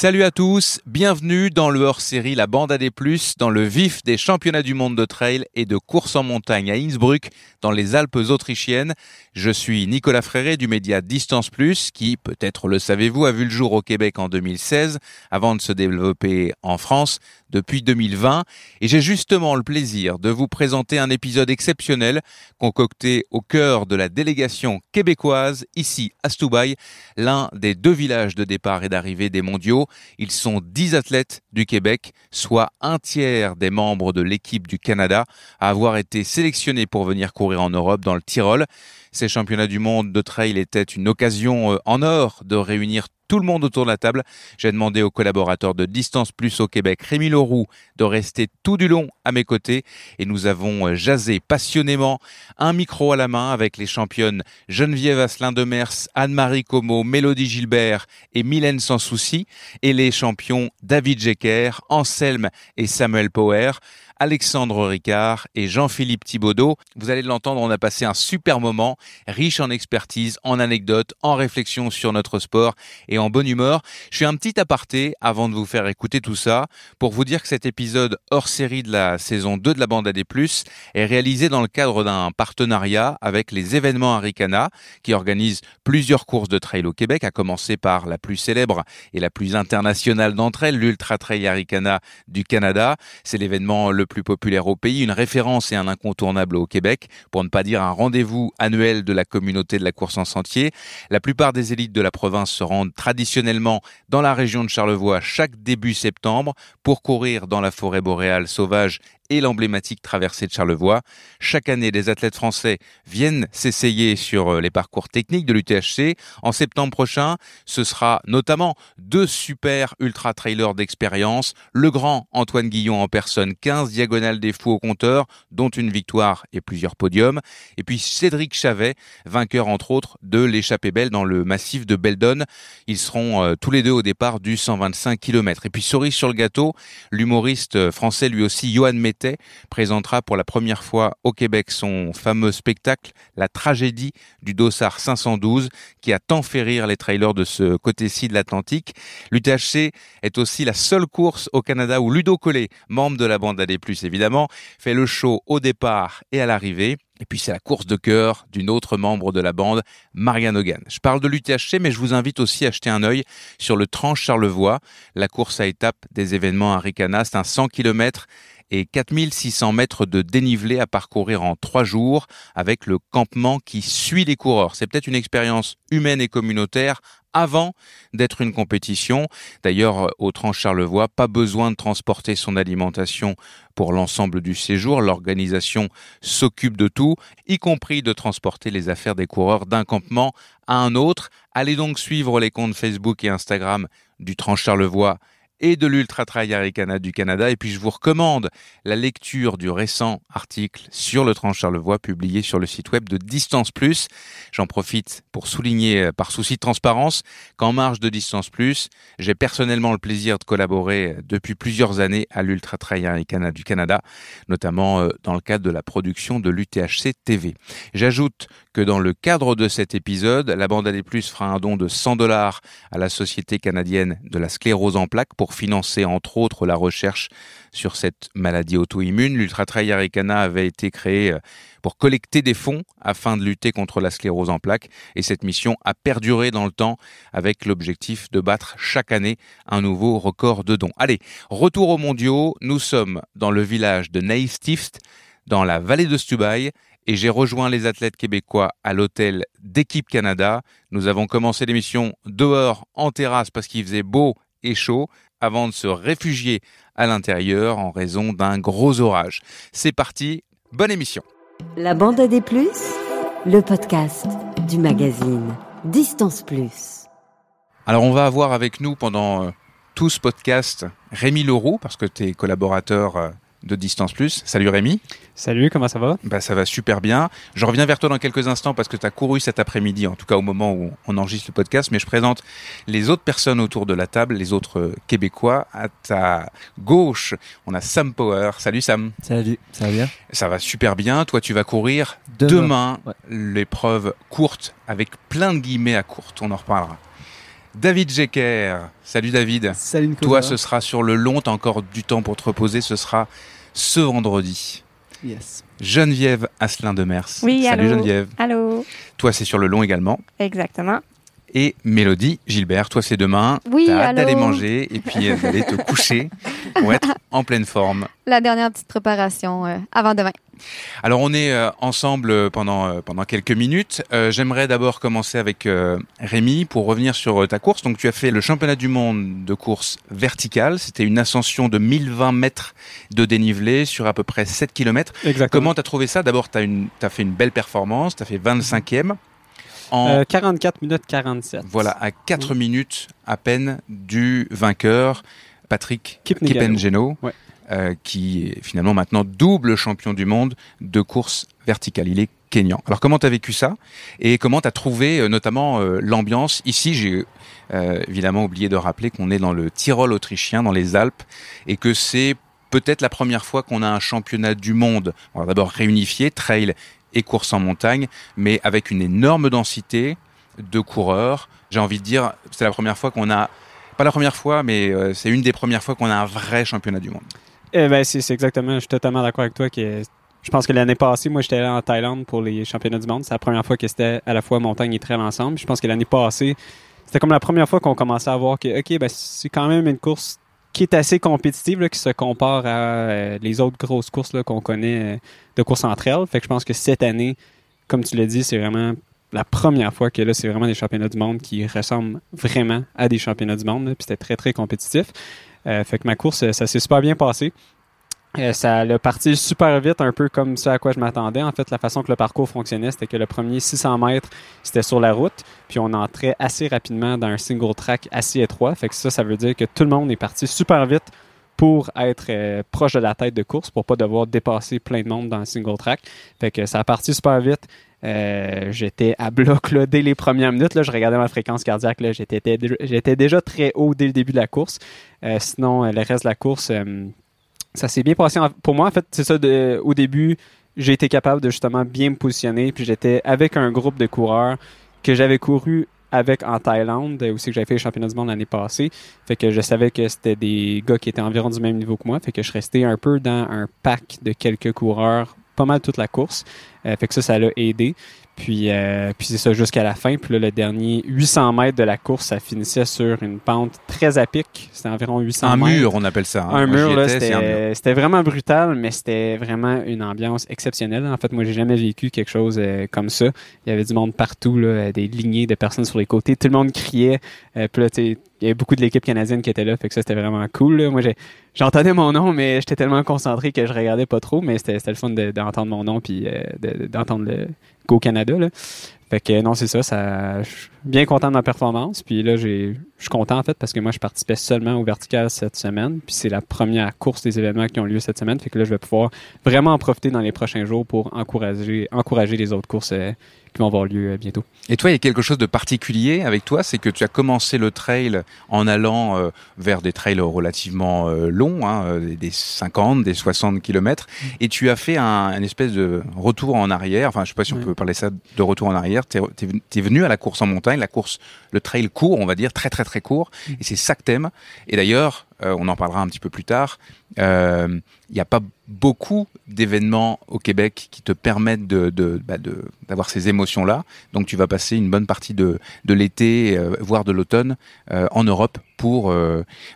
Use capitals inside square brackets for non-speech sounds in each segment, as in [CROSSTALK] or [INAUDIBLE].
Salut à tous, bienvenue dans le hors-série La Bande à des Plus, dans le vif des championnats du monde de trail et de course en montagne à Innsbruck, dans les Alpes autrichiennes. Je suis Nicolas Fréré du média Distance Plus, qui, peut-être le savez-vous, a vu le jour au Québec en 2016, avant de se développer en France depuis 2020. Et j'ai justement le plaisir de vous présenter un épisode exceptionnel, concocté au cœur de la délégation québécoise, ici à Stoubaï, l'un des deux villages de départ et d'arrivée des mondiaux ils sont 10 athlètes du Québec, soit un tiers des membres de l'équipe du Canada à avoir été sélectionnés pour venir courir en Europe dans le Tyrol. Ces championnats du monde de trail étaient une occasion euh, en or de réunir tout le monde autour de la table. J'ai demandé aux collaborateurs de Distance Plus au Québec, Rémi Leroux, de rester tout du long à mes côtés et nous avons euh, jasé passionnément, un micro à la main avec les championnes Geneviève Asselin de Mers, Anne-Marie Como, Mélodie Gilbert et Mylène Sans Souci et les champions David Jecker, Anselme et Samuel Power. Alexandre Ricard et Jean-Philippe Thibaudot. Vous allez l'entendre, on a passé un super moment, riche en expertise, en anecdotes, en réflexion sur notre sport et en bonne humeur. Je suis un petit aparté avant de vous faire écouter tout ça pour vous dire que cet épisode hors série de la saison 2 de la bande AD+, est réalisé dans le cadre d'un partenariat avec les événements Aricana qui organisent plusieurs courses de trail au Québec, à commencer par la plus célèbre et la plus internationale d'entre elles, l'Ultra Trail Aricana du Canada. C'est l'événement le plus populaire au pays, une référence et un incontournable au Québec, pour ne pas dire un rendez-vous annuel de la communauté de la course en sentier. La plupart des élites de la province se rendent traditionnellement dans la région de Charlevoix chaque début septembre pour courir dans la forêt boréale sauvage et l'emblématique traversée de Charlevoix. Chaque année, des athlètes français viennent s'essayer sur euh, les parcours techniques de l'UTHC. En septembre prochain, ce sera notamment deux super ultra trailers d'expérience. Le grand Antoine Guillon en personne, 15 diagonales des fous au compteur, dont une victoire et plusieurs podiums. Et puis Cédric Chavet, vainqueur entre autres de l'échappée belle dans le massif de Beldon. Ils seront euh, tous les deux au départ du 125 km. Et puis cerise sur le gâteau, l'humoriste euh, français lui aussi, Johan Présentera pour la première fois au Québec son fameux spectacle La tragédie du Dossard 512 qui a tant fait rire les trailers de ce côté-ci de l'Atlantique. L'UTHC est aussi la seule course au Canada où Ludo Collet, membre de la bande AD+, évidemment, fait le show au départ et à l'arrivée. Et puis c'est la course de cœur d'une autre membre de la bande, Marianne Hogan. Je parle de l'UTHC, mais je vous invite aussi à jeter un œil sur le Tranche Charlevoix, la course à étapes des événements à Ricana. C'est un 100 km et 4600 mètres de dénivelé à parcourir en trois jours avec le campement qui suit les coureurs. C'est peut-être une expérience humaine et communautaire avant d'être une compétition. D'ailleurs, au Tranche Charlevoix, pas besoin de transporter son alimentation pour l'ensemble du séjour. L'organisation s'occupe de tout, y compris de transporter les affaires des coureurs d'un campement à un autre. Allez donc suivre les comptes Facebook et Instagram du Tranche Charlevoix et de l'Ultra Trail Aricana du Canada. Et puis je vous recommande la lecture du récent article sur le Tranche Charlevoix publié sur le site web de Distance Plus. J'en profite pour souligner euh, par souci de transparence qu'en marge de Distance Plus, j'ai personnellement le plaisir de collaborer euh, depuis plusieurs années à l'Ultra Trail Aricana du Canada, notamment euh, dans le cadre de la production de l'UTHC TV. J'ajoute que dans le cadre de cet épisode, la bande AD+, fera un don de 100 dollars à la Société canadienne de la sclérose en plaques pour financer entre autres la recherche sur cette maladie auto-immune. L'Ultra Trail Aricana avait été créé euh, pour collecter des fonds afin de lutter contre la sclérose en plaques et cette mission a perduré dans le temps avec l'objectif de battre chaque année un nouveau record de dons. Allez, retour aux mondiaux, nous sommes dans le village de Neistift dans la vallée de Stubaï et j'ai rejoint les athlètes québécois à l'hôtel d'équipe Canada. Nous avons commencé l'émission dehors en terrasse parce qu'il faisait beau et chaud avant de se réfugier à l'intérieur en raison d'un gros orage. C'est parti, bonne émission. La bande à des plus, le podcast du magazine Distance Plus. Alors on va avoir avec nous pendant euh, tout ce podcast Rémi Leroux, parce que tu es collaborateur euh, de Distance Plus. Salut Rémi. Salut, comment ça va? Bah, Ça va super bien. Je reviens vers toi dans quelques instants parce que tu as couru cet après-midi, en tout cas au moment où on enregistre le podcast, mais je présente les autres personnes autour de la table, les autres euh, Québécois. À ta gauche, on a Sam Power. Salut Sam. Salut, ça va bien? Ça va super bien. Toi, tu vas courir demain, l'épreuve courte avec plein de guillemets à courte. On en reparlera. David Jecker. Salut David. Salut Nicolas. Toi, ce sera sur le long, t'as encore du temps pour te reposer, ce sera ce vendredi. Yes. Geneviève Asselin de Mers. Oui, Salut allô. Geneviève. Allô. Toi, c'est sur le long également. Exactement. Et Mélodie Gilbert, toi, c'est demain. Oui, T'as hâte d'aller manger et puis euh, d'aller te coucher pour être [LAUGHS] en pleine forme. La dernière petite préparation euh, avant demain. Alors on est euh, ensemble pendant euh, pendant quelques minutes. Euh, J'aimerais d'abord commencer avec euh, Rémi pour revenir sur euh, ta course. Donc tu as fait le championnat du monde de course verticale. C'était une ascension de 1020 mètres de dénivelé sur à peu près 7 km. Exactement. Comment t'as trouvé ça? D'abord t'as une t'as fait une belle performance. T'as fait 25e en Euh, 44 minutes 47. voilà à 4 minutes à peine du vainqueur Patrick. Kipengeno. Ouais. euh, qui est finalement maintenant double champion du monde de course verticale. Il est kényan. Alors comment tu as vécu ça? Et comment tu as trouvé euh, notamment euh, l'ambiance? Ici, j'ai euh, évidemment oublié de rappeler qu'on est dans le Tyrol autrichien, dans les Alpes, et que c'est peut-être la première fois qu'on a un championnat du monde, alors d'abord réunifié, trail et course en montagne, mais avec une énorme densité de coureurs. J'ai envie de dire, c'est la première fois qu'on a, pas la première fois, mais euh, c'est une des premières fois qu'on a un vrai championnat du monde. Eh ben, c'est exactement, je suis totalement d'accord avec toi. Que, je pense que l'année passée, moi, j'étais allé en Thaïlande pour les championnats du monde. C'est la première fois que c'était à la fois montagne et trail ensemble. Je pense que l'année passée, c'était comme la première fois qu'on commençait à voir que, OK, ben, c'est quand même une course qui est assez compétitive, qui se compare à euh, les autres grosses courses qu'on connaît euh, de course entre elles. Fait que je pense que cette année, comme tu l'as dit, c'est vraiment la première fois que là, c'est vraiment des championnats du monde qui ressemblent vraiment à des championnats du monde. Puis c'était très, très compétitif. Euh, fait que ma course, ça s'est super bien passé. Euh, ça a parti super vite, un peu comme ce à quoi je m'attendais. En fait, la façon que le parcours fonctionnait, c'était que le premier 600 mètres, c'était sur la route, puis on entrait assez rapidement dans un single track assez étroit. Fait que ça, ça veut dire que tout le monde est parti super vite pour être euh, proche de la tête de course, pour pas devoir dépasser plein de monde dans le single track. Fait que ça a parti super vite. Euh, j'étais à bloc là, dès les premières minutes. Là, je regardais ma fréquence cardiaque. J'étais, déjà très haut dès le début de la course. Sinon, le reste de la course, ça s'est bien passé. Pour moi, en fait, c'est ça. Au début, j'ai été capable de justement bien me positionner. Puis j'étais avec un groupe de coureurs que j'avais couru avec en Thaïlande, aussi que j'avais fait les championnats du monde l'année passée. Fait que je savais que c'était des gars qui étaient environ du même niveau que moi. Fait que je restais un peu dans un pack de quelques coureurs pas mal toute la course. Euh, fait que ça, ça l'a aidé. Puis, euh, puis c'est ça jusqu'à la fin. Puis là, le dernier 800 mètres de la course, ça finissait sur une pente très à pic. C'était environ 800 Un mètres. mur, on appelle ça. hein. Un Moi, mur, là, un mur. c'était c'était vraiment brutal, mais c'était vraiment une ambiance exceptionnelle. En fait, moi, j'ai jamais vécu quelque chose euh, comme ça. Il y avait du monde partout, là, euh, des lignées de personnes sur les côtés. Tout le monde criait. Euh, puis là, il y avait beaucoup de l'équipe canadienne qui était là, fait que ça, c'était vraiment cool. Moi, j'entendais mon nom, mais j'étais tellement concentré que je regardais pas trop, mais c'était le fun de- d'entendre mon nom puis euh, de- d'entendre le Go Canada. Fait que non, c'est ça. Je suis bien content de ma performance. Puis là, je suis content en fait parce que moi, je participais seulement au vertical cette semaine. Puis c'est la première course des événements qui ont lieu cette semaine. Fait que là, je vais pouvoir vraiment en profiter dans les prochains jours pour encourager, encourager les autres courses euh, qui vont avoir lieu euh, bientôt. Et toi, il y a quelque chose de particulier avec toi, c'est que tu as commencé le trail en allant euh, vers des trails relativement euh, longs, hein, des- des 50, des 60 kilomètres, et tu as fait un, un espèce de retour en arrière. Enfin, je sais pas si on Ouais. peut parler ça de retour en arrière. T'es es, venu à la course en montagne, la course, le trail court, on va dire très très très court, et c'est ça que t'aimes. Et d'ailleurs, euh, on en parlera un petit peu plus tard. euh, Il n'y a pas beaucoup d'événements au Québec qui te permettent bah, de- d'avoir ces émotions-là. Donc tu vas passer une bonne partie de, de l'été, euh, voire de l'automne, en Europe pour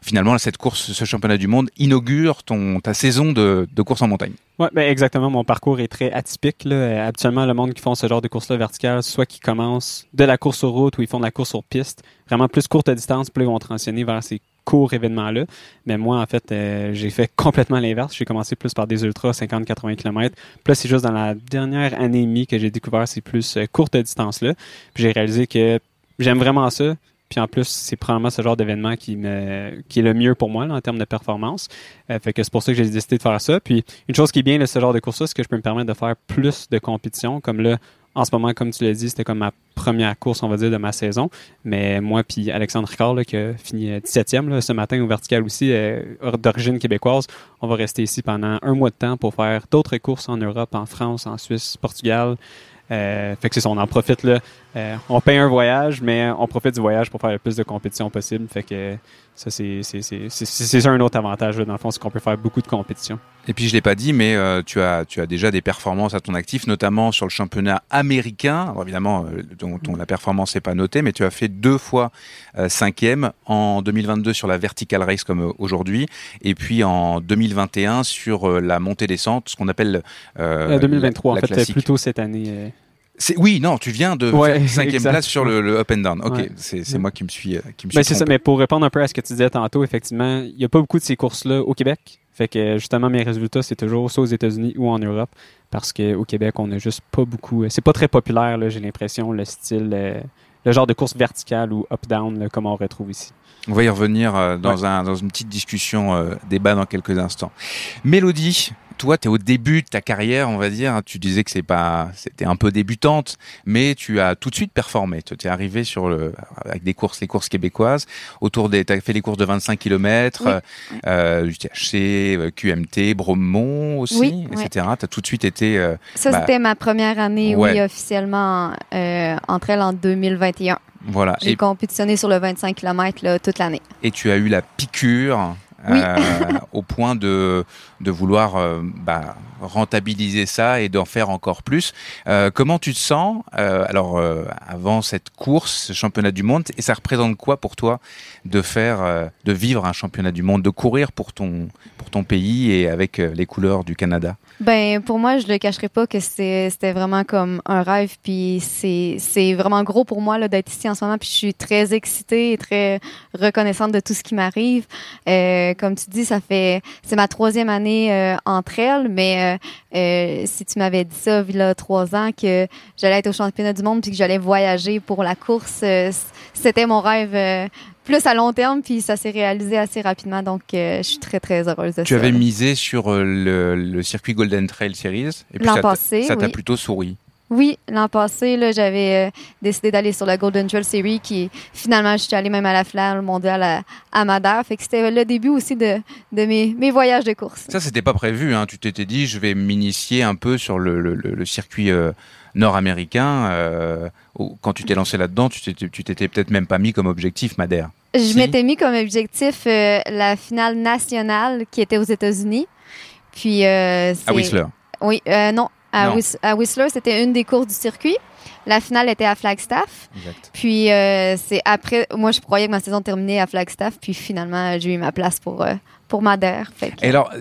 finalement cette course, ce championnat du monde inaugure ton ta saison de, de course en montagne. Ouais, ben exactement. Mon parcours est très atypique. Là. Habituellement, le monde qui font ce genre de course-là verticale, soit qui commencent de la course sur route ou ils font de la course sur piste, vraiment plus courte distance, là, ils vont transitionner vers ces courts événements-là. Mais moi, en fait, euh, j'ai fait complètement l'inverse. J'ai commencé plus par des ultras 50-80 km. Puis là, c'est juste dans la dernière année et demie que j'ai découvert ces plus euh, courtes distances-là. Puis j'ai réalisé que j'aime vraiment ça. Puis en plus, c'est probablement ce genre d'événement qui me qui est le mieux pour moi en termes de performance. Euh, fait que c'est pour ça que j'ai décidé de faire ça. Puis une chose qui est bien de ce genre de course-là, c'est que je peux me permettre de faire plus de compétition. Comme là, en ce moment, comme tu l'as dit, c'était comme ma première course, on va dire, de ma saison. Mais moi puis Alexandre Ricard, là, qui a fini euh, 17e là, ce matin au vertical aussi, euh, d'origine québécoise, on va rester ici pendant un mois de temps pour faire d'autres courses en Europe, en France, en Suisse, Portugal. Euh, fait que c'est ça, on en profite là, Euh, on paye un voyage, mais on profite du voyage pour faire le plus de compétitions possible. Fait que ça, c'est ça un autre avantage, là, dans le fond, c'est qu'on peut faire beaucoup de compétitions. Et puis, je l'ai pas dit, mais euh, tu, as, tu as déjà des performances à ton actif, notamment sur le championnat américain. Alors, évidemment, euh, la performance n'est pas notée, mais tu as fait deux fois cinquième en 2022 sur la vertical race comme aujourd'hui, et puis en 2021 sur la montée-descente, ce qu'on appelle... 2023, la, la en fait, plutôt cette année. Oui, non, tu viens de ouais, cinquième exact. place sur le, le, up and down. Ok, ouais. c'est moi qui me suis, qui me suis. Ben, c'est ça. Mais pour répondre un peu à ce que tu disais tantôt, effectivement, il n'y a pas beaucoup de ces courses-là au Québec. Fait que justement, mes résultats, c'est toujours soit aux États-Unis ou en Europe, parce qu'au Québec, on n'a juste pas beaucoup. C'est pas très populaire, j'ai l'impression, le style, le, le, genre de course verticale ou up-down, comme on retrouve ici. On va y revenir euh, dans, ouais. un, dans une petite discussion euh, débat dans quelques instants. Mélodie, toi, tu es au début de ta carrière, on va dire. Tu disais que c'est pas, c'était un peu débutante, mais tu as tout de suite performé. Tu es arrivé sur le, avec des courses, les courses québécoises, autour des, t'as fait les courses de 25 km, oui. euh, UTHC, QMT, Bromont aussi, oui, etc. Oui. Tu as tout de suite été. Euh, Ça, bah, c'était ma première année, ouais. oui, officiellement, euh, entre elles en 2021. Voilà. J'ai compétitionné sur le 25 km là, toute l'année. Et tu as eu la piqûre euh, au point de, de vouloir euh, bah, rentabiliser ça et d'en faire encore plus. Euh, comment tu te sens alors avant cette course, ce championnat du monde, et ça représente quoi pour toi de faire, de vivre un championnat du monde, de courir pour ton pour ton pays et avec les couleurs du Canada? Ben pour moi, je le cacherai pas que c'était vraiment comme un rêve, puis c'est c'est vraiment gros pour moi d'être ici en ce moment, puis je suis très excitée et très reconnaissante de tout ce qui m'arrive. Euh, comme tu dis, ça fait c'est ma troisième année euh, entre elles, mais euh, euh, si tu m'avais dit ça il y a trois ans que j'allais être au championnat du monde puis que j'allais voyager pour la course, euh, c'était mon rêve plus à long terme, puis ça s'est réalisé assez rapidement. Donc, euh, je suis très, très heureuse de tu ça. Tu avais misé sur euh, le, le, circuit Golden Trail Series. Et puis l'an passé, ça t'a oui. plutôt souri. Oui, l'an passé, j'avais euh, décidé d'aller sur la Golden Trail Series, qui finalement, je suis allée même à la finale mondiale à, à Madère. Fait que c'était le début aussi de, de mes, mes voyages de course. Ça, c'était pas prévu. Hein. Tu t'étais dit, je vais m'initier un peu sur le, le, le circuit nord-américain. Euh, quand tu t'es lancé là-dedans, tu t'étais peut-être même pas mis comme objectif Madère. Je si. m'étais mis comme objectif euh, la finale nationale qui était aux États-Unis. Puis euh, à Whistler. Oui, euh, non, à, non. Whis à Whistler, c'était une des courses du circuit. La finale était à Flagstaff. Exact. Puis c'est après, moi je croyais que ma saison terminait à Flagstaff, puis finalement j'ai eu ma place pour pour Madère. Fait que... Et alors,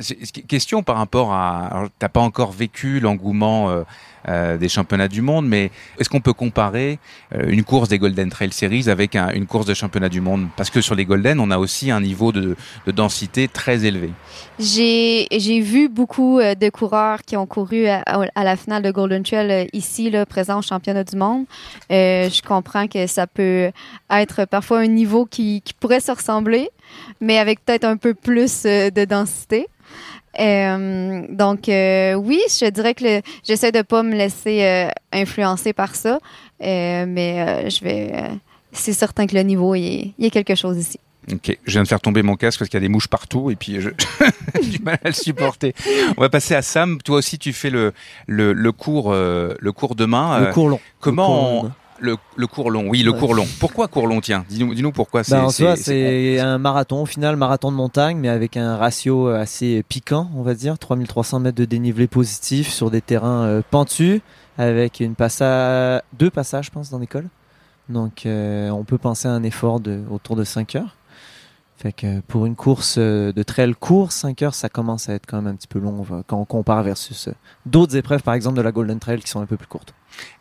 question par rapport à, t'as pas encore vécu l'engouement euh, euh, des championnats du monde, mais est-ce qu'on peut comparer euh, une course des Golden Trail Series avec un, une course de championnat du monde? Parce que sur les Golden, on a aussi un niveau de, de densité très élevé. J'ai vu beaucoup euh, de coureurs qui ont couru à, la finale de Golden Trail ici, là, présent au championnat du monde. Euh, je comprends que ça peut être parfois un niveau qui, qui pourrait se ressembler, mais avec peut-être un peu plus de densité. Euh, donc euh, oui, je dirais que j'essaie de pas me laisser euh, influencer par ça, euh, mais je vais. c'est certain que le niveau, il y a quelque chose ici. Ok, je viens de faire tomber mon casque parce qu'il y a des mouches partout et puis [LAUGHS] j'ai du mal à le supporter. On va passer à Sam. Toi aussi, tu fais le le, le cours le cours demain. Le cours long. Comment le cours long. Le, le, cours long, oui, le ouais. cours long. Pourquoi cours long Tiens, dis-nous dis pourquoi c'est. Ben, c'est un marathon, au final, marathon de montagne, mais avec un ratio assez piquant, on va dire. 3300 mètres de dénivelé positif sur des terrains euh, pentus, avec une passage, deux passages, je pense, dans l'école. Donc, euh, on peut penser à un effort de autour de 5 heures. Fait que pour une course euh, de trail court, 5 heures, ça commence à être quand même un petit peu long quand on compare versus d'autres épreuves, par exemple de la Golden Trail, qui sont un peu plus courtes.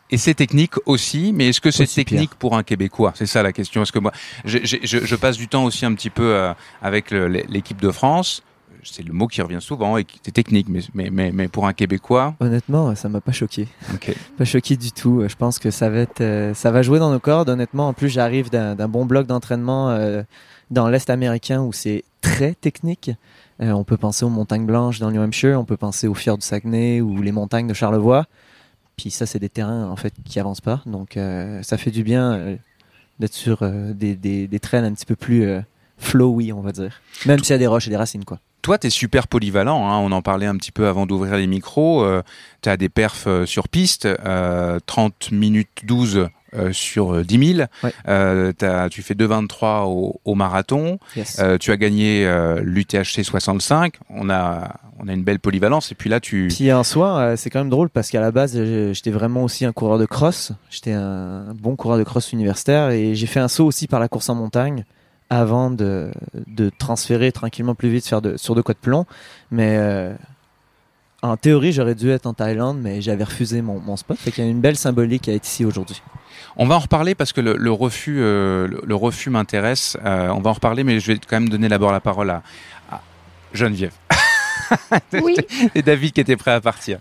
Et c'est technique aussi, mais est-ce que c'est technique pire. pour un Québécois? C'est ça la question. Est-ce que moi, je, je, je, passe du temps aussi un petit peu euh, avec l'équipe de France? C'est le mot qui revient souvent, et c'est technique, mais, mais, mais, mais, pour un Québécois? Honnêtement, ça m'a pas choqué. Okay. [LAUGHS] Pas choqué du tout. Je pense que ça va être, euh, ça va jouer dans nos cordes. Honnêtement, en plus, j'arrive d'un bon bloc d'entraînement euh, dans l'Est américain où c'est très technique. On peut penser aux montagnes blanches dans le New Hampshire, on peut penser aux fjords du Saguenay ou les montagnes de Charlevoix. Puis ça, c'est des terrains en fait qui avancent pas, donc euh, ça fait du bien euh, d'être sur euh, des, des, des, trails un petit peu plus flowy, on va dire. Même s'il y a des roches et des racines, quoi. Toi, tu es super polyvalent. Hein. On en parlait un petit peu avant d'ouvrir les micros. tu as des perfs sur piste, 30 minutes 12 euh, sur euh, 10 000. Ouais. Euh, t'as- tu fais 2,23 au, au marathon. Yes. Euh, tu as gagné euh, l'UTHC 65. On a, on a une belle polyvalence. Et puis là, tu. Puis en soi, euh, c'est quand même drôle parce qu'à la base, euh, j'étais vraiment aussi un coureur de cross. J'étais un bon coureur de cross universitaire et j'ai fait un saut aussi par la course en montagne avant de, de transférer tranquillement plus vite faire de, sur de quoi de plomb. Mais euh, en théorie, j'aurais dû être en Thaïlande, mais j'avais refusé mon, mon spot. Fait qu'il y a une belle symbolique à être ici aujourd'hui. On va en reparler parce que le, le refus, euh, le, le refus m'intéresse. Euh, on va en reparler, mais je vais quand même donner d'abord la parole à, à Geneviève. [LAUGHS] Oui. et David qui était prêt à partir.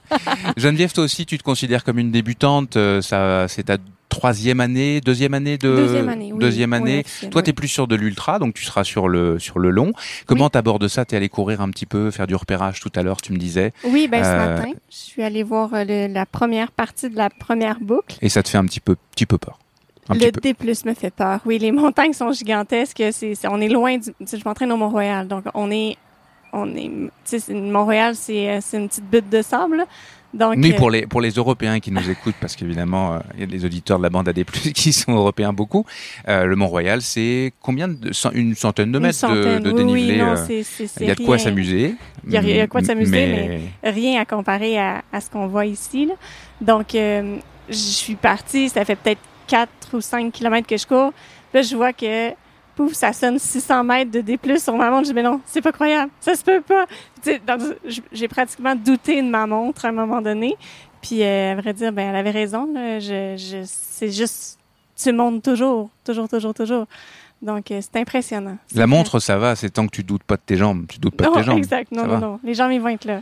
Geneviève, toi aussi, tu te considères comme une débutante. euh, Ça, c'est ta troisième année, deuxième année de Deuxième année, oui. deuxième année. Toi, oui. t'es plus sur de l'ultra, donc tu seras sur le sur le long. Comment t'abordes ça? T'es allé courir un petit peu, faire du repérage tout à l'heure, tu me disais, Oui, ben ce Euh, matin, je suis allée voir euh, le- la première partie de la première boucle. et ça te fait un petit peu petit peu peur. Un le. D+ me fait peur. Oui, les [LAUGHS] montagnes sont gigantesques. C'est, on est loin du. tu Je m'entraîne au Mont-Royal, donc on est, on est. Tu sais, c'est- euh, c'est une petite butte de sable. Donc, Oui, euh, pour les pour les Européens qui nous écoutent, parce qu'évidemment, euh, il y a des auditeurs de la bande AD+ [LAUGHS] qui sont européens beaucoup. Euh, le Mont Royal, c'est combien de cent- une centaine de mètres de- centaine. de, dénivelé. Oui, non, euh, c'est, c'est, c'est il y a de quoi rien- s'amuser. Il y a- il y a de quoi s'amuser, rien à comparer à, à ce qu'on voit ici. là. Donc, euh, je suis partie, ça fait peut-être 4 ou 5 kilomètres que je cours. Là, je vois que, pouf, ça sonne 600 mètres de D+, sur ma montre. Je dis, mais non, c'est pas croyable, ça se peut pas. J'ai pratiquement douté de ma montre à un moment donné. Puis, euh, à vrai dire, ben, elle avait raison. là. Je, je, c'est juste, tu montes toujours, toujours, toujours, toujours. Donc, euh, c'est impressionnant. La montre, ça va, c'est tant que tu doutes pas de tes jambes. Tu doutes pas de Non, tes jambes. exact. Non, non, non. Les jambes, ils vont être là.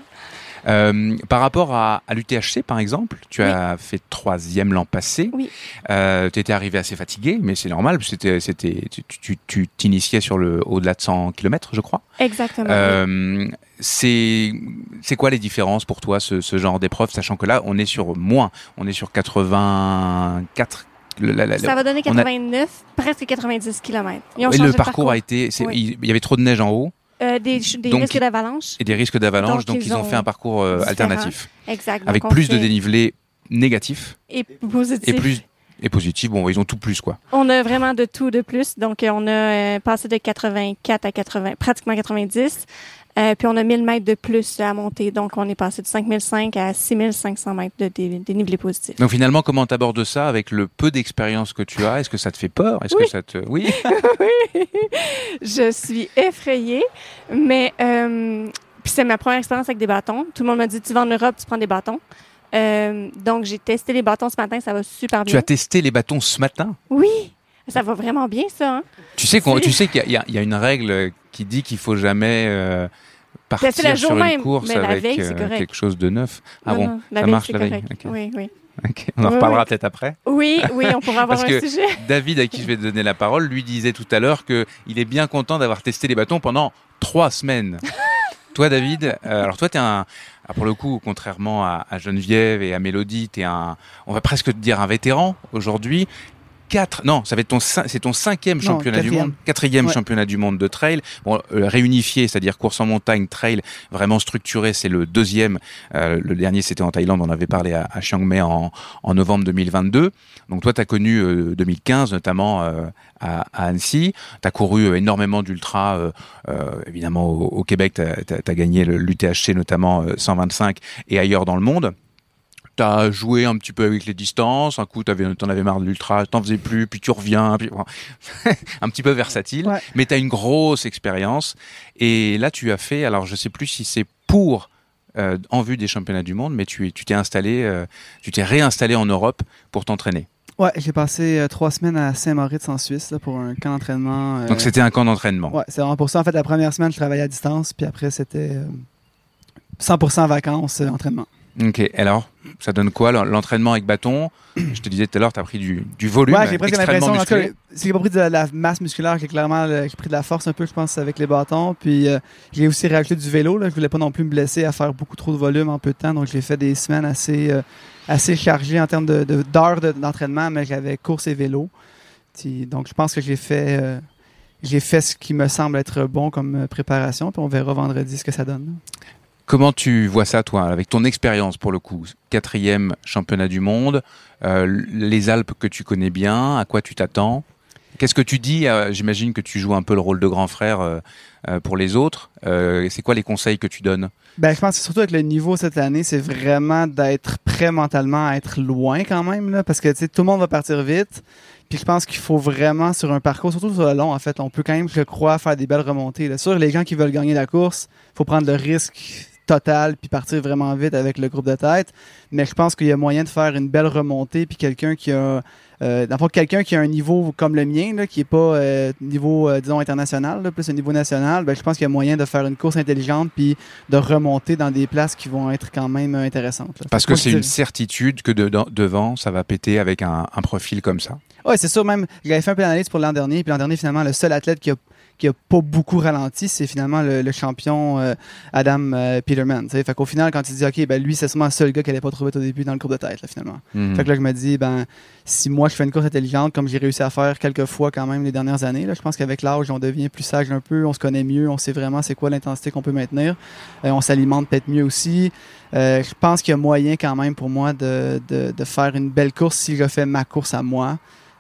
Euh, par rapport à, à l'UTHC, par exemple, tu as fait troisième l'an passé. Oui. Euh, tu étais arrivé assez fatigué, mais c'est normal. C'était, c'était, tu, t'initiais sur le au-delà de 100 km, je crois. Exactement. oui. Euh, c'est, c'est quoi les différences pour toi, ce, ce genre d'épreuve, sachant que là, on est sur moins, on est sur 84. le- la- la- Ça va donner on a- 89, presque 90 km. Ils ont et le parcours, a été, Oui. il y avait trop de neige en haut Euh, des des Donc, risques d'avalanche. et des risques d'avalanche, donc, Donc, ils, ont ont fait un parcours euh, alternatif, Exact. avec plus de dénivelé négatif Et positif. et plus et positif. Bon, ils ont tout plus quoi. On a vraiment de tout de plus. Donc, euh, on a euh, passé de 84 à 80, pratiquement 90. Euh, puis, on a 1000 mètres de plus à monter. Donc, on est passé de 5005 à 6500 mètres de dé- dénivelé positif. Donc finalement, comment t'abordes ça avec le peu d'expérience que tu as? Est-ce que ça te fait peur? Est-ce Oui. que ça te [LAUGHS] oui je suis effrayée, mais euh, puis c'est ma première expérience avec des bâtons. Tout le monde m'a dit tu vas en Europe, tu prends des bâtons. Euh, donc j'ai testé les bâtons ce matin, ça va super Tu bien. as testé les bâtons ce matin? Oui, ça va vraiment bien ça. Hein? Tu sais qu'on, tu sais qu'il y a une règle qui dit qu'il faut jamais euh, partir Tester la sur une course mais avec veille, euh, quelque chose de neuf. Ah Non, bon non, ça veille, marche la veille. Oui, oui. [LAUGHS] On en Oui, reparlera oui. peut-être après. Oui, oui, on pourra avoir Parce un que- sujet. [LAUGHS] David, à qui je vais donner la parole, lui disait tout à l'heure que il est bien content d'avoir testé les bâtons pendant trois semaines. [LAUGHS] toi, David, euh, alors toi, t'es un, ah, pour le coup, contrairement à, à Geneviève et à Mélodie, t'es un, on va presque te dire un vétéran aujourd'hui. Quatre, non, ça va être ton, c'est ton cinquième Non, championnat du quatrième. monde, quatrième Ouais. championnat du monde de trail. Bon, euh, réunifié, c'est-à-dire course en montagne, trail, vraiment structuré, c'est le deuxième. Euh, le dernier, c'était en Thaïlande, on avait parlé à, à Chiang Mai en, en novembre 2022. Donc toi, tu as connu euh, 2015, notamment euh, à, à Annecy. Tu as couru énormément d'ultra, évidemment au, au Québec, tu as, gagné l'UTHC, notamment euh, 125, et ailleurs dans le monde. Tu as joué un petit peu avec les distances, un coup tu en avais marre de l'ultra, t'en faisais plus, puis tu reviens, puis... [LAUGHS] un petit peu versatile, Ouais. mais tu as une grosse expérience. Et là, tu as fait, alors je sais plus si c'est pour euh, en vue des championnats du monde, mais tu tu t'es installé, euh, tu t'es réinstallé en Europe pour t'entraîner. Ouais, j'ai passé euh, trois semaines à Saint-Moritz en Suisse là, pour un camp d'entraînement. Donc c'était un camp d'entraînement. Ouais, c'est vraiment pour ça. En fait, la première semaine, je travaillais à distance, puis après, c'était euh, 100% vacances, entraînement. Ok, alors ça donne quoi l'en- l'entraînement avec bâton? Je te disais tout à l'heure, tu as pris du, du volume Ouais, j'ai presque l'impression. Si j'ai pas pris de la masse musculaire, j'ai clairement le- pris de la force un peu, je pense, avec les bâtons. Puis euh, j'ai aussi rajouté du vélo. Là. Je voulais pas non plus me blesser à faire beaucoup trop de volume en peu de temps. Donc j'ai fait des semaines assez, euh, assez chargées en termes de- d'heures de, d'entraînement, mais j'avais course et vélo. Puis, donc je pense que j'ai fait, euh, j'ai fait ce qui me semble être bon comme préparation. Puis on verra vendredi ce que ça donne. Comment tu vois ça, toi, avec ton expérience pour le coup? Quatrième championnat du monde, euh, les Alpes que tu connais bien, à quoi tu t'attends? Qu'est-ce que tu dis euh, J'imagine que tu joues un peu le rôle de grand frère euh, pour les autres. C'est quoi les conseils que tu donnes? Ben, je pense que surtout avec le niveau cette année, c'est vraiment d'être prêt mentalement à être loin quand même, parce que tout le monde va partir vite. Puis je pense qu'il faut vraiment, sur un parcours, surtout sur le long, en fait, on peut quand même, je crois, faire des belles remontées. Là. Sur les gens qui veulent gagner la course, faut prendre le risque total puis partir vraiment vite avec le groupe de tête. Mais je pense qu'il y a moyen de faire une belle remontée puis quelqu'un qui a euh, dans quelqu'un qui a un niveau comme le mien, là, qui est pas euh, niveau, euh, disons, international, là, plus un niveau national, ben, je pense qu'il y a moyen de faire une course intelligente puis de remonter dans des places qui vont être quand même intéressantes. là. Parce que c'est une certitude que de- devant, ça va péter avec un, un profil comme ça. Ouais, c'est sûr, même, j'avais fait un peu d'analyse pour l'an dernier, puis l'an dernier, finalement, le seul athlète qui a, qui a pas beaucoup ralenti, c'est finalement le, le champion euh, Adam euh, Peterman. tu sais. Fait qu'au final, quand tu dis, OK, ben lui, c'est sûrement le seul gars qui n'allait pas trouver au début dans le groupe de tête, là, finalement. Mhm. Fait que là, je me dis, ben, si moi, je fais une course intelligente, comme j'ai réussi à faire quelques fois quand même les dernières années, là, je pense qu'avec l'âge, on devient plus sage un peu, on se connaît mieux, on sait vraiment c'est quoi l'intensité qu'on peut maintenir. Euh, on s'alimente peut-être mieux aussi. Je pense qu'il y a moyen quand même pour moi de, de, de faire une belle course si je fais ma course à moi.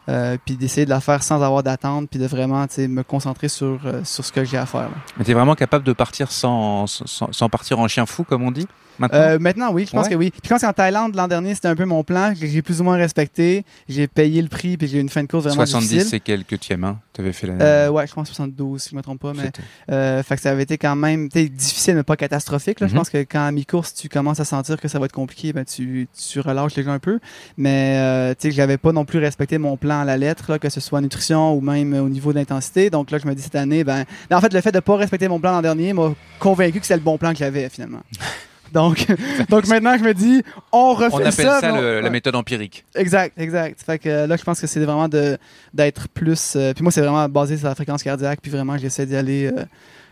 Euh, puis d'essayer de la faire sans avoir d'attente, puis de vraiment tu me concentrer sur, euh, sur ce que j'ai à faire. Mais t'es vraiment capable de partir sans, sans partir en chien fou, comme on dit? Maintenant? Euh, maintenant, oui, je pense Ouais. que oui. Puis je pense qu'en Thaïlande, l'an dernier, c'était un peu mon plan, que j'ai plus ou moins respecté. J'ai payé le prix, puis j'ai eu une fin de course vraiment 70 difficile. c'est quelques tièmes, hein T'avais fait l'année Euh, ouais, je pense 72, si je me trompe pas. Mais, euh, fait que ça avait été quand même tu difficile, mais pas catastrophique. Là. Je Mhm. pense que quand à mi-course, tu commences à sentir que ça va être compliqué, ben, tu, tu relâches les gens un peu. Mais euh, tu sais, j'avais pas non plus respecté mon plan à la lettre, là, que ce soit nutrition ou même euh, au niveau de l'intensité. Donc là, je me dis cette année, ben, en fait, le fait de pas respecter mon plan l'an dernier m'a convaincu que c'était le bon plan que j'avais finalement. [LAUGHS] Donc, donc maintenant, je me dis, on refait On appelle ça, la méthode empirique. Exact, exact. Fait que là, je pense que c'est vraiment de d'être plus. euh, puis moi, c'est vraiment basé sur la fréquence cardiaque. Puis vraiment, j'essaie d'y aller euh,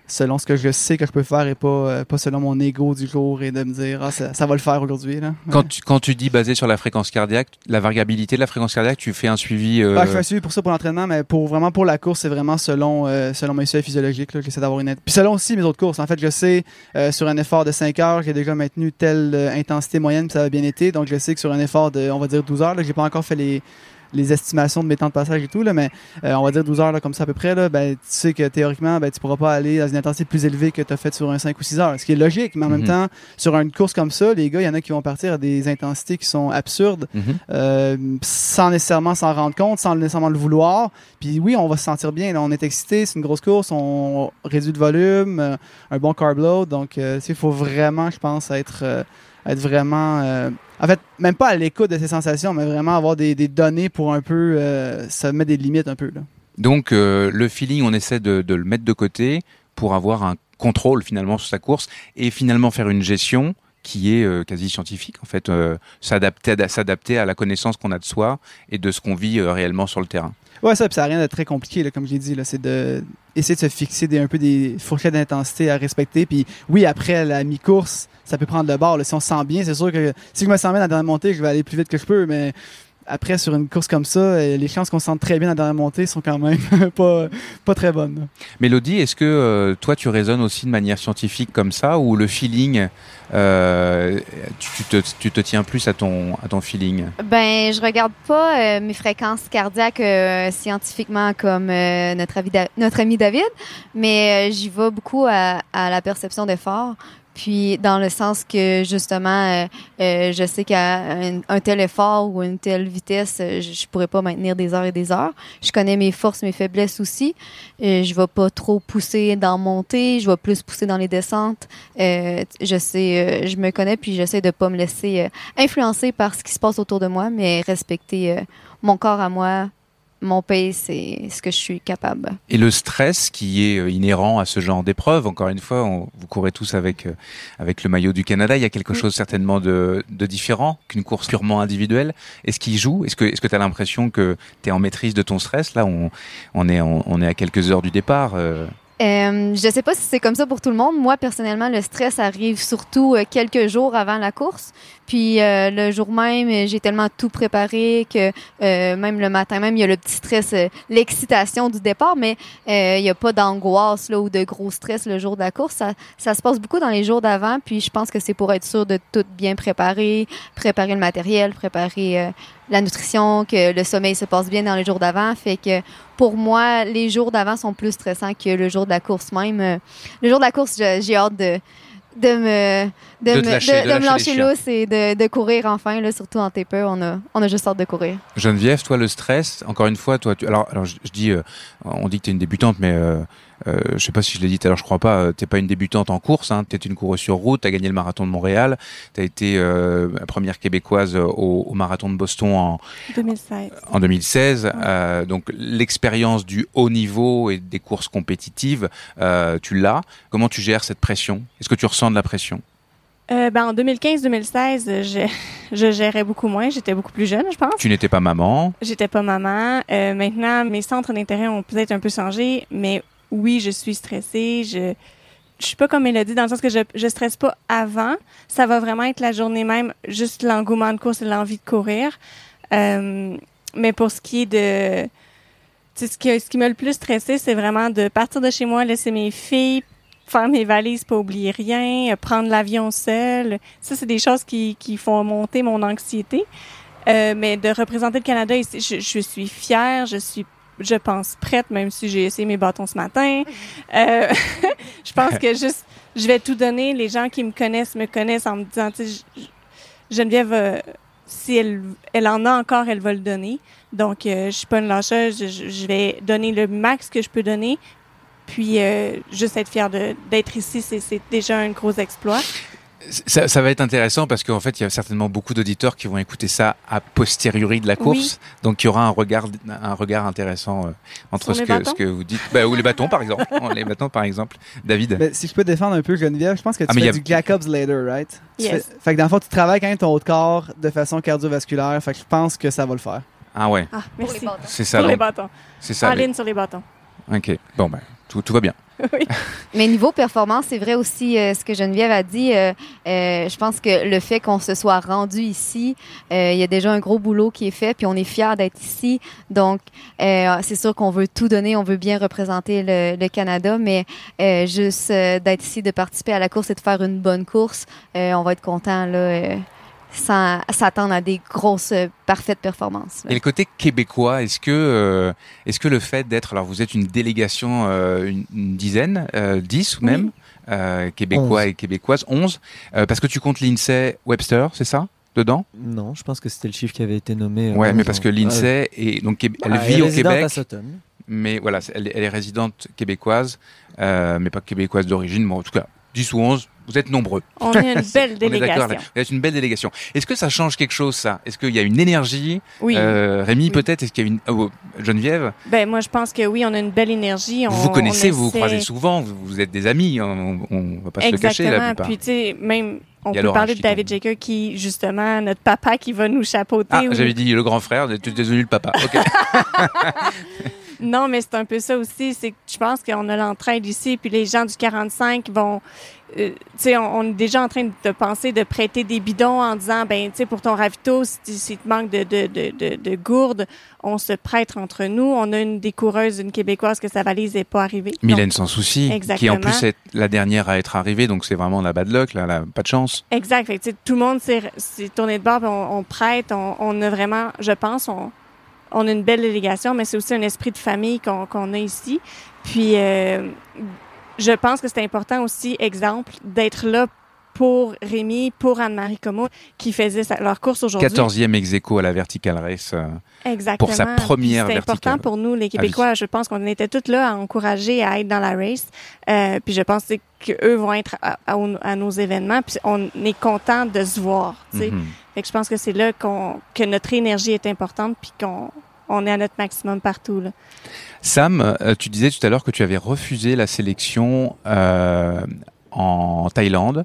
selon ce que je sais que je peux faire et pas, euh, pas selon mon ego du jour et de me dire, ah, ça, ça va le faire aujourd'hui. Là. Quand tu, quand tu dis basé sur la fréquence cardiaque, la variabilité de la fréquence cardiaque, tu fais un suivi. euh, Ah, je fais un suivi pour ça pour l'entraînement, mais pour vraiment pour la course, c'est vraiment selon euh, selon mes seuils physiologiques. là, J'essaie d'avoir une. Puis selon aussi mes autres courses. En fait, je sais euh, sur un effort de 5 heures, j'ai déjà maintenu telle intensité moyenne, puis ça a bien été. Donc je sais que sur un effort de, on va dire 12 heures, là, j'ai pas encore fait les les estimations de mes temps de passage et tout, là, mais euh, on va dire 12 heures là, comme ça à peu près, là, ben, tu sais que théoriquement, ben, tu pourras pas aller dans une intensité plus élevée que tu as fait sur un 5 ou 6 heures. Ce qui est logique, mais en Mhm. même temps, sur une course comme ça, les gars, il y en a qui vont partir à des intensités qui sont absurdes mhm. euh, sans nécessairement s'en rendre compte, sans nécessairement le vouloir. Puis oui, on va se sentir bien. là. on est excité, c'est une grosse course, on réduit le volume, euh, un bon carb load. Donc, il faut vraiment, je pense, être, être vraiment. En fait, même pas à l'écoute de ces sensations, mais vraiment avoir des, données pour un peu euh, se mettre des limites un peu. Là. Donc euh, le feeling, on essaie de, le mettre de côté pour avoir un contrôle finalement sur sa course et finalement faire une gestion qui est euh, quasi scientifique en fait, euh, s'adapter à, à la connaissance qu'on a de soi et de ce qu'on vit réellement sur le terrain. Ouais, ça, ça n'a rien de très compliqué, là, comme j'ai dit. C'est de essayer de se fixer des, un peu des fourchettes d'intensité à respecter. Puis oui, après la mi-course, ça peut prendre le bord. Si on se sent bien, c'est sûr que si je me sens bien dans la montée, je vais aller plus vite que je peux. Mais après, sur une course comme ça, euh, les chances qu'on se sente très bien dans la dernière montée sont quand même [LAUGHS] pas, pas très bonnes. Mélodie, est-ce que euh, toi tu raisonnes aussi de manière scientifique comme ça ou le feeling, euh, tu, tu te, tu te tiens plus à ton, à ton feeling? Ben, je regarde pas euh, mes fréquences cardiaques euh, scientifiquement comme euh, notre, ami Da- notre ami David, mais euh, j'y vais beaucoup à, à la perception d'effort. Puis dans le sens que justement, euh, euh, je sais qu'à un, tel effort ou une telle vitesse, euh, je, je pourrais pas maintenir des heures et des heures. Je connais mes forces, mes faiblesses aussi. Euh, je vais pas trop pousser dans montée, je vais plus pousser dans les descentes. Je sais, je me connais puis j'essaie de pas me laisser influencé par ce qui se passe autour de moi, mais respecter mon corps à moi, mon pays, c'est ce que je suis capable. Et le stress qui est euh, inhérent à ce genre d'épreuve, encore une fois, on- vous courez tous avec, euh, avec le maillot du Canada, il y a quelque chose certainement de, de différent qu'une course purement individuelle. Est-ce qu'il joue? Est-ce que tu as l'impression que tu es en maîtrise de ton stress? Là, on, on, est, on est à quelques heures du départ. euh, Euh, je sais pas si c'est comme ça pour tout le monde. Moi, personnellement, le stress arrive surtout quelques jours avant la course. Puis euh, le jour même, j'ai tellement tout préparé que euh, même le matin même, il y a le petit stress, euh, l'excitation du départ, mais il n'y a pas d'angoisse là ou de gros stress le jour de la course. Ça, ça se passe beaucoup dans les jours d'avant. Puis je pense que c'est pour être sûr de tout bien préparer, préparer le matériel, préparer la nutrition, que le sommeil se passe bien dans les jours d'avant. Fait que pour moi, les jours d'avant sont plus stressants que le jour de la course même. Le jour de la course, j'ai hâte de de me de, me, lâcher, de de me lâcher lousse et de, de courir enfin là surtout en taper on a on a juste hâte de courir. Geneviève, toi, le stress, encore une fois, toi, tu, alors, alors je, je dis, euh, on dit que tu es une débutante, mais euh, euh, je sais pas si je l'ai dit tout à l'heure, je crois pas, euh, t'es pas une débutante en course, hein, tu es une coureuse sur route, tu as gagné le marathon de Montréal, tu as été euh, la première québécoise au, au marathon de Boston en, 2016. en 2016. Euh, donc l'expérience du haut niveau et des courses compétitives, euh, tu l'as. Comment tu gères cette pression? Est-ce que tu ressens de la pression? Euh, ben, en 2015-2016, je, je gérais beaucoup moins. J'étais beaucoup plus jeune, je pense. Tu n'étais pas maman? J'étais pas maman. Euh, maintenant, mes centres d'intérêt ont peut-être un peu changé, mais oui, je suis stressée. Je je suis pas comme Mélodie dans le sens que je je stresse pas avant. Ça va vraiment être la journée même, juste l'engouement de course et l'envie de courir. Euh, mais pour ce qui est de ce qui, ce qui m'a le plus stressé, c'est vraiment de partir de chez moi, laisser mes filles, faire mes valises, pas oublier rien, prendre l'avion seul. Ça, c'est des choses qui, qui font monter mon anxiété. Euh, mais de représenter le Canada je, je suis fière, je suis, je pense prête, même si j'ai essayé mes bâtons ce matin. Euh, [LAUGHS] je pense que juste, je vais tout donner. Les gens qui me connaissent me connaissent en me disant, tu sais, Geneviève, euh, si elle, elle en a encore, elle va le donner. Donc, euh, je suis pas une lâcheuse. Je, je vais donner le max que je peux donner. Puis, euh, juste être fière d'être ici, c'est déjà un gros exploit. Ça, ça va être intéressant parce qu'en fait, il y a certainement beaucoup d'auditeurs qui vont écouter ça a posteriori de la course. Donc, il y aura un regard, un regard intéressant euh, entre Sur ce les que, bâtons ce que vous dites. Bah, ou les bâtons, par exemple. [LAUGHS] les bâtons, par exemple. David. Si je peux défendre un peu Geneviève, je pense que tu Ah, mais fais y a- du Jacobs later, right? Yes. fais- fait que dans le fond, tu travailles quand même ton haut de corps de façon cardiovasculaire. Fait que je pense que ça va le faire. Ah ouais, Ah, merci. c'est ça. Pour les donc. bâtons. C'est ça. les- Aline sur les bâtons. Ok. Bon, ben, tout, tout va bien. [LAUGHS] mais niveau performance c'est vrai aussi euh, ce que Geneviève a dit euh, euh, je pense que le fait qu'on se soit rendu ici euh, il y a déjà un gros boulot qui est fait puis on est fiers d'être ici. Donc euh, c'est sûr qu'on veut tout donner on veut bien représenter le, le Canada mais euh, juste d'être ici de participer à la course et de faire une bonne course on va être content là sans s'attendre à des grosses euh, parfaites performances là. Et le côté québécois, est-ce que, euh, est-ce que le fait d'être, alors vous êtes une délégation, euh, une, une dizaine, euh, dix ou Oui. même, euh, québécois Onze. et québécoises, onze, euh, parce que tu comptes l'INSEE Webster, c'est ça, dedans? Non, je pense que c'était le chiffre qui avait été nommé. euh, Ouais, mais parce que l'INSEE est donc Québé- elle Ah, vit elle est au Québec, à Sutton. mais voilà, elle, est- elle est résidente québécoise, euh, mais pas québécoise d'origine. Bon, en tout cas, 10 ou 11, vous êtes nombreux. On est une [LAUGHS] belle On est délégation. Vous êtes une belle délégation. Est-ce que ça change quelque chose, ça? Est-ce qu'il y a une énergie Oui. Euh, Rémi, Oui. peut-être? Est-ce qu'il y a une oh, Geneviève? Ben moi je pense que oui, on a une belle énergie. On, Vous connaissez, on vous vous croisez souvent, vous, êtes des amis, on, on, va pas se le cacher la plupart. Puis tu sais, même on peut parler de David. Jaker qui justement notre papa qui va nous chapeauter. Ah, ou- j'avais dit le grand frère, tu es devenu le papa. Ok. [LAUGHS] Non, mais c'est un peu ça aussi. C'est que je pense qu'on a l'entraide ici, puis les gens du 45 vont. Euh, tu sais, on, on est déjà en train de penser de prêter des bidons en disant, ben, tu sais, pour ton ravito, si, si te manque de, de, on se prête entre nous. On a une des coureuses, une québécoise, que sa valise n'est pas arrivée. Mylène sans souci, qui en Exactement. plus est la dernière à être arrivée, donc c'est vraiment la bad luck, là, là, pas de chance. Exact. Fait que, tout le monde s'est tourné de bord, on, on prête. On, on a vraiment, je pense, on, on a une belle délégation, mais c'est aussi un esprit de famille qu'on qu'on a ici. Puis, euh, je pense que c'est important aussi, exemple, d'être là pour Rémi, pour Anne-Marie Como, qui faisait sa- leur course aujourd'hui. 14e ex aequo à la Vertical Race. euh, Exactement. pour sa première C'est important pour nous, les Québécois. Je pense qu'on était tous là à encourager à être dans la race. Euh, puis je pense qu'eux vont être à, à- à nos événements. Puis on est content de se voir. sais. mhm. Fait que je pense que c'est là qu'on que notre énergie est importante puis qu'on on est à notre maximum partout. Là. Sam, euh, tu disais tout à l'heure que tu avais refusé la sélection euh, en Thaïlande.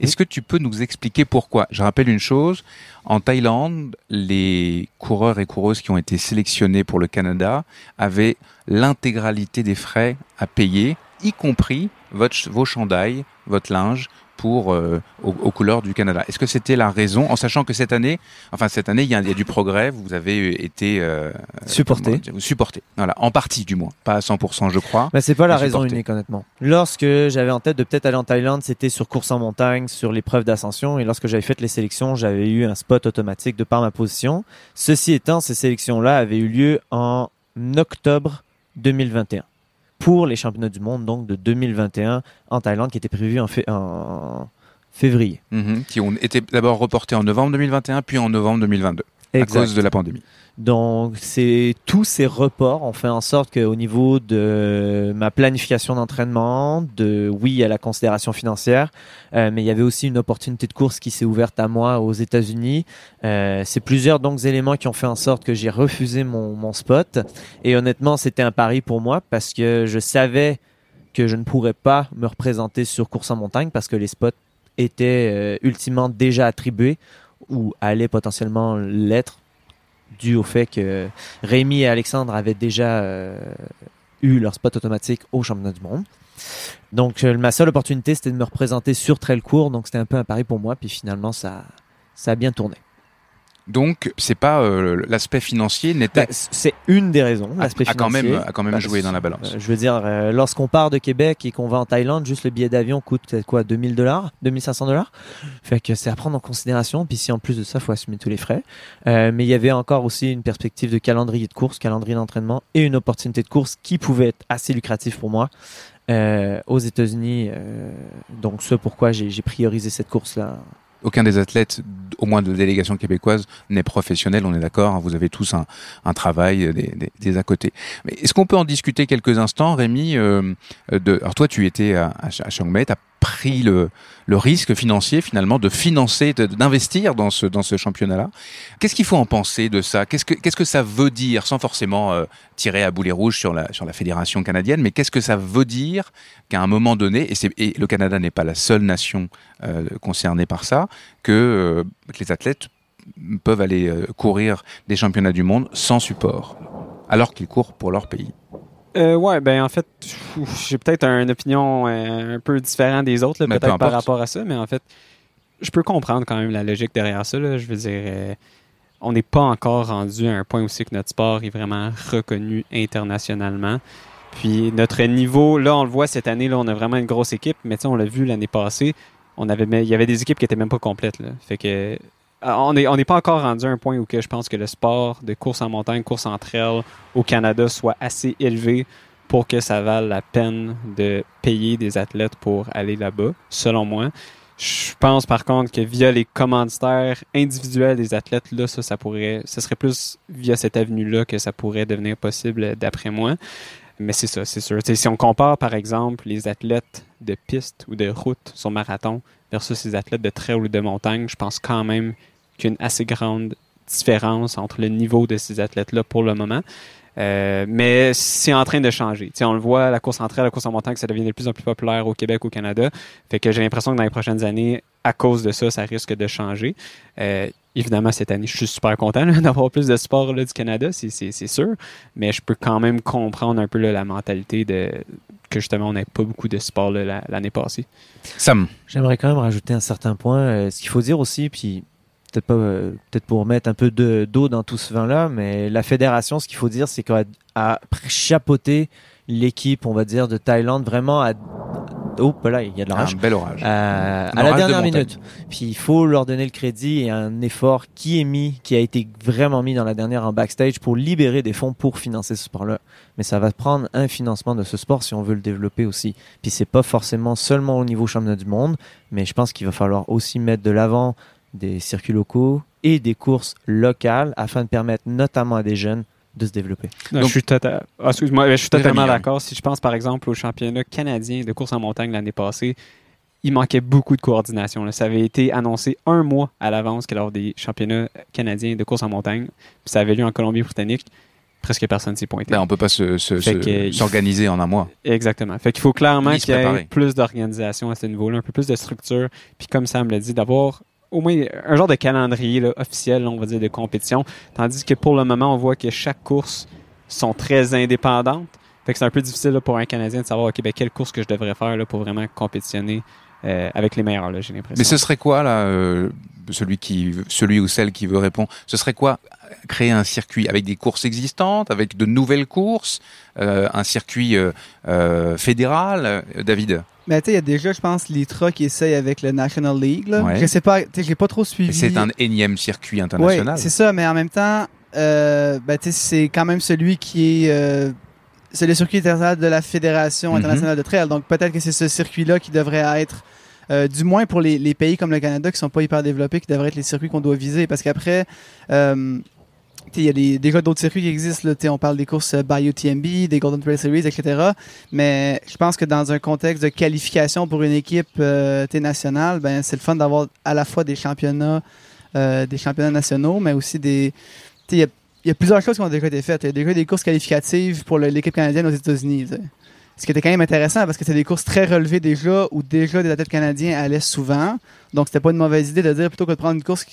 Est-ce que tu peux nous expliquer pourquoi? Je rappelle une chose, en Thaïlande, les coureurs et coureuses qui ont été sélectionnés pour le Canada avaient l'intégralité des frais à payer, y compris votre, vos chandails, votre linge pour euh, aux, aux couleurs du Canada. Est-ce que c'était la raison, en sachant que cette année, enfin cette année, il y a, il y a du progrès, vous avez été euh, Supporté. comment supporté, voilà, en partie du moins, pas à 100% je crois. Bah, c'est pas la raison unique honnêtement. Lorsque j'avais en tête de peut-être aller en Thaïlande, c'était sur course en montagne, sur l'épreuve d'ascension. Et lorsque j'avais fait les sélections, j'avais eu un spot automatique de par ma position. Ceci étant, ces sélections-là avaient eu lieu en octobre 2021 pour les championnats du monde donc de 2021 en Thaïlande qui étaient prévus en, fé- en février. Mhm, qui ont été d'abord reportés en novembre 2021, puis en novembre 2022 à Exact. cause de la pandémie. Donc, c'est tous ces reports ont fait en sorte qu'au niveau de ma planification d'entraînement, de oui à la considération financière, euh, mais il y avait aussi une opportunité de course qui s'est ouverte à moi aux États-Unis. Euh, c'est plusieurs donc éléments qui ont fait en sorte que j'ai refusé mon, mon spot. Et honnêtement, c'était un pari pour moi parce que je savais que je ne pourrais pas me représenter sur course en montagne parce que les spots étaient euh, ultimement déjà attribués ou allaient potentiellement l'être dû au fait que Rémi et Alexandre avaient déjà euh, eu leur spot automatique au championnat du monde. Donc euh, ma seule opportunité c'était de me représenter sur trail court, donc c'était un peu un pari pour moi, puis finalement ça ça a bien tourné. Donc c'est pas euh, l'aspect financier n'était c- c'est une des raisons, a, l'aspect a quand même financier. a quand même Bah, joué dans la balance. Euh, je veux dire, euh, lorsqu'on part de Québec et qu'on va en Thaïlande, juste le billet d'avion coûte peut-être quoi, 2000 dollars, 2500 dollars? Fait que c'est à prendre en considération. Puis si en plus de ça, faut assumer tous les frais. Euh, mais il y avait encore aussi une perspective de calendrier de course, calendrier d'entraînement et une opportunité de course qui pouvait être assez lucrative pour moi aux États-Unis. donc c'est pourquoi j'ai j'ai priorisé cette course-là. Aucun des athlètes, au moins de délégation québécoise, n'est professionnel. On est d'accord. hein, vous avez tous un, un travail euh, des, des, des à côté. Mais est-ce qu'on peut en discuter quelques instants, Rémi euh, de, Alors toi, tu étais à, à pris le, risque financier finalement de financer, d'investir dans ce dans ce championnat-là. Qu'est-ce qu'il faut en penser de ça? Qu'est-ce que qu'est-ce que ça veut dire, sans forcément euh, tirer à boulet rouge sur la sur la fédération canadienne, mais qu'est-ce que ça veut dire qu'à un moment donné, et, le Canada n'est pas la seule nation euh, concernée par ça, que, euh, que les athlètes peuvent aller courir des championnats du monde sans support, alors qu'ils courent pour leur pays? Euh, ouais, ben en fait, j'ai peut-être une opinion euh, un peu différente des autres, peu peut-être par rapport à ça, mais en fait, je peux comprendre quand même la logique derrière ça. Là. Je veux dire, euh, on n'est pas encore rendu à un point aussi que notre sport est vraiment reconnu internationalement. Puis notre niveau, là, on le voit cette année, là, on a vraiment une grosse équipe, mais tu sais, on l'a vu l'année passée, on avait, il y avait des équipes qui étaient même pas complètes. Là. Fait que on n'est on n'est pas encore rendu à un point où que je pense que le sport de course en montagne, course en trail au Canada soit assez élevé pour que ça vale la peine de payer des athlètes pour aller là-bas, selon moi. Je pense par contre que via les commanditaires individuels des athlètes, là, ça, ça pourrait, ce serait plus via cette avenue-là que ça pourrait devenir possible, d'après moi. Mais c'est ça, c'est sûr. Si on compare, par exemple, les athlètes de piste ou de route sur marathon versus les athlètes de trail ou de montagne, je pense quand même qu'il y a une assez grande différence entre le niveau de ces athlètes-là pour le moment. Euh, mais c'est en train de changer. Tu sais, on le voit, la course en trail, la course en montagne, ça devient de plus en plus populaire au Québec, au Canada. Fait que j'ai l'impression que dans les prochaines années, à cause de ça, ça risque de changer. Euh, évidemment, cette année, je suis super content [LAUGHS] d'avoir plus de sport là, du Canada, c'est, sûr. Mais je peux quand même comprendre un peu là, la mentalité de que justement, on n'avait pas beaucoup de sport l'année passée. Sam, J'aimerais quand même rajouter un certain point. Euh, ce qu'il faut dire aussi, puis peut-être pas, euh, peut-être pour mettre un peu de- d'eau dans tout ce vin-là, mais la fédération, ce qu'il faut dire, c'est qu'elle a, a chapeauté l'équipe, on va dire, de Thaïlande vraiment à. Oh, là, il y a de l'orage. un bel orage. Euh, à la de dernière minute. Puis il faut leur donner le crédit et un effort qui est mis, qui a été vraiment mis dans la dernière en backstage pour libérer des fonds pour financer ce sport-là. Mais ça va prendre un financement de ce sport si on veut le développer aussi. Puis c'est pas forcément seulement au niveau championnat du monde, mais je pense qu'il va falloir aussi mettre de l'avant des circuits locaux et des courses locales afin de permettre notamment à des jeunes de se développer. Non, Donc- je suis, tota- ah, excuse-moi, mais je suis Jérémy, totalement d'accord. Si je pense par exemple au championnat canadien de course en montagne l'année passée, il manquait beaucoup de coordination. là. Ça avait été annoncé un mois à l'avance que lors des championnats canadiens de course en montagne, puis ça avait lieu en Colombie-Britannique, presque personne s'y pointait. Ben, on peut pas se- se- Fait se- que- s'organiser en un mois. Exactement. Fait qu'il faut clairement qu'il y ait plus d'organisation à ce niveau-là, un peu plus de structure. Puis comme Sam l'a dit, d'avoir au moins un genre de calendrier officiel, on va dire, de compétition. Tandis que pour le moment, on voit que chaque course sont très indépendantes. Fait que c'est un peu difficile pour un Canadien de savoir, OK, ben, quelle course que je devrais faire là, pour vraiment compétitionner euh, avec les meilleurs, j'ai l'impression. Mais ce serait quoi, là, euh, celui, qui, celui ou celle qui veut répondre, ce serait quoi créer un circuit avec des courses existantes, avec de nouvelles courses, euh, un circuit euh, euh, fédéral, euh, David? Mais tu sais, il y a déjà, je pense, l'ITRA qui essaye avec le National League. Là. Ouais. Je sais pas, tu sais, j'ai pas trop suivi. C'est un énième circuit Oui, international. c'est ça, mais en même temps, euh, ben, tu sais, c'est quand même celui qui est. c'est le circuit international de la Fédération Mhm. internationale de trail. Donc peut-être que c'est ce circuit-là qui devrait être, euh, du moins pour les, les pays comme le Canada qui sont pas hyper développés, qui devraient être les circuits qu'on doit viser. Parce qu'après, euh, il y a des- déjà d'autres circuits qui existent. Là, Tu sais, on parle des courses euh, by UTMB, des Golden Trail Series, etc. Mais je pense que dans un contexte de qualification pour une équipe euh, nationale, ben, c'est le fun d'avoir à la fois des championnats, euh, des championnats nationaux, mais aussi des. tu sais, Il y a, il y a plusieurs choses qui ont déjà été faites. Il y a déjà des courses qualificatives pour l'équipe canadienne aux États-Unis. Ce qui était quand même intéressant parce que c'est des courses très relevées déjà où déjà des athlètes canadiens allaient souvent. Donc c'était pas une mauvaise idée de dire plutôt que de prendre une course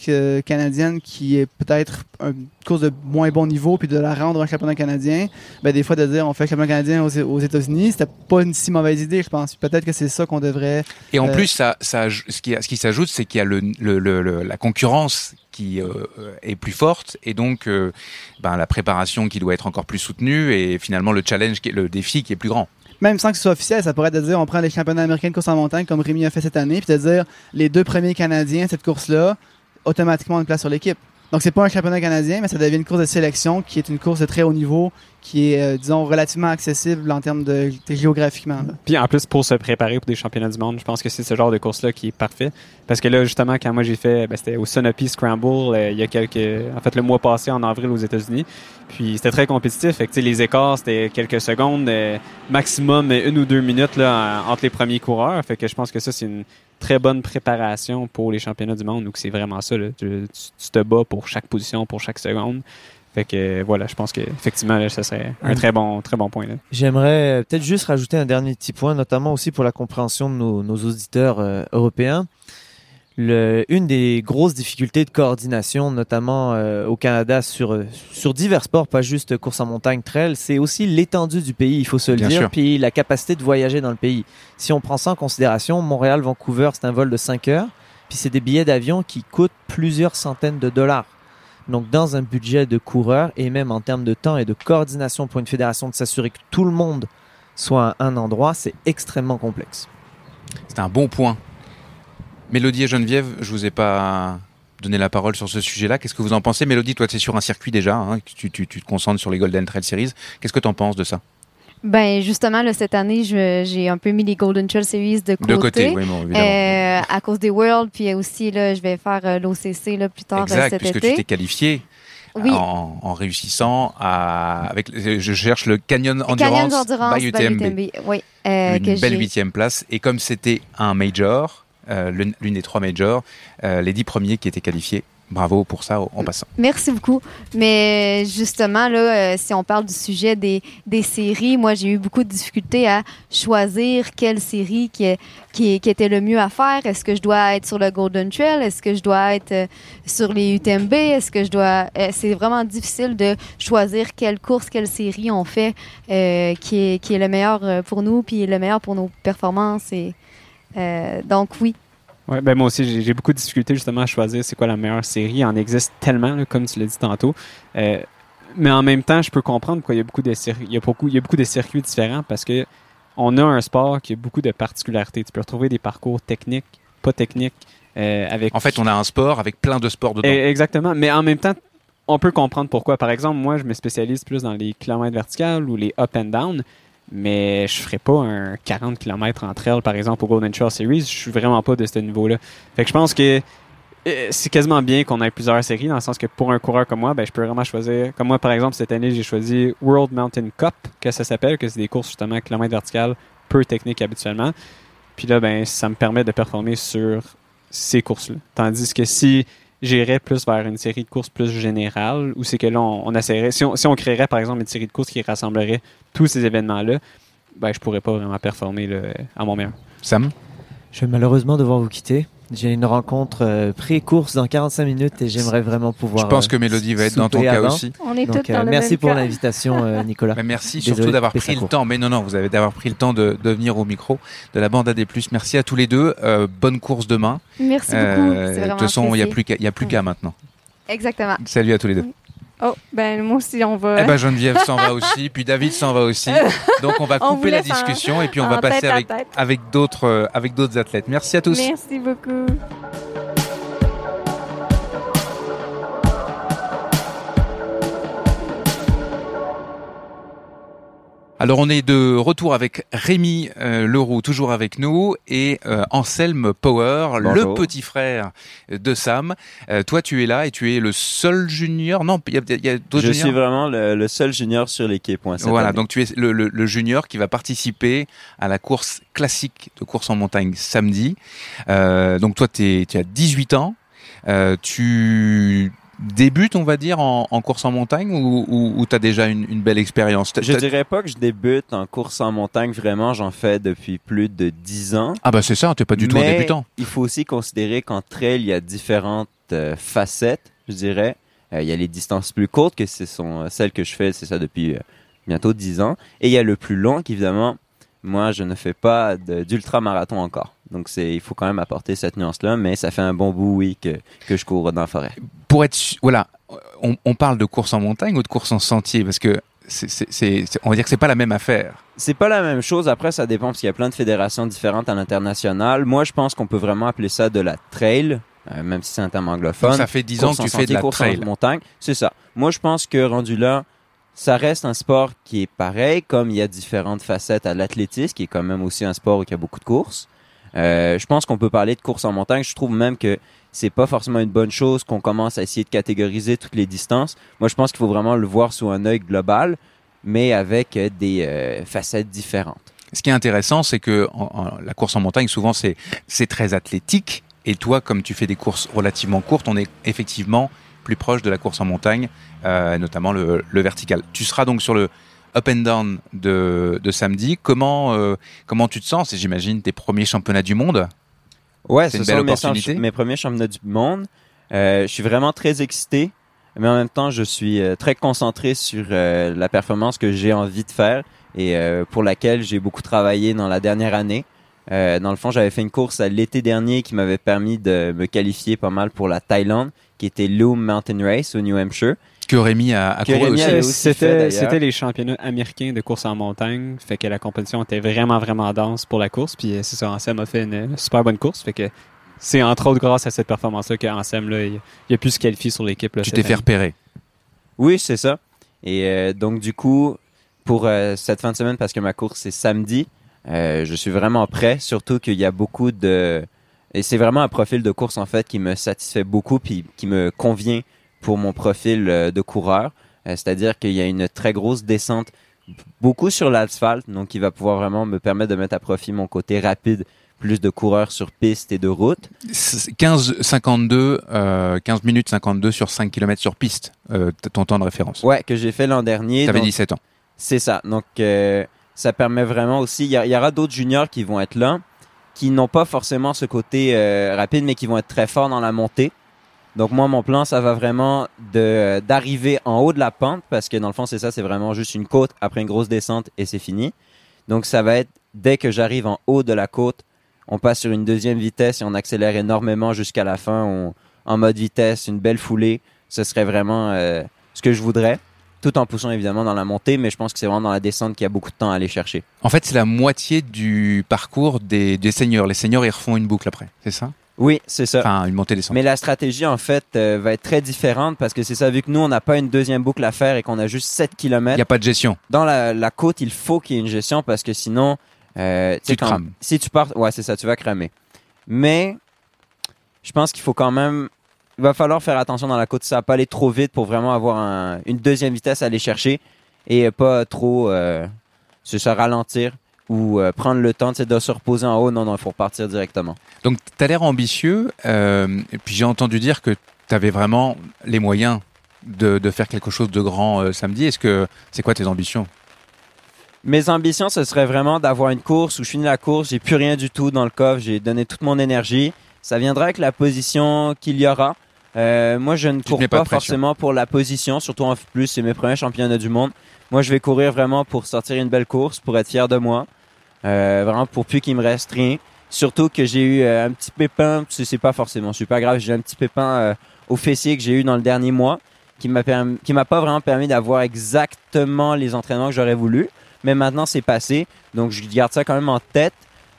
canadienne qui est peut-être une course de moins bon niveau puis de la rendre un championnat canadien, ben des fois de dire on fait un championnat canadien aux, aux États-Unis, c'était pas une si mauvaise idée, je pense. Peut-être que c'est ça qu'on devrait. Et en Euh, plus, ça, ça, ce qui, ce qui s'ajoute, c'est qu'il y a le, le- le- le- la concurrence qui euh, est plus forte et donc euh, ben, la préparation qui doit être encore plus soutenue et finalement le challenge, le défi qui est plus grand. Même sans que ce soit officiel, ça pourrait être de dire on prend les championnats américains de course en montagne comme Rémi a fait cette année, puis de dire les deux premiers Canadiens cette course-là, automatiquement une place sur l'équipe. Donc c'est pas un championnat canadien, mais ça devient une course de sélection qui est une course de très haut niveau, qui est, euh, disons, relativement accessible en termes de, de géographiquement. là. Puis en plus, pour se préparer pour des championnats du monde, je pense que c'est ce genre de course-là qui est parfait. Parce que là, justement, quand moi j'ai fait, ben, c'était au Sunapee Scramble, euh, il y a quelques, en fait, le mois passé en avril aux États-Unis. Puis c'était très compétitif. Fait que, les écarts, c'était quelques secondes, euh, maximum une ou deux minutes là, en- entre les premiers coureurs. Fait que je pense que ça, c'est une très bonne préparation pour les championnats du monde. Donc c'est vraiment ça. Là. Tu, te bats pour chaque position, pour chaque seconde. Fait que voilà, je pense que effectivement, là, ça serait un très bon, très bon point. J'aimerais euh, peut-être juste rajouter un dernier petit point, notamment aussi pour la compréhension de nos, nos auditeurs euh, européens. Le- une des grosses difficultés de coordination, notamment euh, au Canada sur, euh, sur divers sports, pas juste course en montagne, trail, c'est aussi l'étendue du pays, il faut se le Bien dire, sûr. puis la capacité de voyager dans le pays. Si on prend ça en considération, Montréal-Vancouver, c'est un vol de 5 heures, puis c'est des billets d'avion qui coûtent plusieurs centaines de dollars. Donc, dans un budget de coureur et même en termes de temps et de coordination pour une fédération de s'assurer que tout le monde soit à un endroit, c'est extrêmement complexe. C'est un bon point. Mélodie et Geneviève, je vous ai pas donné la parole sur ce sujet-là. Qu'est-ce que vous en pensez? Mélodie, toi, tu es sur un circuit déjà, hein, tu, tu- tu te concentres sur les Golden Trail Series. Qu'est-ce que tu en penses de ça? Ben justement, là, cette année, j'ai un peu mis les Golden Trail Series de côté. De côté, oui, bon, évidemment. Euh, à cause des Worlds, puis aussi, là, je vais faire euh, l'OCC là, plus tard euh, exact, cet puisque été. tu t'es qualifié Oui. en, en réussissant à... Avec, je cherche le Canyon Endurance, Canyon d'endurance by UTMB. Oui, euh, une que belle huitième place. Et comme c'était un major, l'une l'une des trois majors, euh, les dix premiers qui étaient qualifiés, bravo pour ça en passant. Merci beaucoup. Mais justement, là, euh, si on parle du sujet des, des séries, moi, j'ai eu beaucoup de difficultés à choisir quelle série qui, qui, qui était le mieux à faire. Est-ce que je dois être sur le Golden Trail? Est-ce que je dois être euh, sur les UTMB? Est-ce que je dois... euh, c'est vraiment difficile de choisir quelle course, quelle série on fait euh, qui, est, qui est le meilleur euh, pour nous, puis le meilleur pour nos performances. Et, euh, donc, oui. Ouais, ben moi aussi, j'ai beaucoup de difficultés justement à choisir c'est quoi la meilleure série. Il en existe tellement, là, comme tu l'as dit tantôt. Euh, mais en même temps, je peux comprendre pourquoi il y a beaucoup de. Il y a beaucoup, il y a beaucoup de circuits différents parce que on a un sport qui a beaucoup de particularités. Tu peux retrouver des parcours techniques, pas techniques, euh, avec. En fait, on a un sport avec plein de sports dedans. Eh, Exactement. Mais en même temps, on peut comprendre pourquoi. Par exemple, moi, je me spécialise plus dans les kilomètres verticales ou les up and down. Mais je ferais pas un 40 km en trail, par exemple, au Golden Trail Series. Je suis vraiment pas de ce niveau-là. Fait que je pense que euh, c'est quasiment bien qu'on ait plusieurs séries, dans le sens que pour un coureur comme moi, ben, je peux vraiment choisir. Comme moi, par exemple, cette année, j'ai choisi World Mountain Cup, que ça s'appelle, que c'est des courses justement kilomètres verticales, peu techniques habituellement. Puis là, ben, ça me permet de performer sur ces courses-là. Tandis que si j'irais plus vers une série de courses plus générale, ou c'est que là, on, on essaierait, si on, si on créerait par exemple une série de courses qui rassemblerait tous ces événements-là, ben, je pourrais pas vraiment performer là, à mon meilleur. Sam? Je vais malheureusement devoir vous quitter. J'ai une rencontre euh, pré-course dans 45 minutes et j'aimerais vraiment pouvoir. Je pense euh, que Mélodie va être dans ton cas avant. aussi. On est Donc, toutes dans euh, le merci même pour l'invitation, euh, [LAUGHS] Nicolas. Mais merci Désolé surtout d'avoir pris le temps. Mais non, non, vous avez d'avoir pris le temps de, de venir au micro de la bande AD+. Merci à tous les deux. Euh, bonne course demain. Merci beaucoup. Euh, de toute façon, il n'y plus qu'à, a plus qu'à maintenant. Exactement. Salut à tous les deux. Oh, ben moi aussi, on va. Eh ben Geneviève s'en va aussi, puis David s'en va aussi. Donc on va [LAUGHS] On couper la discussion et puis on va passer avec avec d'autres euh, avec d'autres athlètes. Merci à tous. Merci beaucoup. Alors on est de retour avec Rémi euh, Leroux, toujours avec nous, et euh, Anselme Power, le petit frère de Sam. Euh, toi tu es là et tu es le seul junior. Non, il y a, il y a d'autres Je juniors. suis vraiment le, le seul junior sur l'équipe. Voilà, année. donc tu es le, le- le junior qui va participer à la course classique de course en montagne samedi. Euh, donc toi, tu as 18 ans. Tu débutes, on va dire, en, en course en montagne ou, ou, tu as déjà une, une belle expérience? Je dirais pas que je débute en course en montagne, vraiment, j'en fais depuis plus de 10 ans. Ah bah c'est ça, t'es pas du tout un débutant. Il faut aussi considérer qu'en trail, il y a différentes euh, facettes, je dirais. Euh, il y a les distances plus courtes, que ce sont euh, celles que je fais, c'est ça depuis euh, bientôt 10 ans. Et il y a le plus long, qu'évidemment, moi, je ne fais pas d'ultra-marathon encore. Donc, c'est, il faut quand même apporter cette nuance-là, mais ça fait un bon bout, oui, que, que je cours dans la forêt. Pour être, voilà, on, on parle de course en montagne ou de course en sentier? Parce que c'est, c'est, c'est- c'est- on va dire que c'est pas la même affaire. C'est pas la même chose. Après, ça dépend parce qu'il y a plein de fédérations différentes à l'international. Moi, je pense qu'on peut vraiment appeler ça de la trail, euh, même si c'est un terme anglophone. Donc ça fait 10 ans que tu fais de la trail. montagne. C'est ça. Moi, je pense que rendu là, ça reste un sport qui est pareil, comme il y a différentes facettes à l'athlétisme, qui est quand même aussi un sport où il y a beaucoup de courses. Euh, je pense qu'on peut parler de course en montagne. Je trouve même que c'est pas forcément une bonne chose qu'on commence à essayer de catégoriser toutes les distances. Moi, je pense qu'il faut vraiment le voir sous un œil global, mais avec euh, des euh, facettes différentes. Ce qui est intéressant, c'est que la course en montagne, souvent, c'est très athlétique. Et toi, comme tu fais des courses relativement courtes, on est effectivement plus proche de la course en montagne, notamment le vertical. Tu seras donc sur le up and down de, de samedi. Comment euh, comment tu te sens? C'est, j'imagine, tes premiers championnats du monde. Ouais, C'est ce une belle sont opportunité. mes premiers championnats du monde. Euh, je suis vraiment très excité, mais en même temps, je suis euh, très concentré sur euh, la performance que j'ai envie de faire et pour laquelle j'ai beaucoup travaillé dans la dernière année. Dans le fond, j'avais fait une course à l'été dernier qui m'avait permis de me qualifier pas mal pour la Thaïlande, qui était Loom Mountain Race au New Hampshire. Que Rémi a, a Que couru Rémi aussi. C'était les championnats américains de course en montagne, fait que la compétition était vraiment vraiment dense pour la course, puis euh, c'est ça, Ansem a fait une super bonne course, fait que c'est entre autres grâce à cette performance-là que Ansem là, il, il a pu se qualifier sur l'équipe. là, Tu t'es fait repérer. Oui, c'est ça. Et euh, donc, du coup, pour euh, cette fin de semaine, parce que ma course c'est samedi, euh, je suis vraiment prêt. Surtout qu'il y a beaucoup de. Et c'est vraiment un profil de course, en fait, qui me satisfait beaucoup puis qui me convient pour mon profil euh, de coureur. Euh, C'est-à-dire qu'il y a une très grosse descente, beaucoup sur l'asphalte, donc qui va pouvoir vraiment me permettre de mettre à profit mon côté rapide, plus de coureurs sur piste et de route. 15 52 euh, 15 minutes 52 sur 5 km sur piste. Euh, ton temps de référence. Ouais, que j'ai fait l'an dernier. T'avais donc- 17 ans. C'est ça. Donc, euh, ça permet vraiment aussi. Il y, aura d'autres juniors qui vont être là, qui n'ont pas forcément ce côté rapide, mais qui vont être très forts dans la montée. Donc, moi, mon plan, ça va vraiment de d'arriver en haut de la pente, parce que dans le fond, c'est ça, c'est vraiment juste une côte après une grosse descente et c'est fini. Donc, ça va être dès que j'arrive en haut de la côte, on passe sur une deuxième vitesse et on accélère énormément jusqu'à la fin, en mode vitesse, une belle foulée. Ce serait vraiment euh, ce que je voudrais tout en poussant évidemment dans la montée, mais je pense que c'est vraiment dans la descente qu'il y a beaucoup de temps à aller chercher. En fait, c'est la moitié du parcours des, des seniors. Les seniors, ils refont une boucle après, c'est ça? Oui, c'est ça. Enfin, une montée-descente. Mais la stratégie, en fait, euh, va être très différente parce que c'est ça, vu que nous, on n'a pas une deuxième boucle à faire et qu'on a juste 7 Il km. n'y a pas de gestion. Dans la, la côte, il faut qu'il y ait une gestion parce que sinon, euh, tu quand- crames. Si tu pars, ouais, c'est ça, tu vas cramer. Mais je pense qu'il faut quand même. Il va falloir faire attention dans la côte, ça va pas aller trop vite pour vraiment avoir un- une deuxième vitesse à aller chercher et pas trop euh, se ralentir ou euh, prendre le temps de se reposer en haut. Non, non, il faut repartir directement. Donc, tu as l'air ambitieux. euh, et puis, j'ai entendu dire que tu avais vraiment les moyens de, de faire quelque chose de grand euh, samedi. Est-ce que c'est quoi tes ambitions? Mes ambitions, ce serait vraiment d'avoir une course où je finis la course, j'ai plus rien du tout dans le coffre, j'ai donné toute mon énergie, Ça viendra avec la position qu'il y aura. Euh, moi, je ne cours pas, forcément pour la position, surtout en plus, c'est mes premiers championnats du monde. Moi, je vais courir vraiment pour sortir une belle course, pour être fier de moi. Euh, vraiment pour plus qu'il me reste rien. Surtout que j'ai eu euh, un petit pépin, c'est pas forcément super grave, j'ai eu un petit pépin euh, au fessier que j'ai eu dans le dernier mois qui m'a qui m'a pas vraiment permis d'avoir exactement les entraînements que j'aurais voulu. Mais maintenant, c'est passé. Donc, je garde ça quand même en tête.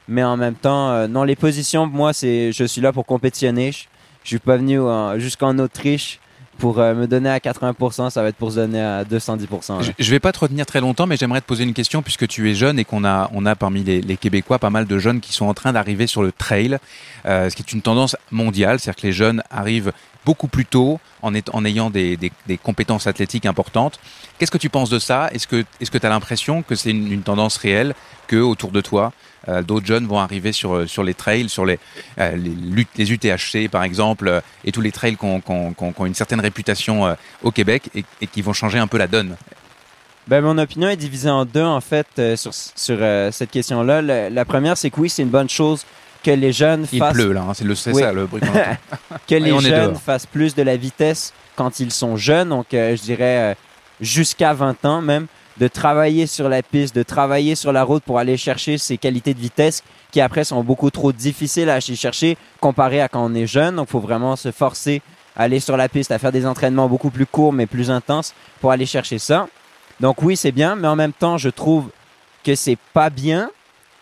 Mais en même temps, euh, non, les positions, moi, c'est, je suis là pour compétitionner. Je, je suis pas venu en- jusqu'en Autriche pour euh, me donner à 80%. Ça va être pour se donner à 210%. là. Je, je vais pas te retenir très longtemps, mais j'aimerais te poser une question puisque tu es jeune et qu'on a, on a parmi les, les Québécois pas mal de jeunes qui sont en train d'arriver sur le trail, euh, ce qui est une tendance mondiale, c'est-à-dire que les jeunes arrivent beaucoup plus tôt en, ayant des, compétences athlétiques importantes. Qu'est-ce que tu penses de ça? Est-ce que tu as l'impression que c'est une, tendance réelle que autour de toi euh, d'autres jeunes vont arriver sur euh, sur les trails, sur les euh, UTHC par exemple euh, et tous les trails qui ont, une certaine réputation au Québec et, qui vont changer un peu la donne? Ben, mon opinion est divisée en deux, en fait, sur, cette question-là. Le- la première, c'est que oui, c'est une bonne chose que les jeunes Il fassent, pleut là, hein, c'est le c'est Oui. ça le bruit qu'on [LAUGHS] que les jeunes fassent plus de la vitesse quand ils sont jeunes, donc euh, je dirais euh, jusqu'à 20 ans même, de travailler sur la piste, de travailler sur la route pour aller chercher ces qualités de vitesse qui après sont beaucoup trop difficiles à aller chercher comparé à quand on est jeune. Donc, il faut vraiment se forcer à aller sur la piste, à faire des entraînements beaucoup plus courts mais plus intenses pour aller chercher ça. Donc oui, c'est bien, mais en même temps, je trouve que c'est pas bien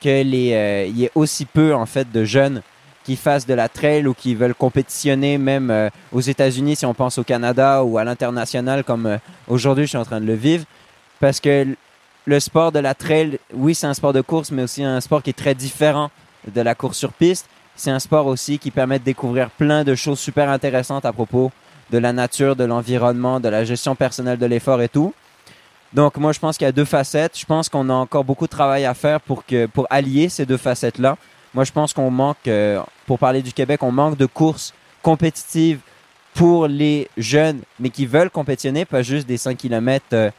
que les euh, il y ait aussi peu en fait de jeunes qui fassent de la trail ou qui veulent compétitionner même euh, aux États-Unis si on pense au Canada ou à l'international comme euh, aujourd'hui je suis en train de le vivre. Parce que le sport de la trail oui c'est un sport de course mais aussi un sport qui est très différent de la course sur piste. C'est un sport aussi qui permet de découvrir plein de choses super intéressantes à propos de la nature de l'environnement de la gestion personnelle de l'effort et tout donc moi je pense qu'il y a deux facettes. Je pense qu'on a encore beaucoup de travail à faire pour que pour allier ces deux facettes là. Moi je pense qu'on manque euh, pour parler du Québec, on manque de courses compétitives pour les jeunes mais qui veulent compétitionner, pas juste des 5 km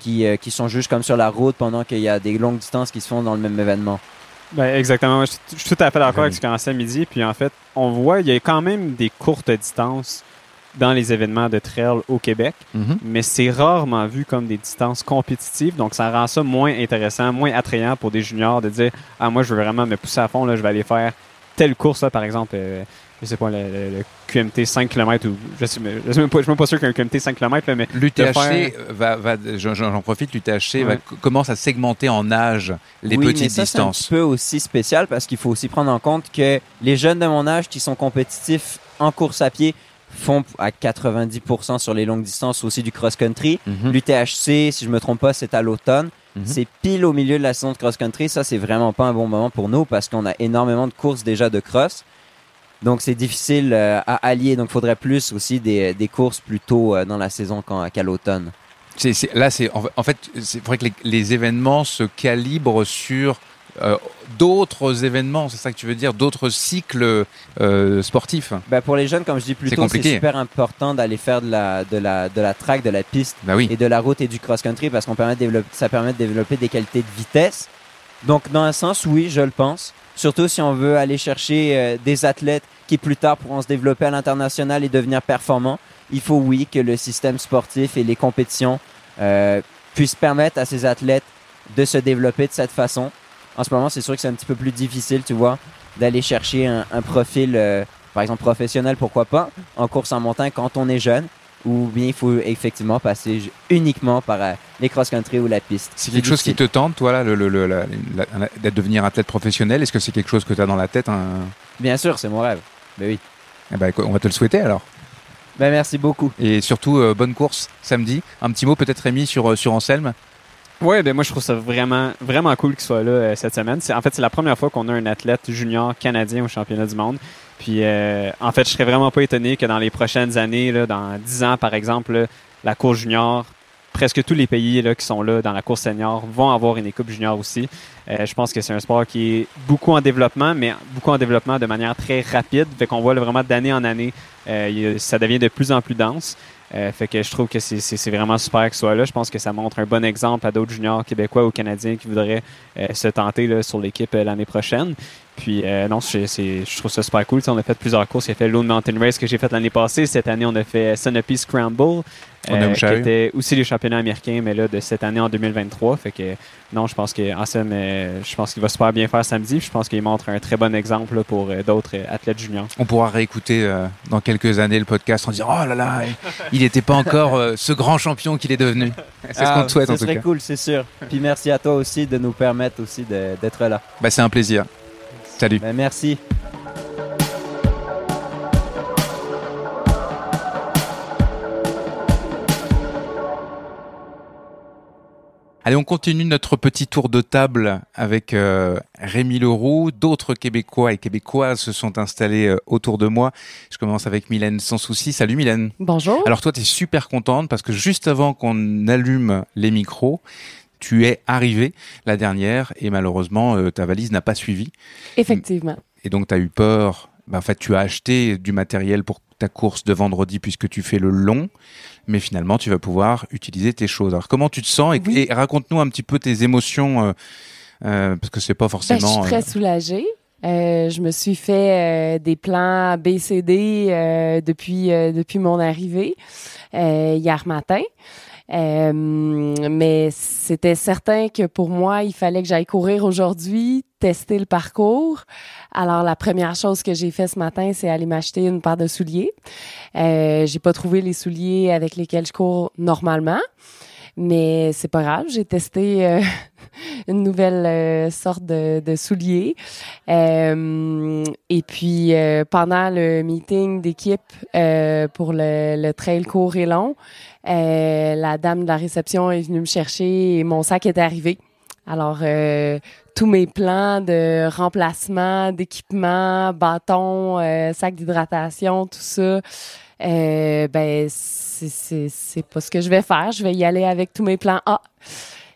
qui euh, qui sont juste comme sur la route pendant qu'il y a des longues distances qui se font dans le même événement. Ben, exactement. Je, je suis tout à fait d'accord Oui. avec ce qu'on à midi. Puis en fait, on voit, il y a quand même des courtes distances dans les événements de trail au Québec, mais c'est rarement vu comme des distances compétitives. Donc, ça rend ça moins intéressant, moins attrayant pour des juniors de dire Ah, moi, je veux vraiment me pousser à fond, là, je vais aller faire telle course, là, par exemple. euh, je sais pas, le, le- le QMT 5 km ou je sais, je suis même pas, je suis même pas sûr qu'un QMT 5 km, là, mais L'UTHC faire- va, va j'en profite, l'UTHC va Ouais. commence à segmenter en âge les oui, mais petites ça, C'est un distances. petit peu aussi spécial parce qu'il faut aussi prendre en compte que les jeunes de mon âge qui sont compétitifs en course à pied font à 90% sur les longues distances aussi du cross-country. Mhm. L'UTHC, si je me trompe pas, c'est à l'automne. Mhm. C'est pile au milieu de la saison de cross-country. Ça, c'est vraiment pas un bon moment pour nous parce qu'on a énormément de courses déjà de cross. Donc, c'est difficile euh, à allier. Donc, il faudrait plus aussi des, des courses plus tôt euh, dans la saison qu'à l'automne. Là, c'est en, fait, c'est vrai que les, les événements se calibrent sur euh, d'autres événements. C'est ça que tu veux dire, d'autres cycles euh, sportifs? Ben, pour les jeunes, comme je dis plus tôt, c'est super important d'aller faire de la, de, la, de la track, de la piste Bah oui. et de la route et du cross-country parce qu'on permet de ça permet de développer des qualités de vitesse. Donc, dans un sens, oui, je le pense. Surtout si on veut aller chercher euh, des athlètes qui plus tard pourront se développer à l'international et devenir performants. Il faut, oui, que le système sportif et les compétitions euh, puissent permettre à ces athlètes de se développer de cette façon. En ce moment, c'est sûr que c'est un petit peu plus difficile, tu vois, d'aller chercher un, un profil, euh, par exemple professionnel, pourquoi pas, en course en montagne quand on est jeune, ou bien il faut effectivement passer uniquement par euh, les cross-country ou la piste. C'est quelque chose qui te tente, toi, là, le, le, le- la- la- d'être devenir athlète professionnel? Est-ce que c'est quelque chose que tu as dans la tête hein Bien sûr, c'est mon rêve. Ben oui. Eh ben, on va te le souhaiter alors. Ben merci beaucoup. Et surtout, euh, bonne course samedi. Un petit mot peut-être Rémi sur, sur Anselme. Ouais, ben moi je trouve ça vraiment vraiment cool qu'il soit là euh, cette semaine. En fait c'est la première fois qu'on a un athlète junior canadien au championnat du monde. Puis euh, en fait, je serais vraiment pas étonné que dans les prochaines années là, dans 10 ans par exemple, là, la course junior presque tous les pays là, qui sont là dans la course senior vont avoir une équipe junior aussi. Euh, je pense que c'est un sport qui est beaucoup en développement, mais beaucoup en développement de manière très rapide. Fait qu'on voit là, vraiment d'année en année, euh, ça devient de plus en plus dense. Euh, fait que je trouve que c'est vraiment super ce soit là. Je pense que ça montre un bon exemple à d'autres juniors québécois ou canadiens qui voudraient euh, se tenter là, sur l'équipe euh, l'année prochaine. Puis euh, non, je trouve ça super cool. On a fait plusieurs courses. Il a fait Lone Mountain Race que j'ai fait l'année passée. Cette année, on a fait Sunapee Scramble, On qui était aussi les championnats américains, mais là de cette année en 2023. Fait que non, je pense que euh, je pense qu'il va super bien faire samedi. Puis je pense qu'il montre un très bon exemple là, pour euh, d'autres euh, athlètes juniors. On pourra réécouter euh, dans quelques années le podcast en disant Oh là là, il n'était pas encore euh, ce grand champion qu'il est devenu. [LAUGHS] C'est ce Ah, qu'on te souhaite ce en tout serait cas. cool, c'est sûr. Puis merci à toi aussi de nous permettre aussi d'être là. Bah, c'est un plaisir. Salut. Ben, merci. Allez, on continue notre petit tour de table avec euh, Rémi Leroux. D'autres Québécois et Québécoises se sont installés euh, autour de moi. Je commence avec Mylène sans souci. Salut Mylène. Bonjour. Alors toi, tu es super contente parce que juste avant qu'on allume les micros, tu es arrivée la dernière et malheureusement, euh, ta valise n'a pas suivi. Effectivement. Et donc, tu as eu peur. Ben, en fait, tu as acheté du matériel pour ta course de vendredi puisque tu fais le long. Mais finalement, tu vas pouvoir utiliser tes choses. Alors, comment tu te sens Et, Oui. et raconte-nous un petit peu tes émotions euh, euh, parce que c'est pas Ben, je forcément. suis très euh, soulagée. Euh, je me suis fait euh, des plans BCD euh, depuis euh, depuis mon arrivée euh, hier matin. Euh, mais c'était certain que pour moi, il fallait que j'aille courir aujourd'hui, tester le parcours. Alors la première chose que j'ai fait ce matin, c'est aller m'acheter une paire de souliers. Euh, j'ai pas trouvé les souliers avec lesquels je cours normalement, mais c'est pas grave. J'ai testé euh, [LAUGHS] une nouvelle euh, sorte de, de souliers. Euh, et puis euh, pendant le meeting d'équipe euh, pour le, le trail court et long, la dame de la réception est venue me chercher et mon sac est arrivé. Alors euh, tous mes plans de remplacement, d'équipement, bâton, euh, sac d'hydratation, tout ça, euh, ben c'est pas ce que je vais faire. Je vais y aller avec tous mes plans.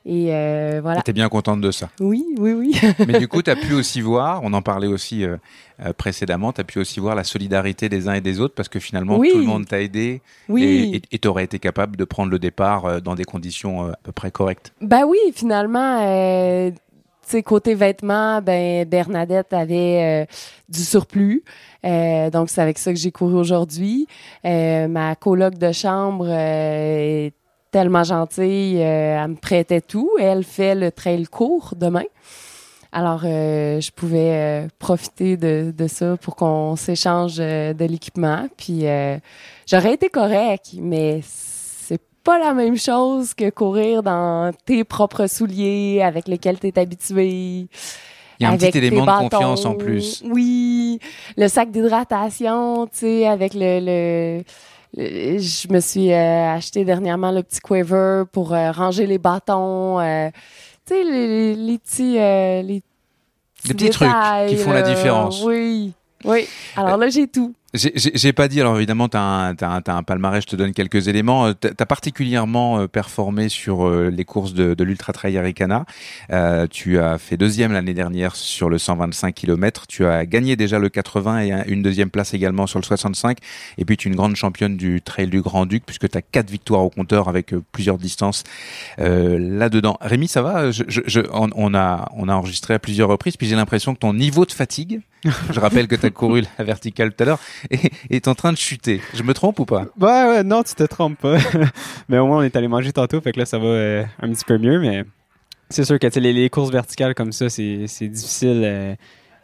Et euh, voilà. T'es bien contente de ça. Oui, oui, oui. [LAUGHS] Mais du coup, tu as pu aussi voir, on en parlait aussi euh, euh, précédemment, tu as pu aussi voir la solidarité des uns et des autres parce que finalement, Oui. tout le monde t'a aidé Oui. et tu aurais été capable de prendre le départ euh, dans des conditions euh, à peu près correctes. Ben oui, finalement, euh, tu sais, côté vêtements, ben Bernadette avait euh, du surplus. Euh, donc, c'est avec ça que j'ai couru aujourd'hui. Euh, ma coloc de chambre euh, est tellement gentille, euh, elle me prêtait tout. Elle fait le trail court demain. Alors, euh, je pouvais euh, profiter de, de ça pour qu'on s'échange euh, de l'équipement. Puis, euh, j'aurais été correct, mais c'est pas la même chose que courir dans tes propres souliers avec lesquels tu es habitué. Il y a un petit élément de confiance en plus. Oui, le sac d'hydratation, tu sais, avec le, le- je me suis euh, acheté dernièrement le petit quiver pour euh, ranger les bâtons, euh, tu sais, les, les petits, euh, les Des petits trucs qui font la là. différence. Oui, oui. Alors là, j'ai tout. J'ai- pas dit, alors évidemment, tu as, un t'as un- palmarès, je te donne quelques éléments. Tu as particulièrement euh, performé sur euh, les courses de, de l'Ultra Trail Aricana. Euh, tu as fait deuxième l'année dernière sur le 125 km. Tu as gagné déjà le 80 et un- une deuxième place également sur le 65. Et puis tu es une grande championne du Trail du Grand-Duc puisque tu as quatre victoires au compteur avec euh, plusieurs distances euh, là-dedans. Rémi, ça va? Je, je- je- on, on a, on a enregistré à plusieurs reprises, puis j'ai l'impression que ton niveau de fatigue, je rappelle que tu as couru la verticale tout à l'heure, [LAUGHS] est, en train de chuter. Je me trompe ou pas? Ouais, ouais, non, tu te trompes pas. [LAUGHS] mais au moins, on est allé manger tantôt, fait que là, ça va euh, un petit peu mieux, mais c'est sûr que les, courses verticales comme ça, c'est c'est difficile, euh,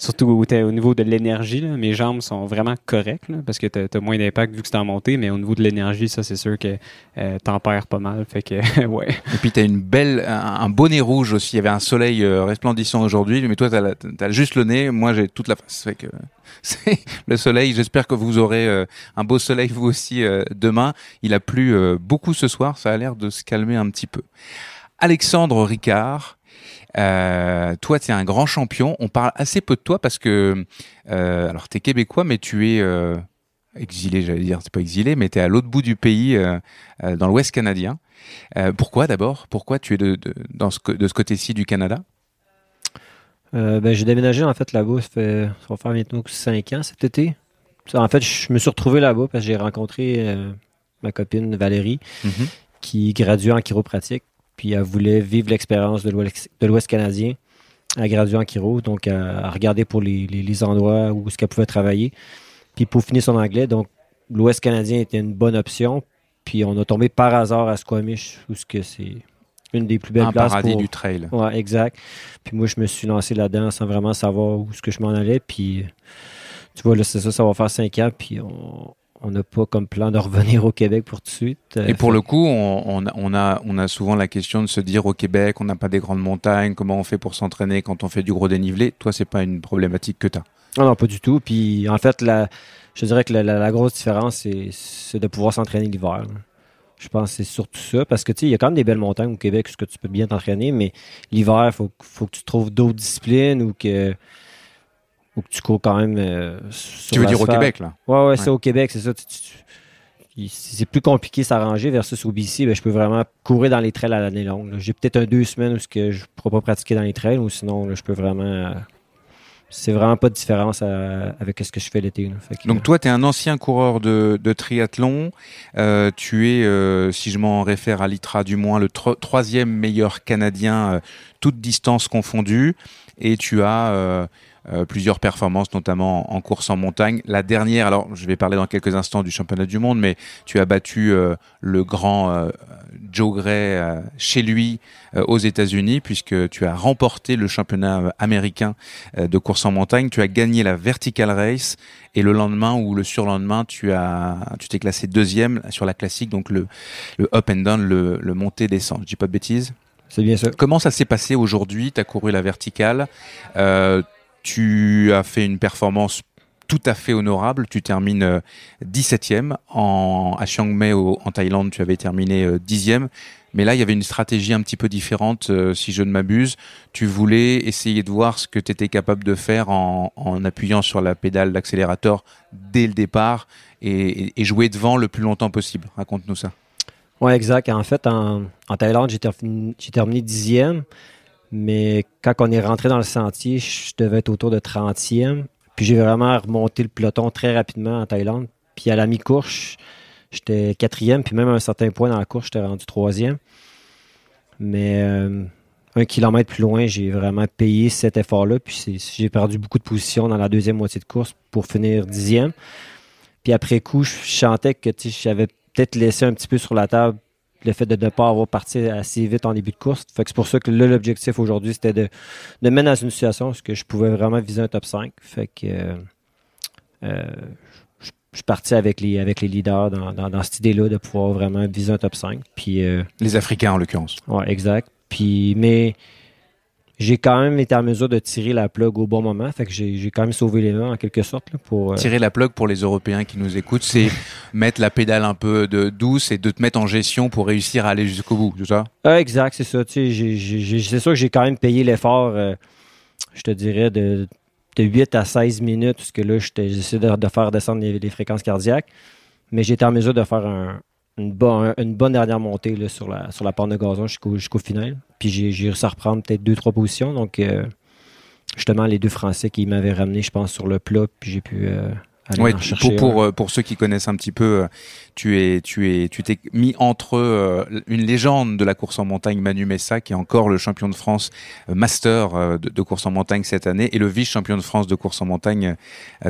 surtout au, niveau de l'énergie. Mes jambes sont vraiment correctes, là, parce que tu as, moins d'impact vu que c'est en montée, mais au niveau de l'énergie, ça, c'est sûr que euh, t'en perds pas mal. Fait que, [LAUGHS] ouais. Et puis tu as une belle, un, un bonnet rouge aussi. Il y avait un soleil euh, resplendissant aujourd'hui, mais toi, tu as, juste le nez. Moi, j'ai toute la face. Fait que [LAUGHS] c'est le soleil. J'espère que vous aurez euh, un beau soleil vous aussi euh, demain. Il a plu beaucoup ce soir. Ça a l'air de se calmer un petit peu. Alexandre Ricard. Euh, toi, tu es un grand champion. On parle assez peu de toi parce que, euh, alors, tu es québécois, mais tu es euh, exilé, j'allais dire, c'est pas exilé, mais tu es à l'autre bout du pays, dans l'Ouest canadien. pourquoi d'abord? Pourquoi tu es de, dans ce, de ce côté-ci du Canada? Ben, J'ai déménagé en fait là-bas, ça, fait, ça va faire maintenant 5 ans cet été. En fait, je me suis retrouvé là-bas parce que j'ai rencontré ma copine Valérie, mhm. qui graduait en chiropratique, puis elle voulait vivre l'expérience de l'Ouest canadien. Elle a gradué en chiro, donc à regarder pour les, endroits où ce qu'elle pouvait travailler. Puis pour finir son anglais, donc l'Ouest canadien était une bonne option. Puis on a tombé par hasard à Squamish, où ce que c'est une des plus belles un places. paradis du trail. Ouais, exact. Puis moi, je me suis lancé là-dedans sans vraiment savoir où ce que je m'en allais. Puis tu vois, là, c'est ça, ça va faire cinq ans. Puis on, on n'a pas comme plan de revenir au Québec pour tout de suite. Euh, Et pour le coup, on, a, on a souvent la question de se dire au Québec, on n'a pas des grandes montagnes, comment on fait pour s'entraîner quand on fait du gros dénivelé? Toi, c'est pas une problématique que tu as non, non, pas du tout. Puis en fait, la, je dirais que la, grosse différence, c'est de pouvoir s'entraîner l'hiver. Je pense que c'est surtout ça. Parce que tu sais, il y a quand même des belles montagnes au Québec où tu peux bien t'entraîner, mais l'hiver, il faut, faut que tu trouves d'autres disciplines ou que ou que tu cours quand même. Euh, tu veux dire au Québec, là? Ouais, ouais, c'est au Québec, c'est ça. c'est plus compliqué s'arranger versus au BC, ben, je peux vraiment courir dans les trails à l'année longue. J'ai peut-être un deux semaines où que je ne pourrais pas pratiquer dans les trails, ou sinon, je peux vraiment. Euh, c'est vraiment pas de différence euh, avec ce que je fais l'été. Donc toi, tu es un ancien coureur de, triathlon. tu es, si je m'en réfère à l'ITRA du moins, le troisième meilleur Canadien, toutes distances confondues. Et tu as euh, plusieurs performances, notamment en course en montagne. La dernière, alors je vais parler dans quelques instants du championnat du monde, mais tu as battu euh, le grand euh, Joe Gray chez lui aux États-Unis, puisque tu as remporté le championnat américain de course en montagne. Tu as gagné la Vertical Race et le lendemain ou le surlendemain, tu as, tu t'es classé deuxième sur la classique, donc le, le up and down, le, le monté descend. Je dis pas de bêtises? C'est bien ça. Comment ça s'est passé aujourd'hui? Tu as couru la verticale. Euh, tu as fait une performance tout à fait honorable. Tu termines 17e. Euh, à Chiang Mai en Thaïlande, tu avais terminé 10e. Euh, Mais là, il y avait une stratégie un petit peu différente, euh, si je ne m'abuse. Tu voulais essayer de voir ce que tu étais capable de faire en, appuyant sur la pédale d'accélérateur dès le départ et, jouer devant le plus longtemps possible. Raconte-nous ça. Oui, exact. En fait, en, en Thaïlande, j'ai terminé dixième. Mais quand on est rentré dans le sentier, je devais être autour de 30e. Puis j'ai vraiment remonté le peloton très rapidement en Thaïlande. Puis à la mi-course, j'étais quatrième. Puis même à un certain point dans la course, j'étais rendu troisième. Mais euh, un kilomètre plus loin, j'ai vraiment payé cet effort-là. Puis j'ai perdu beaucoup de positions dans la deuxième moitié de course pour finir dixième. Puis après coup, je chantais que j'avais peut-être laissé un petit peu sur la table le fait de ne pas avoir parti assez vite en début de course. Fait que c'est pour ça que l'objectif aujourd'hui, c'était de, de mettre dans une situation où je pouvais vraiment viser un top 5. Fait que euh, euh, je, suis parti avec les, avec les leaders dans, dans, cette idée-là de pouvoir vraiment viser un top 5. Puis, euh, les Africains en l'occurrence. Oui, exact. Puis, mais j'ai quand même été en mesure de tirer la plug au bon moment. Fait que j'ai quand même sauvé les mains en quelque sorte. pour, euh, Tirer la plug pour les Européens qui nous écoutent, c'est [LAUGHS] mettre la pédale un peu de douce et de te mettre en gestion pour réussir à aller jusqu'au bout, c'est ça? Euh, exact, c'est ça. C'est sûr que j'ai quand même payé l'effort, euh, je te dirais, de, de 8 à 16 minutes, parce que là, j'essaie de, de, faire descendre les, fréquences cardiaques. Mais j'ai été en mesure de faire un, une, bonne dernière montée là, sur, la, sur la pente de gazon jusqu'au final. Puis j'ai réussi à reprendre peut-être deux, trois positions. Donc, euh, justement, les deux Français qui m'avaient ramené, je pense, sur le plat, puis j'ai pu euh, aller chercher. Pour, pour, euh, pour, ceux qui connaissent un petit peu, tu es, tu es, tu t'es mis entre une légende de la course en montagne, Manu Messa, qui est encore le champion de France master de, course en montagne cette année, et le vice-champion de France de course en montagne,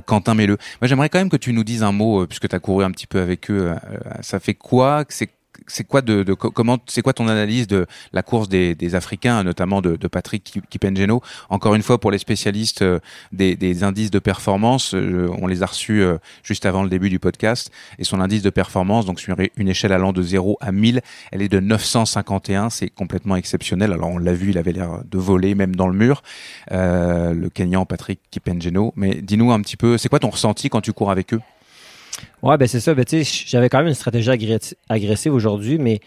Quentin Melleux. Moi, j'aimerais quand même que tu nous dises un mot, puisque tu as couru un petit peu avec eux. ça fait quoi C'est c'est quoi de, comment c'est quoi ton analyse de la course des, Africains, notamment de, Patrick Kipengeno Encore une fois, pour les spécialistes euh, des, indices de performance, euh, on les a reçus euh, juste avant le début du podcast, et son indice de performance, donc sur une échelle allant de 0 à 1000, elle est de 951, c'est complètement exceptionnel. Alors on l'a vu, il avait l'air de voler même dans le mur, le Kenyan Patrick Kipengeno. Mais dis-nous un petit peu, c'est quoi ton ressenti quand tu cours avec eux? Ouais, ben c'est ça. Ben, j'avais quand même une stratégie agressive aujourd'hui, mais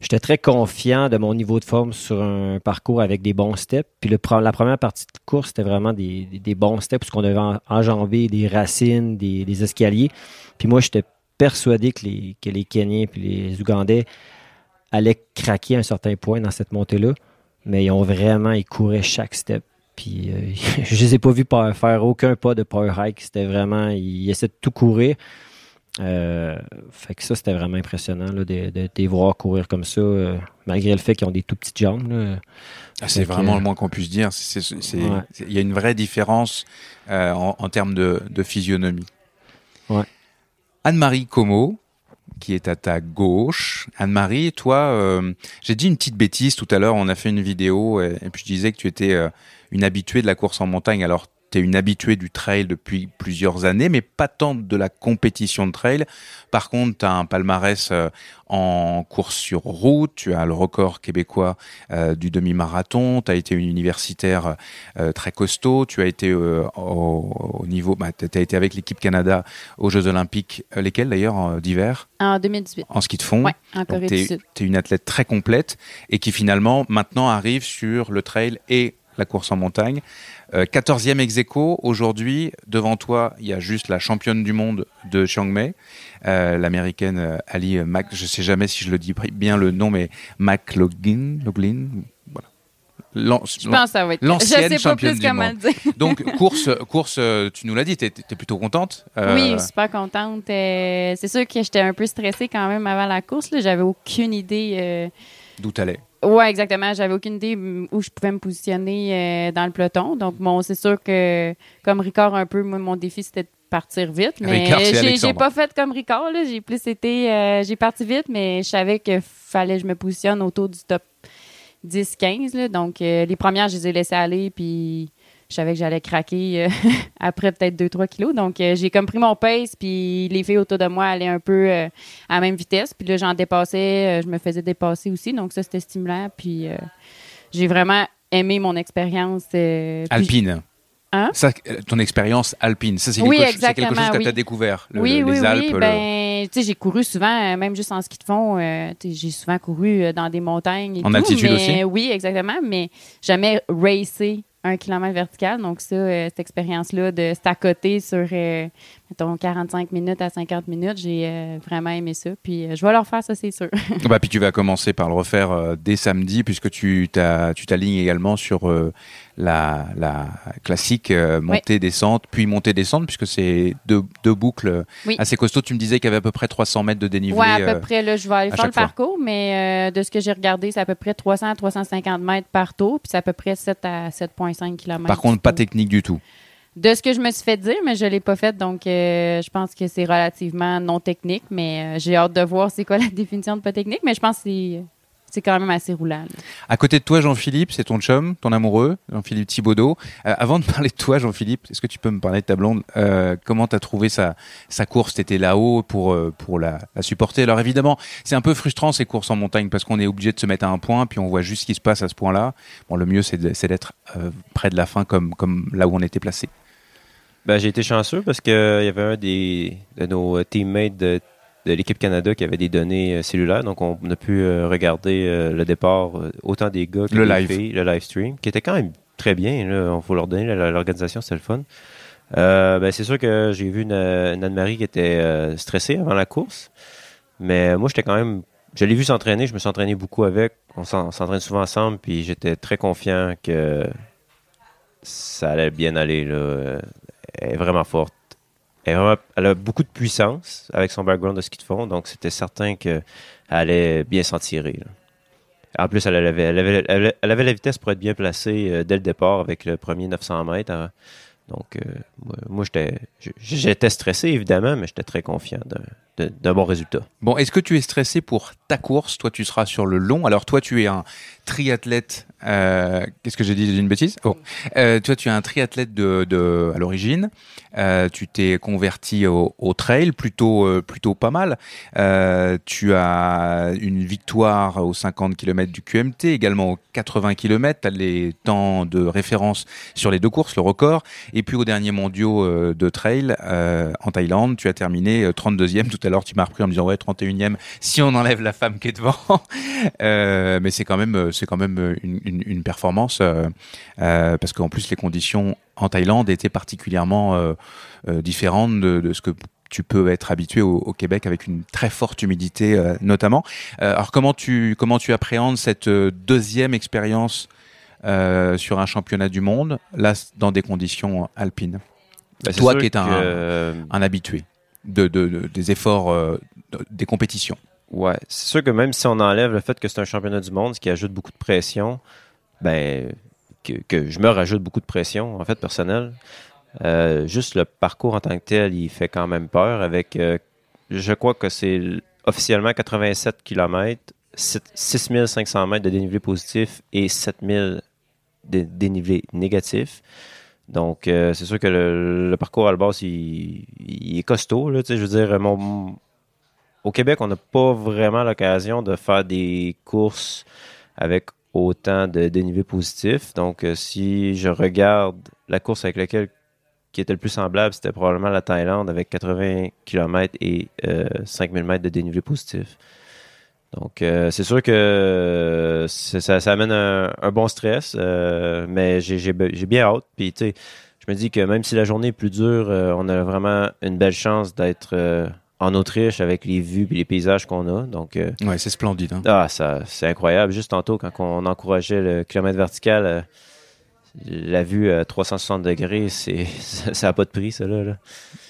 j'étais très confiant de mon niveau de forme sur un parcours avec des bons steps. Puis le, la première partie de course, c'était vraiment des, des- bons steps, parce qu'on devait en- enjamber des racines, des, escaliers. Puis moi, j'étais persuadé que les, que les Kenyans puis les Ougandais allaient craquer à un certain point dans cette montée-là. Mais ils ont vraiment, ils couraient chaque step. Puis euh, [LAUGHS] je les ai pas vus faire aucun pas de power hike. C'était vraiment, ils essaient de tout courir. Euh, fait que ça, c'était vraiment impressionnant là, de, de, de les voir courir comme ça, euh, malgré le fait qu'ils ont des tout petites jambes. Ah, c'est vraiment euh, le moins qu'on puisse dire. Ouais. Il y a une vraie différence euh, en, en termes de, de physionomie. Ouais. Anne-Marie Como, qui est à ta gauche. Anne-Marie, toi, euh, j'ai dit une petite bêtise tout à l'heure. On a fait une vidéo et, et puis je disais que tu étais euh, une habituée de la course en montagne. Alors, tu es une habituée du trail depuis plusieurs années, mais pas tant de la compétition de trail. Par contre, tu as un palmarès euh, en course sur route, tu as le record québécois euh, du demi-marathon, tu as été une universitaire euh, très costaud, tu as été au, au niveau, bah, tu as été avec l'équipe Canada aux Jeux Olympiques, lesquels d'ailleurs d'hiver, En 2018. en ski de fond. Ouais, en Corée tu es, une athlète très complète et qui finalement maintenant arrive sur le trail et la course en montagne. Euh, 14e ex aequo, aujourd'hui, devant toi, il y a juste la championne du monde de Chiang Mai, euh, l'américaine euh, Ali Mac, je sais jamais si je le dis bien le nom, mais McLaughlin, Loughlin, voilà. Je pense ça. Je l'ancienne pas championne plus du monde. dire. Donc course, course, euh, tu nous l'as dit, t'es es plutôt contente. Euh, Oui, super contente. Euh, c'est sûr que j'étais un peu stressée quand même avant la course. J'avais aucune idée. euh, D'où t'allais. Ouais, exactement. J'avais aucune idée où je pouvais me positionner euh, dans le peloton. Donc, bon, c'est sûr que, comme Ricard, un peu, moi, mon défi, c'était de partir vite. Mais j'ai- pas fait comme Ricard. là. J'ai plus été. euh, j'ai parti vite, mais je savais qu'il fallait que je me positionne autour du top 10-15. là. Donc, euh, les premières, je les ai laissées aller, puis je savais que j'allais craquer euh, [LAUGHS] après peut-être 2-3 kilos. Donc, euh, j'ai comme pris mon pace, puis les filles autour de moi allaient un peu euh, à la même vitesse. Puis là, j'en dépassais, je me faisais dépasser aussi. Donc, ça, c'était stimulant. Puis, j'ai vraiment aimé mon expérience. Alpine. Hein? Ça, ton expérience alpine, ça c'est quelque, chose que oui. tu as découvert, le- oui, le- oui, les oui. Alpes. le- Ben, tu sais, j'ai couru souvent, même juste en ski de fond. euh, j'ai souvent couru dans des montagnes. Et En tout, altitude mais- aussi? Oui, exactement. Mais jamais racé un kilomètre vertical. Donc, ça, euh, cette expérience-là de côté sur, euh, mettons, 45 minutes à 50 minutes, j'ai euh, vraiment aimé ça. Puis, euh, je vais leur faire ça, c'est sûr. [LAUGHS] Bah, puis tu vas commencer par le refaire euh, dès samedi, puisque tu t'alignes également sur la, la classique montée-descente, puis montée-descente, puisque c'est deux, deux boucles Oui. assez costauds. Tu me disais qu'il y avait à peu près 300 mètres de dénivelé. Ouais, à peu près, là, je vais aller faire le fois. parcours, mais de ce que j'ai regardé, c'est à peu près 300 à 350 mètres par tour, puis c'est à peu près 7 à 7,5 km. Par contre, pas technique du tout. De ce que je me suis fait dire, mais je ne l'ai pas fait, donc euh, je pense que c'est relativement non technique, mais euh, j'ai hâte de voir c'est quoi la [LAUGHS] définition de pas technique, mais je pense que c'est, c'est quand même assez roulant. là. À côté de toi, Jean-Philippe, c'est ton chum, ton amoureux, Jean-Philippe Thibaudot. Euh, avant de parler de toi, Jean-Philippe, est-ce que tu peux me parler de ta blonde Euh, Comment tu as trouvé sa, sa course? Tu étais là-haut pour, euh, pour la, la supporter. Alors évidemment, c'est un peu frustrant ces courses en montagne parce qu'on est obligé de se mettre à un point, puis on voit juste ce qui se passe à ce point-là. Bon, le mieux, c'est d'être euh, près de la fin comme, comme là où on était placé. Ben, j'ai été chanceux parce qu'il y avait un des, de nos teammates de, de l'équipe Canada qui avait des données euh, cellulaires. Donc, on a pu euh, regarder euh, le départ, autant des gars que Le des live. filles, le live stream, qui était quand même très bien. Il faut leur donner l'organisation, c'était le fun. Euh, ben, c'est sûr que j'ai vu une, une Anne-Marie qui était euh, stressée avant la course. Mais moi, j'étais quand même. Je l'ai vu s'entraîner, je me suis entraîné beaucoup avec. On s'en- on s'entraîne souvent ensemble, puis j'étais très confiant que ça allait bien aller. Là. Elle est vraiment forte. Elle, a beaucoup de puissance avec son background de ski de fond, donc c'était certain qu'elle allait bien s'en tirer. En plus, elle avait, la vitesse pour être bien placée euh, dès le départ avec le premier 900 mètres. hein. Donc, euh, moi, j'étais stressé, évidemment, mais j'étais très confiant d'un bon résultat. Bon, est-ce que tu es stressé pour ta course? Toi, tu seras sur le long. Alors, toi, tu es un triathlète. euh, Qu'est-ce que j'ai dit? Une bêtise? Oh. Euh, toi, tu es un triathlète de, à l'origine. Euh, tu t'es converti au, trail, plutôt, plutôt pas mal. Tu as une victoire aux 50 km du QMT, également aux 80 km. Tu as les temps de référence sur les deux courses, le record. Et puis, au dernier mondiaux de trail en Thaïlande, tu as terminé euh, 32e. Tout tout à l'heure, tu m'as repris en me disant ouais 31e si on enlève la femme qui est devant. [LAUGHS] Euh, mais c'est quand même c'est quand même une, une, une performance euh, euh, parce qu'en plus les conditions en Thaïlande étaient particulièrement euh, euh, différentes de, de ce que tu peux être habitué au, au Québec avec une très forte humidité euh, notamment. Euh, alors comment tu comment tu appréhendes cette euh, deuxième expérience euh, sur un championnat du monde là dans des conditions alpines? C'est Toi qui es un habitué de, de- de- des efforts euh, de- des compétitions. Ouais, c'est sûr que même si on enlève le fait que c'est un championnat du monde, ce qui ajoute beaucoup de pression, ben que, je me rajoute beaucoup de pression en fait personnelle. Euh, juste le parcours en tant que tel, il fait quand même peur avec euh, je crois que c'est officiellement 87 km, 6500 mètres de dénivelé positif et 7000 de dénivelé négatif. Donc, euh, c'est sûr que le, parcours à la base, il, est costaud. Là, je veux dire, mon, au Québec, on n'a pas vraiment l'occasion de faire des courses avec autant de dénivelé positif. Donc, euh, si je regarde la course avec laquelle qui était le plus semblable, c'était probablement la Thaïlande avec 80 km et euh, 5000 mètres de dénivelé positif. Donc, euh, c'est sûr que euh, ça, ça amène un, un bon stress, euh, mais j'ai bien hâte. Puis, tu sais, je me dis que même si la journée est plus dure, euh, on a vraiment une belle chance d'être euh, en Autriche avec les vues et les paysages qu'on a. Donc, euh, Ouais, c'est splendide. hein. ah, ça, c'est incroyable. Juste tantôt, quand on encourageait le kilomètre vertical, euh, la vue à 360 degrés, c'est, [LAUGHS] ça n'a pas de prix, ça, là. là.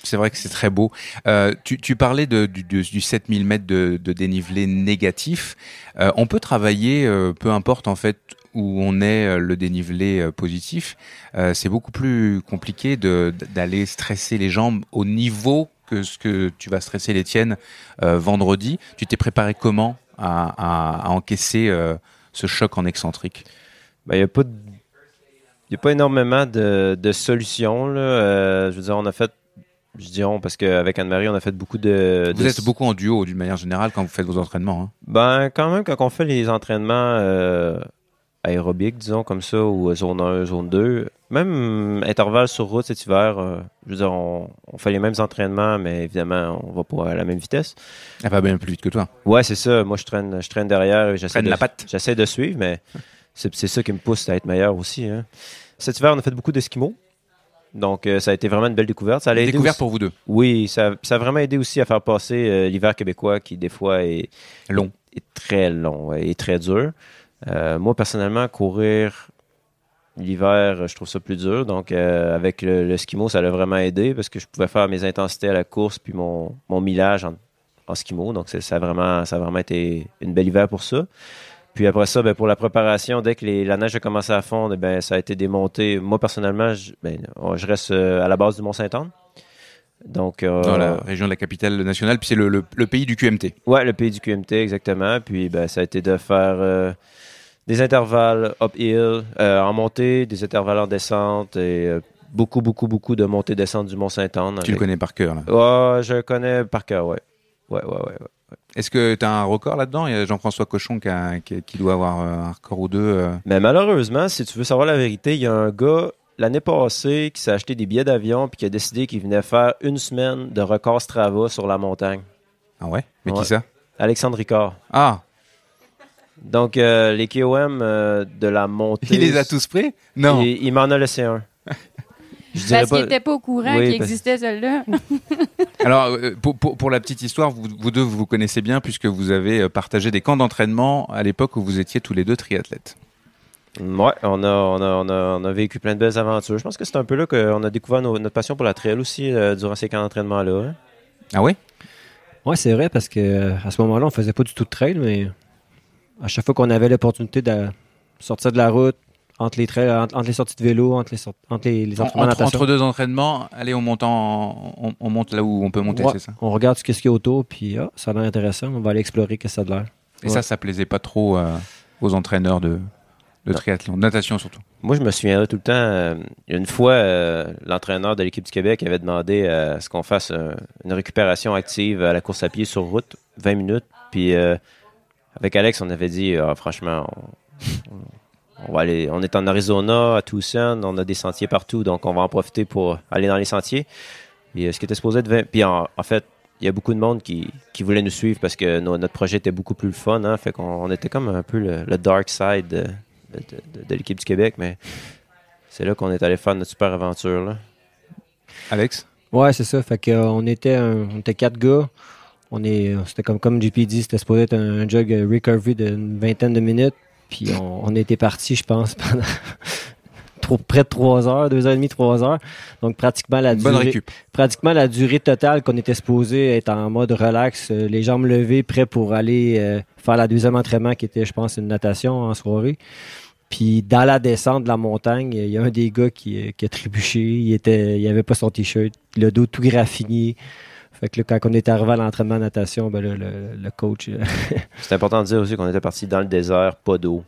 C'est vrai que c'est très beau. Euh, tu, tu parlais de, du, du, du 7000 mètres de, de dénivelé négatif. Euh, on peut travailler, euh, peu importe en fait où on est euh, le dénivelé euh, positif. Euh, c'est beaucoup plus compliqué de, d'aller stresser les jambes au niveau que ce que tu vas stresser les tiennes euh, vendredi. Tu t'es préparé comment à, à, à encaisser euh, ce choc en excentrique? Ben, il n'y a pas de- il y a pas énormément de, de solutions. Là. Euh, je veux dire, on a fait, je dis on, parce qu'avec Anne-Marie, on a fait beaucoup de. Vous de- êtes beaucoup en duo d'une manière générale quand vous faites vos entraînements. Hein. Ben, quand même, quand on fait les entraînements euh, aérobiques, disons, comme ça, ou zone 1, zone 2, même intervalle sur route cet hiver, euh, je veux dire, on, on fait les mêmes entraînements, mais évidemment, on va pas à la même vitesse. Elle va bien plus vite que toi. Ouais, c'est ça. Moi, je traîne, je traîne derrière. et J'essaie de, la patte. J'essaie de suivre, mais c'est ça qui me pousse à être meilleur aussi. hein. Cet hiver, on a fait beaucoup d'esquimaux. Donc, euh, ça a été vraiment une belle découverte. Ça a aidé Découverte aussi- pour vous deux? Oui, ça, ça a vraiment aidé aussi à faire passer euh, l'hiver québécois qui, des fois, est Long. est très long ouais, et très dur. Euh, moi, personnellement, courir l'hiver, je trouve ça plus dur. Donc, avec le, le skimo, ça l'a vraiment aidé parce que je pouvais faire mes intensités à la course puis mon, mon millage en, en skimo. Donc, ça a, vraiment, ça a vraiment été une belle hiver pour ça. Puis après ça, ben, pour la préparation, dès que les- la neige a commencé à fondre, ben, ça a été démonté. Moi, personnellement, je, ben, je reste euh, à la base du Mont-Saint-Anne. Donc, euh, Dans la région de la capitale nationale, puis c'est le, le- le pays du QMT. Ouais, le pays du QMT, exactement. Puis ben, ça a été de faire euh, des intervalles uphill, euh, en montée, des intervalles en descente et beaucoup, beaucoup, beaucoup de montée-descente du Mont-Saint-Anne. Tu le connais par cœur. là. Ouais, je le connais par cœur, ouais. Ouais, ouais, ouais. ouais. Est-ce que tu as un record là-dedans? Il y a Jean-François Cochon qui, a- qui- qui doit avoir euh, un record ou deux. euh. Mais malheureusement, si tu veux savoir la vérité, il y a un gars l'année passée qui s'est acheté des billets d'avion puis qui a décidé qu'il venait faire une semaine de record Strava sur la montagne. Ah ouais? Mais Ouais. qui ça? Alexandre Ricard. Ah Donc, euh, les KOM euh, de la montée. Il les a tous pris? Non. Il, il m'en a laissé un. [LAUGHS] Je Parce qu'il pas- n'était pas au courant Oui, qu'il parce- existait celle-là. [LAUGHS] Alors, euh, pour, pour, pour la petite histoire, vous, vous deux, vous vous connaissez bien puisque vous avez euh, partagé des camps d'entraînement à l'époque où vous étiez tous les deux triathlètes. Ouais, on a, on, a, on, a, on a vécu plein de belles aventures. Je pense que c'est un peu là qu'on a découvert nos- notre passion pour la trail aussi euh, durant ces camps d'entraînement-là. hein. Ah oui? Ouais, c'est vrai, parce que euh, à ce moment-là, on faisait pas du tout de trail, mais à chaque fois qu'on avait l'opportunité de sortir de la route, entre les trails, entre, entre les sorties de vélo, entre les, entre les, les En- entraînements de entre, entre deux entraînements, allez, on monte, en- on, on monte là où on peut monter, Ouais, c'est ça? On regarde ce qu'est-ce qu'il y a autour, puis ah, ça a l'air intéressant, on va aller explorer qu'est-ce que ça a de l'air. Et ça, ça plaisait pas trop euh, aux entraîneurs de, de triathlon, de natation surtout. Moi, je me souviendrai tout le temps. euh, une fois, euh, l'entraîneur de l'équipe du Québec avait demandé euh, à ce qu'on fasse euh, une récupération active à la course à pied sur route, 20 minutes. Puis euh, avec Alex, on avait dit, Ah, franchement, on, on va aller. On est en Arizona, à Tucson, on a des sentiers partout, donc on va en profiter pour aller dans les sentiers. Et euh, ce qui était supposé être 20. Puis en, en fait, il y a beaucoup de monde qui, qui voulait nous suivre parce que no- notre projet était beaucoup plus fun. Hein, fait qu'on on était comme un peu le, le dark side de, de- de- de l'équipe du Québec, mais c'est là qu'on est allé faire notre super aventure. Là. Alex? Ouais, c'est ça. Fait que, euh, on, était un- on était quatre gars. On est, c'était comme, comme JP dit, c'était supposé être un, un jog euh, recovery d'une vingtaine de minutes. Puis on, on était parti, je pense, pendant [LAUGHS] trop, près de trois heures, deux heures et demie, trois heures. Donc pratiquement la Bonne durée, récup. pratiquement la durée totale qu'on était supposé être en mode relax, euh, les jambes levées, prêts pour aller euh, faire la deuxième entraînement qui était, je pense, une natation en soirée. Puis dans la descente de la montagne, il y a un des gars qui, euh, qui a trébuché. Il était, il avait pas son t-shirt, le dos tout graffiné. Fait que là, quand on est arrivé à l'entraînement de natation, ben là, le, le coach. euh, [LAUGHS] C'est important de dire aussi qu'on était parti dans le désert, pas d'eau.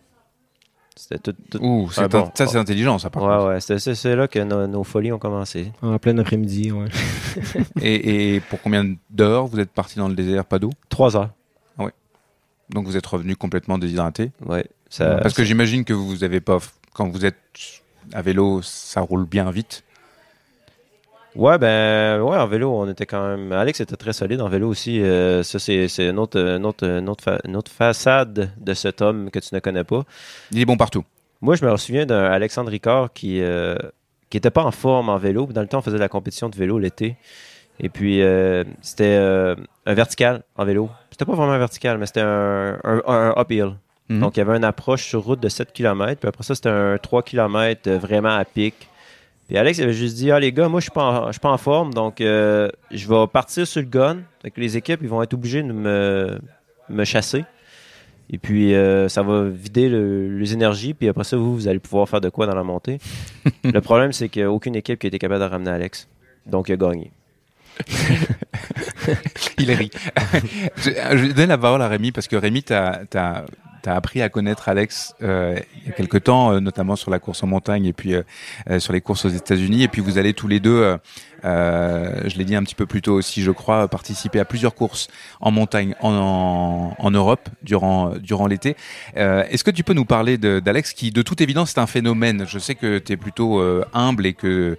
C'était tout. tout- Ouh, c'est Ah bon. un- ça c'est intelligent ça par Ouais, contre. ouais, c'est c'est là que nos, nos folies ont commencé. en plein après-midi, ouais. [LAUGHS] Et, et pour combien d'heures vous êtes parti dans le désert, pas d'eau? Trois heures. Donc vous êtes revenu complètement déshydraté? Ouais. Ça, Parce que j'imagine que vous avez pas, quand vous êtes à vélo, ça roule bien vite. Ouais, ben, ouais, en vélo, on était quand même. Alex était très solide en vélo aussi. Euh, ça, c'est c'est une autre, une, autre, une, autre fa- une autre façade de cet homme que tu ne connais pas. Il est bon partout. Moi, je me souviens d'un Alexandre Ricard qui, euh, qui était pas en forme en vélo. Dans le temps, on faisait de la compétition de vélo l'été. Et puis, euh, c'était euh, un vertical en vélo. C'était pas vraiment un vertical, mais c'était un, un, un uphill. Mhm. Donc, il y avait une approche sur route de 7 km. Puis après ça, c'était un 3 km vraiment à pic. Puis Alex avait juste dit Ah, les gars, moi, je suis pas en- je suis pas en forme. Donc, euh, je vais partir sur le gun. Que les équipes, ils vont être obligés de me, me chasser. Et puis, euh, ça va vider le- les énergies. Puis après ça, vous, vous allez pouvoir faire de quoi dans la montée. [LAUGHS] le problème, c'est qu'il n'y a aucune équipe qui a été capable de ramener Alex. Donc, il a gagné. [LAUGHS] Il rit. [LAUGHS] je, je donne la parole à Rémi parce que Rémi, tu as, appris à connaître Alex euh, il y a quelque temps, euh, notamment sur la course en montagne et puis euh, euh, sur les courses aux États-Unis. Et puis vous allez tous les deux, je l'ai dit un petit peu plus tôt aussi, je crois, participer à plusieurs courses en montagne en, en, en Europe durant, durant l'été. Euh, Est-ce que tu peux nous parler d'Alex qui, de toute évidence, est un phénomène Je sais que tu es plutôt euh, humble et que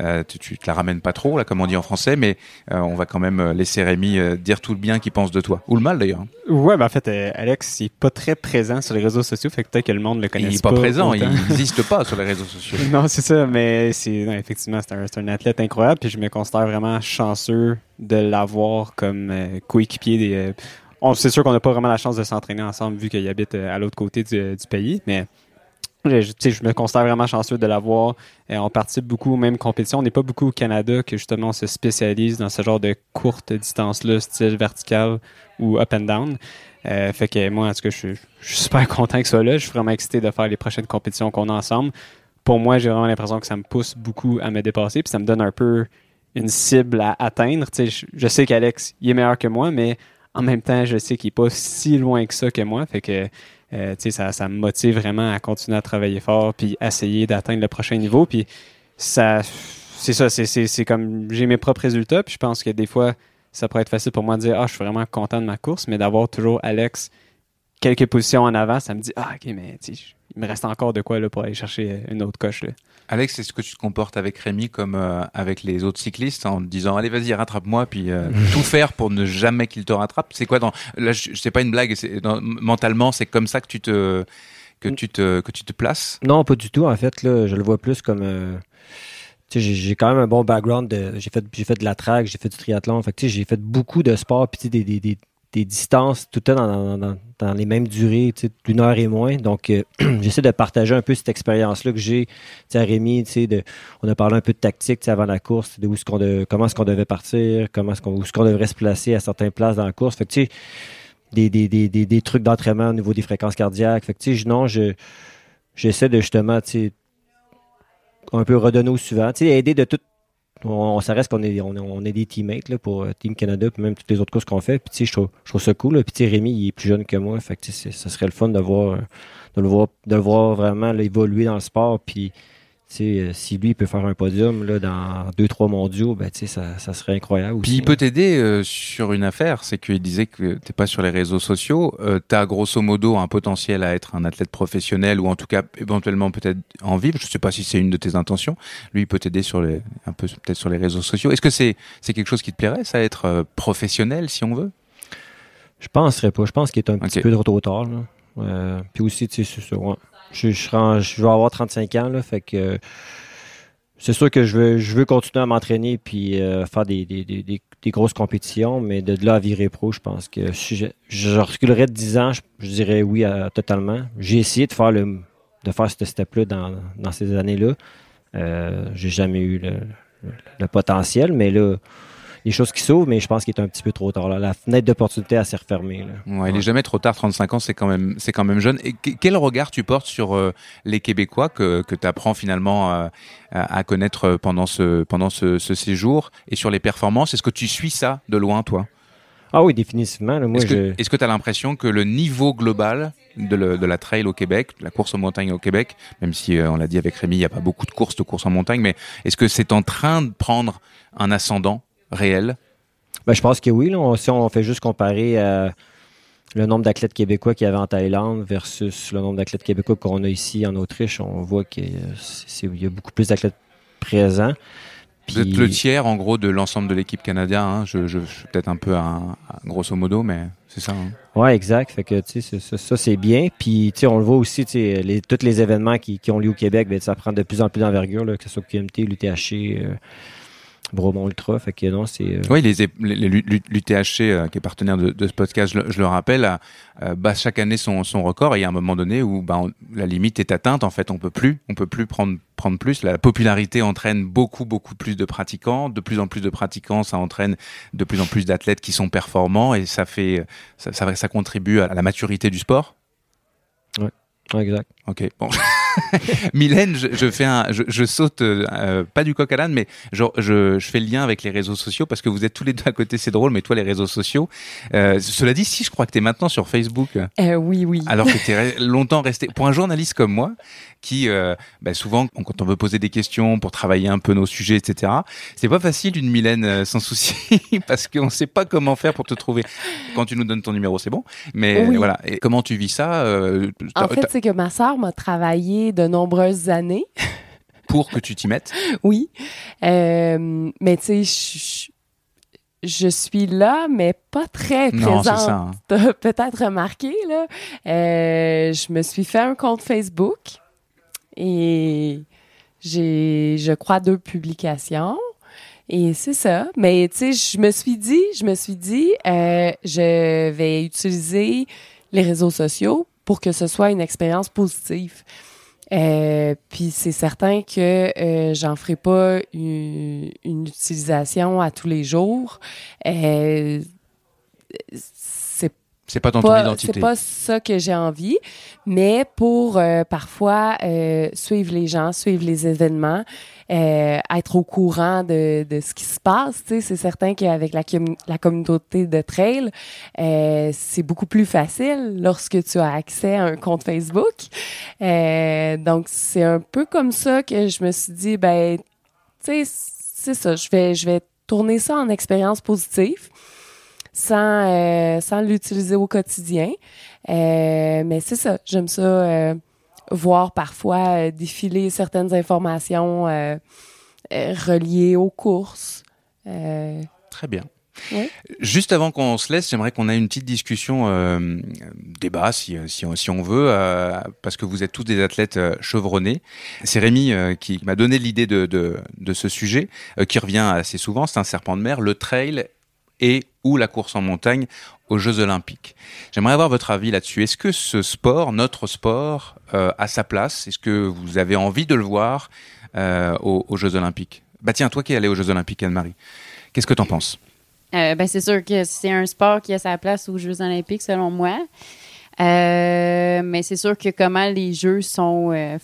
euh, tu, tu te la ramènes pas trop, là, comme on dit en français, mais euh, on va quand même laisser Rémi euh, dire tout le bien qu'il pense de toi. Ou le mal d'ailleurs. hein. Ouais, ben en fait, euh, Alex, il est pas très présent sur les réseaux sociaux, fait que peut-être que le monde le connaît Il est pas, présent, il n'existe pas sur les réseaux sociaux. [LAUGHS] Non, c'est ça, mais c'est effectivement c'est un, c'est un athlète incroyable, je me considère vraiment chanceux de l'avoir comme euh, coéquipier euh, on- c'est sûr qu'on n'a pas vraiment la chance de s'entraîner ensemble vu qu'il habite euh, à l'autre côté du, pays, mais je, me considère vraiment chanceux de l'avoir. On participe beaucoup aux mêmes compétitions. On n'est pas beaucoup au Canada que justement on se spécialise dans ce genre de courte distance-là, style vertical ou up and down. Fait que moi, en tout cas, je, suis- je suis super [LAUGHS] content que ça soit là. Je suis vraiment excité de faire les prochaines compétitions qu'on a ensemble. Pour moi, j'ai vraiment l'impression que ça me pousse beaucoup à me dépasser, puis ça me donne un peu une cible à atteindre. Tu sais, je, sais qu'Alex, il est meilleur que moi, mais en même temps, je sais qu'il est pas si loin que ça que moi. Fait que euh, tu sais, ça, ça me motive vraiment à continuer à travailler fort, puis essayer d'atteindre le prochain niveau. Puis ça, c'est ça, c'est comme j'ai mes propres résultats, puis je pense que des fois, ça pourrait être facile pour moi de dire Ah, je suis vraiment content de ma course, mais d'avoir toujours Alex quelques positions en avant, ça me dit Ah, ok, mais sais, il me reste encore de quoi là, pour aller chercher une autre coche. Là. Alex, est-ce que tu te comportes avec Rémi comme euh, avec les autres cyclistes en te disant allez vas-y rattrape-moi puis euh, [LAUGHS] tout faire pour ne jamais qu'il te rattrape? C'est quoi dans là je- c'est pas une blague, c'est dans- mentalement c'est comme ça que tu te que tu te que tu te places? Non, pas du tout. En fait, là, je le vois plus comme. euh, tu sais, j'ai- j'ai quand même un bon background. de- J'ai fait, j'ai fait de la track, j'ai fait du triathlon. Fait que, tu sais, j'ai fait beaucoup de sport, puis tu sais, des, des, des, des distances tout le temps dans, dans, dans les mêmes durées, d'une heure et moins. Donc, euh, [CLEARS THROAT] j'essaie de partager un peu cette expérience-là que j'ai. Tu sais, à Rémi, tu sais, de, on a parlé un peu de tactique avant la course, de où est-ce qu'on de, comment est-ce qu'on devait partir, comment est-ce qu'on, où est-ce qu'on devrait se placer à certaines places dans la course. Fait que, tu sais, des, des, des, des, trucs d'entraînement au niveau des fréquences cardiaques. Fait que, tu sais, je- non, je, j'essaie de justement, tu sais, un peu redonner au suivant. Tu sais, aider de tout. On, ça reste qu'on est, on, est- des teammates là, pour euh, Team Canada, puis même toutes les autres courses qu'on fait. Puis, je trouve, je trouve ça cool. Rémi, il est plus jeune que moi. Fait ça serait le fun de voir, euh, de le voir, vraiment évoluer dans le sport. Tu tu euh, si lui peut faire un podium là, dans deux, trois mondiaux, ben, tu ça, ça serait incroyable. Puis il peut t'aider euh, sur une affaire, c'est qu'il disait que t'es pas sur les réseaux sociaux, euh, t'as grosso modo un potentiel à être un athlète professionnel ou en tout cas éventuellement peut-être en vivre. Je sais pas si c'est une de tes intentions. Lui, il peut t'aider sur les, un peu peut-être sur les réseaux sociaux. Est-ce que c'est c'est quelque chose qui te plairait, ça, être euh, professionnel si on veut? Je penserais pas. Je pense qu'il est un petit peu de trop tard. Puis aussi, tu sais, c'est ça. ouais. Je, vais avoir 35 ans, là, fait que c'est sûr que je veux, je veux continuer à m'entraîner puis euh, faire des, grosses compétitions, mais de là à virer pro, je pense que je, je reculerais de 10 ans, je, dirais oui totalement. J'ai essayé de faire le de faire ce step-là dans, ces années-là. Euh, J'ai jamais eu le potentiel, mais là, des choses qui s'ouvrent, mais je pense qu'il est un petit peu trop tard. Là. La fenêtre d'opportunité elle s'est refermée. Là. Ouais, Il est jamais trop tard, 35 ans, c'est quand même, c'est quand même jeune. Et que- quel regard tu portes sur euh, les Québécois que, que tu apprends finalement euh, à, à connaître pendant ce, pendant ce, ce séjour et sur les performances? Est-ce que tu suis ça de loin, toi? Ah oui, définitivement. Est-ce que je- tu as l'impression que le niveau global de, le- de la trail au Québec, de la course en montagne au Québec, même si euh, on l'a dit avec Rémi, il n'y a pas beaucoup de courses de course en montagne, mais est-ce que c'est en train de prendre un ascendant réel? Ben, je pense que oui. Là, On- si on fait juste comparer euh, le nombre d'athlètes québécois qu'il y avait en Thaïlande versus le nombre d'athlètes québécois qu'on a ici en Autriche, on voit qu'il y a beaucoup plus d'athlètes présents. Vous êtes le tiers, en gros, de l'ensemble de l'équipe canadienne. Hein. Je, je, je suis peut-être un peu un, un grosso modo, mais c'est ça. hein. Ouais, exact. Fait que ça, ça, c'est bien. Puis on le voit aussi, les, tous les événements qui, qui ont lieu au Québec, ben, ça prend de plus en plus d'envergure, que ce soit QMT, l'UTHC, euh, Bromont Ultra. Fait que non, c'est. euh, Oui, les, é- les, les- l'UTHC, euh, qui est partenaire de, de ce podcast, je, le- je le rappelle, a, euh, bat chaque année son, son record. Et il y a un moment donné où bah, on- la limite est atteinte. En fait, on peut plus, on peut plus prendre prendre plus. La popularité entraîne beaucoup beaucoup plus de pratiquants. De plus en plus de pratiquants, ça entraîne de plus en plus d'athlètes qui sont performants et ça fait ça, ça, ça contribue à la maturité du sport. ouais, exact. Ok, bon. [LAUGHS] [LAUGHS] Mylène, je, je fais un, je, je saute euh, pas du coq à l'âne, mais genre je, je fais le lien avec les réseaux sociaux parce que vous êtes tous les deux à côté, c'est drôle, mais toi les réseaux sociaux. Euh, cela dit, si je crois que tu es maintenant sur Facebook, Euh, oui, oui. alors que tu es [LAUGHS] longtemps resté. Pour un journaliste comme moi, qui euh, bah, souvent quand on veut poser des questions pour travailler un peu nos sujets, etc. C'est pas facile une Mylène euh, sans souci [LAUGHS] parce qu'on sait pas comment faire pour te trouver. Quand tu nous donnes ton numéro, c'est bon, mais Oui. voilà. Et comment tu vis ça euh, En fait, c'est que ma sœur m'a travaillé de nombreuses années. [LAUGHS] pour que tu t'y mettes Oui. Euh, mais tu sais, je- suis là, mais pas très présente. hein. [LAUGHS] T'as peut-être remarqué, là. Euh, je me suis fait un compte Facebook et j'ai, je crois, deux publications. Et c'est ça. Mais tu sais, je me suis dit, je me suis dit, euh, je vais utiliser les réseaux sociaux pour que ce soit une expérience positive. Euh, puis c'est certain que euh, j'en ferai pas une, une utilisation à tous les jours. Euh, c'est C'est pas dans ton pas- identité. C'est pas ça que j'ai envie, mais pour euh, parfois euh, suivre les gens, suivre les événements, euh, être au courant de, de ce qui se passe. C'est certain qu'avec la, commu- la communauté de trail, euh, c'est beaucoup plus facile lorsque tu as accès à un compte Facebook. Euh, donc, c'est un peu comme ça que je me suis dit, ben, tu sais, c'est ça, je vais, je vais tourner ça en expérience positive sans, euh, sans l'utiliser au quotidien. Euh, mais c'est ça, j'aime ça euh, voir parfois euh, défiler certaines informations euh, euh, reliées aux courses. Très bien. Juste avant qu'on se laisse, j'aimerais qu'on ait une petite discussion, euh, débat si, si, on, si on veut, euh, parce que vous êtes tous des athlètes euh, chevronnés. C'est Rémi qui m'a donné l'idée de, de, de ce sujet, qui revient assez souvent, c'est un serpent de mer, le trail et ou la course en montagne aux Jeux Olympiques. J'aimerais avoir votre avis là-dessus. Est-ce que ce sport, notre sport, euh, a sa place? Est-ce que vous avez envie de le voir euh, aux, Jeux Olympiques? Bah tiens, toi qui es allé aux Jeux Olympiques, Anne-Marie, qu'est-ce que t'en penses? Euh, ben, c'est sûr que c'est un sport qui a sa place aux Jeux olympiques, selon moi. Mais c'est sûr que comment les Jeux sont...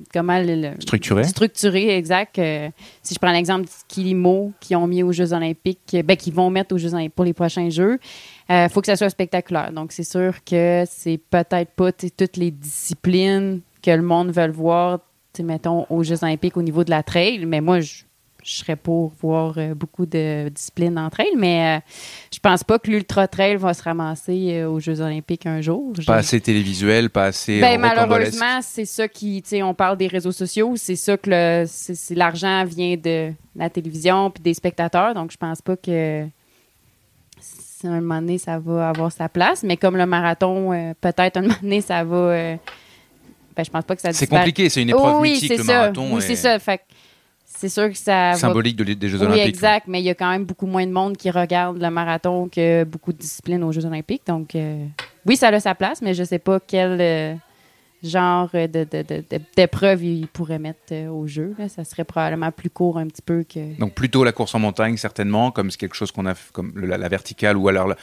euh, comment le, Structurés. Structurés, exact. Euh, si je prends l'exemple du ski limo qui ont mis aux Jeux olympiques, euh, ben, qui vont mettre aux Jeux olympiques pour les prochains Jeux, il faut que ça soit spectaculaire. Donc, c'est sûr que c'est peut-être pas toutes les disciplines que le monde veut voir mettons, aux Jeux olympiques au niveau de la trail. Mais moi, je, je serais pour voir euh, beaucoup de disciplines en trail. Mais euh, je pense pas que l'ultra trail va se ramasser euh, aux Jeux olympiques un jour. Pas assez télévisuel, pas assez ben, malheureusement, c'est ça qui, tu sais, on parle des réseaux sociaux, c'est ça que l'argent vient de la télévision puis des spectateurs, donc je pense pas que c'est un moment donné, ça va avoir sa place, mais comme le marathon, peut-être un [LAUGHS] moment donné, ça va, ben, je pense pas que ça C'est compliqué, c'est une épreuve Oh oui, mythique, le ça. marathon Oui, est- c'est ça. Fait que c'est sûr que ça va- Symbolique de- des Jeux oui, olympiques. exact, mais il y a quand même beaucoup moins de monde qui regarde le marathon que beaucoup de disciplines aux Jeux olympiques. Donc, euh, oui, ça a sa place, mais je sais pas quel euh, genre de, de, de- de- d'épreuve il pourrait mettre euh, au jeu. là. Ça serait probablement plus court un petit peu que... Donc plutôt la course en montagne certainement, comme c'est quelque chose qu'on a comme le- la, la verticale ou alors la-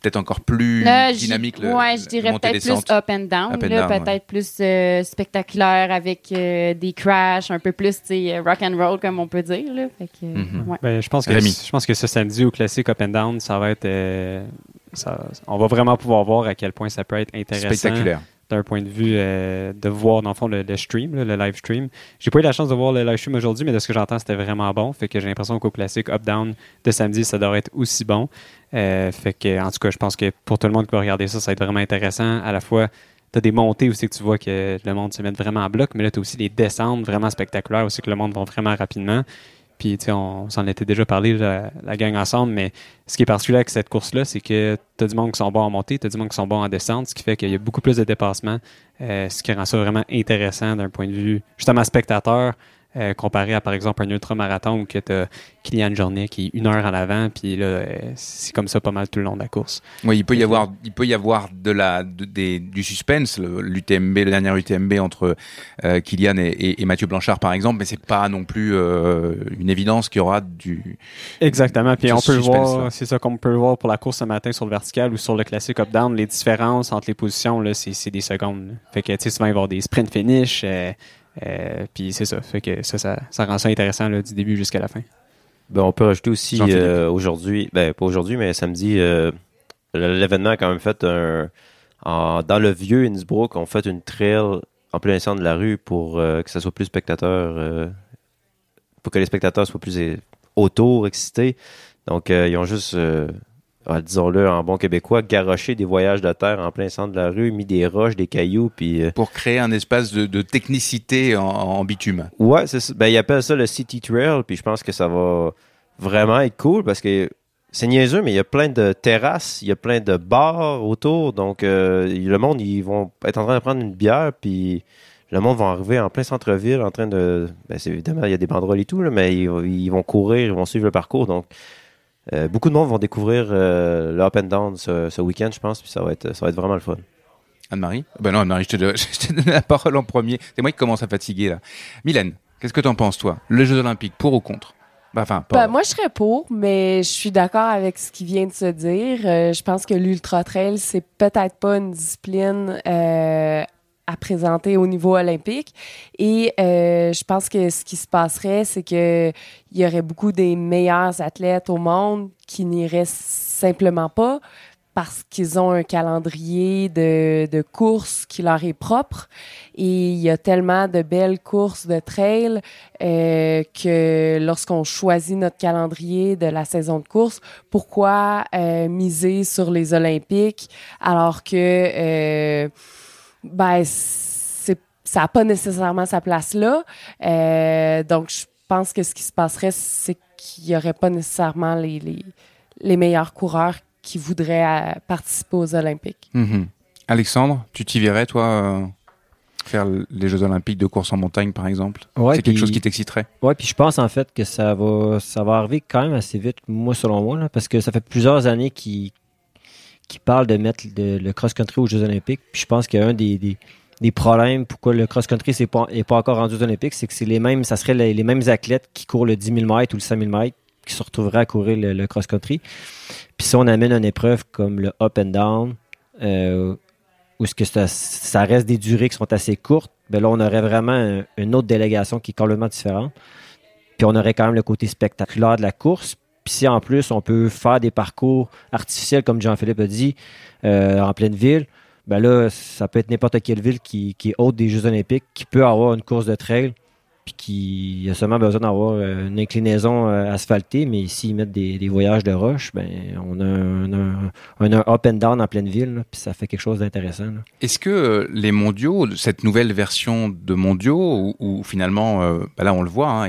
peut-être encore plus Là, j'y- dynamique. le- ouais, je dirais peut-être plus up and down, Up and là, down, ouais. peut-être plus euh, spectaculaire avec euh, des crashs, un peu plus rock and roll comme on peut dire. Là. Fait que, Mhm. ouais. Ben, je pense que Rémi. je pense que ce samedi au classique Up and Down, ça va être euh, ça- on va vraiment pouvoir voir à quel point ça peut être intéressant Spectaculaire. D'un point de vue euh, de voir dans le fond le, stream, le live stream. J'ai pas eu la chance de voir le live stream aujourd'hui, mais de ce que j'entends, c'était vraiment bon. Fait que j'ai l'impression qu'au classique Up Down de samedi, ça devrait être aussi bon. Euh, fait que en tout cas, je pense que pour tout le monde qui va regarder ça, ça va être vraiment intéressant. À la fois tu as des montées aussi que tu vois que le monde se met vraiment en bloc, mais là, tu as aussi les descentes vraiment spectaculaires aussi que le monde va vraiment rapidement. Puis, tu sais, on s'en était déjà parlé, la, gang ensemble, mais ce qui est particulier avec cette course-là, c'est que tu as du monde qui sont bons en montée, tu as du monde qui sont bons en descente, ce qui fait qu'il y a beaucoup plus de dépassements, euh, ce qui rend ça vraiment intéressant d'un point de vue, justement, spectateur, euh, comparé à, par exemple, un ultramarathon où tu as Kylian Jornet qui est une heure en avant, puis là, euh, c'est comme ça pas mal tout le long de la course. Oui, il peut y avoir, il peut y avoir de la, de- des, du suspense, le- l'UTMB, le dernier UTMB entre euh, Kylian et, et- et Mathieu Blanchard par exemple, mais c'est pas non plus euh, une évidence qu'il y aura du. Exactement. Puis on peut le voir, c'est ça qu'on peut le voir pour la course ce matin sur le vertical ou sur le classique up-down. Les différences entre les positions, là, c'est, c'est des secondes. là. Fait que, tu sais, souvent, il va y avoir des sprint finish. euh, euh, puis c'est ça. Fait que ça, ça, ça rend ça intéressant là, du début jusqu'à la fin. Ben, on peut rajouter aussi euh, aujourd'hui, ben pas aujourd'hui, mais samedi, euh, l'événement a quand même fait un. en- dans le vieux Innsbruck, on fait une trail en plein centre de la rue pour euh, que ça soit plus spectateur, pour que les spectateurs soient plus autour, excités. Donc, ils ont juste, ah, disons-le en bon québécois, garoché des voyages de terre en plein centre de la rue, mis des roches, des cailloux, puis. euh, Pour créer un espace de, de technicité en, en bitume. Ouais, c'est ça. Ben, ils appellent ça le City Trail, puis je pense que ça va vraiment être cool parce que c'est niaiseux, mais il y a plein de terrasses, il y a plein de bars autour, donc euh, le monde, ils vont être en train de prendre une bière, puis le monde va arriver en plein centre-ville en train de... Ben, c'est évidemment, il y a des banderoles et tout, là, mais ils, ils vont courir, ils vont suivre le parcours, donc euh, beaucoup de monde vont découvrir euh, le Up and Down ce, ce week-end, je pense, puis ça va être, ça va être vraiment le fun. Anne-Marie? Ben non, Anne-Marie, je te, donne- [LAUGHS] je te donne la parole en premier. C'est moi qui commence à fatiguer là. Mylène, qu'est-ce que t'en penses toi? Les Jeux Olympiques, pour ou contre? Bah, Enfin, pas. Ben, moi, je serais pour, mais je suis d'accord avec ce qui vient de se dire. Euh, je pense que l'ultra trail, c'est peut-être pas une discipline euh, à présenter au niveau olympique. Et euh, je pense que ce qui se passerait, c'est que il y aurait beaucoup des meilleurs athlètes au monde qui n'iraient simplement pas parce qu'ils ont un calendrier de, de courses qui leur est propre. Et il y a tellement de belles courses de trail euh, que lorsqu'on choisit notre calendrier de la saison de course, pourquoi euh, miser sur les Olympiques alors que ben c'est ça n'a pas nécessairement sa place là. Euh, donc je pense que ce qui se passerait, c'est qu'il n'y aurait pas nécessairement les, les, les meilleurs coureurs qui voudraient euh, participer aux Olympiques. Mhm. Alexandre, tu t'y verrais toi euh, faire les Jeux Olympiques de course en montagne par exemple? Ouais, C'est quelque chose qui t'exciterait? Ouais, puis je pense en fait que ça va, ça va arriver quand même assez vite, moi selon moi, là, parce que ça fait plusieurs années qu'ils qu'ils parlent de mettre le, cross-country aux Jeux Olympiques. Puis je pense qu'un des, des, problèmes pourquoi le cross-country n'est pas, pas encore rendu aux Olympiques, c'est que c'est les mêmes, ça serait les, mêmes athlètes qui courent le 10 000 mètres ou le 5 000 mètres qui se retrouveraient à courir le, cross-country. Puis si on amène une épreuve comme le up and down, euh, où ce que ça, reste des durées qui sont assez courtes, ben là, on aurait vraiment un- une autre délégation qui est complètement différente. Puis on aurait quand même le côté spectaculaire de la course. Si en plus on peut faire des parcours artificiels, comme Jean-Philippe a dit, euh, en pleine ville, ben là, ça peut être n'importe quelle ville qui, est haute des Jeux olympiques, qui peut avoir une course de trail, puis qui a seulement besoin d'avoir euh, une inclinaison euh, asphaltée, mais s'ils mettent des, voyages de roche, ben on a un, up and down en pleine ville, puis ça fait quelque chose d'intéressant. Est-ce que les mondiaux, cette nouvelle version de mondiaux, où, finalement, bah là on le voit, hein,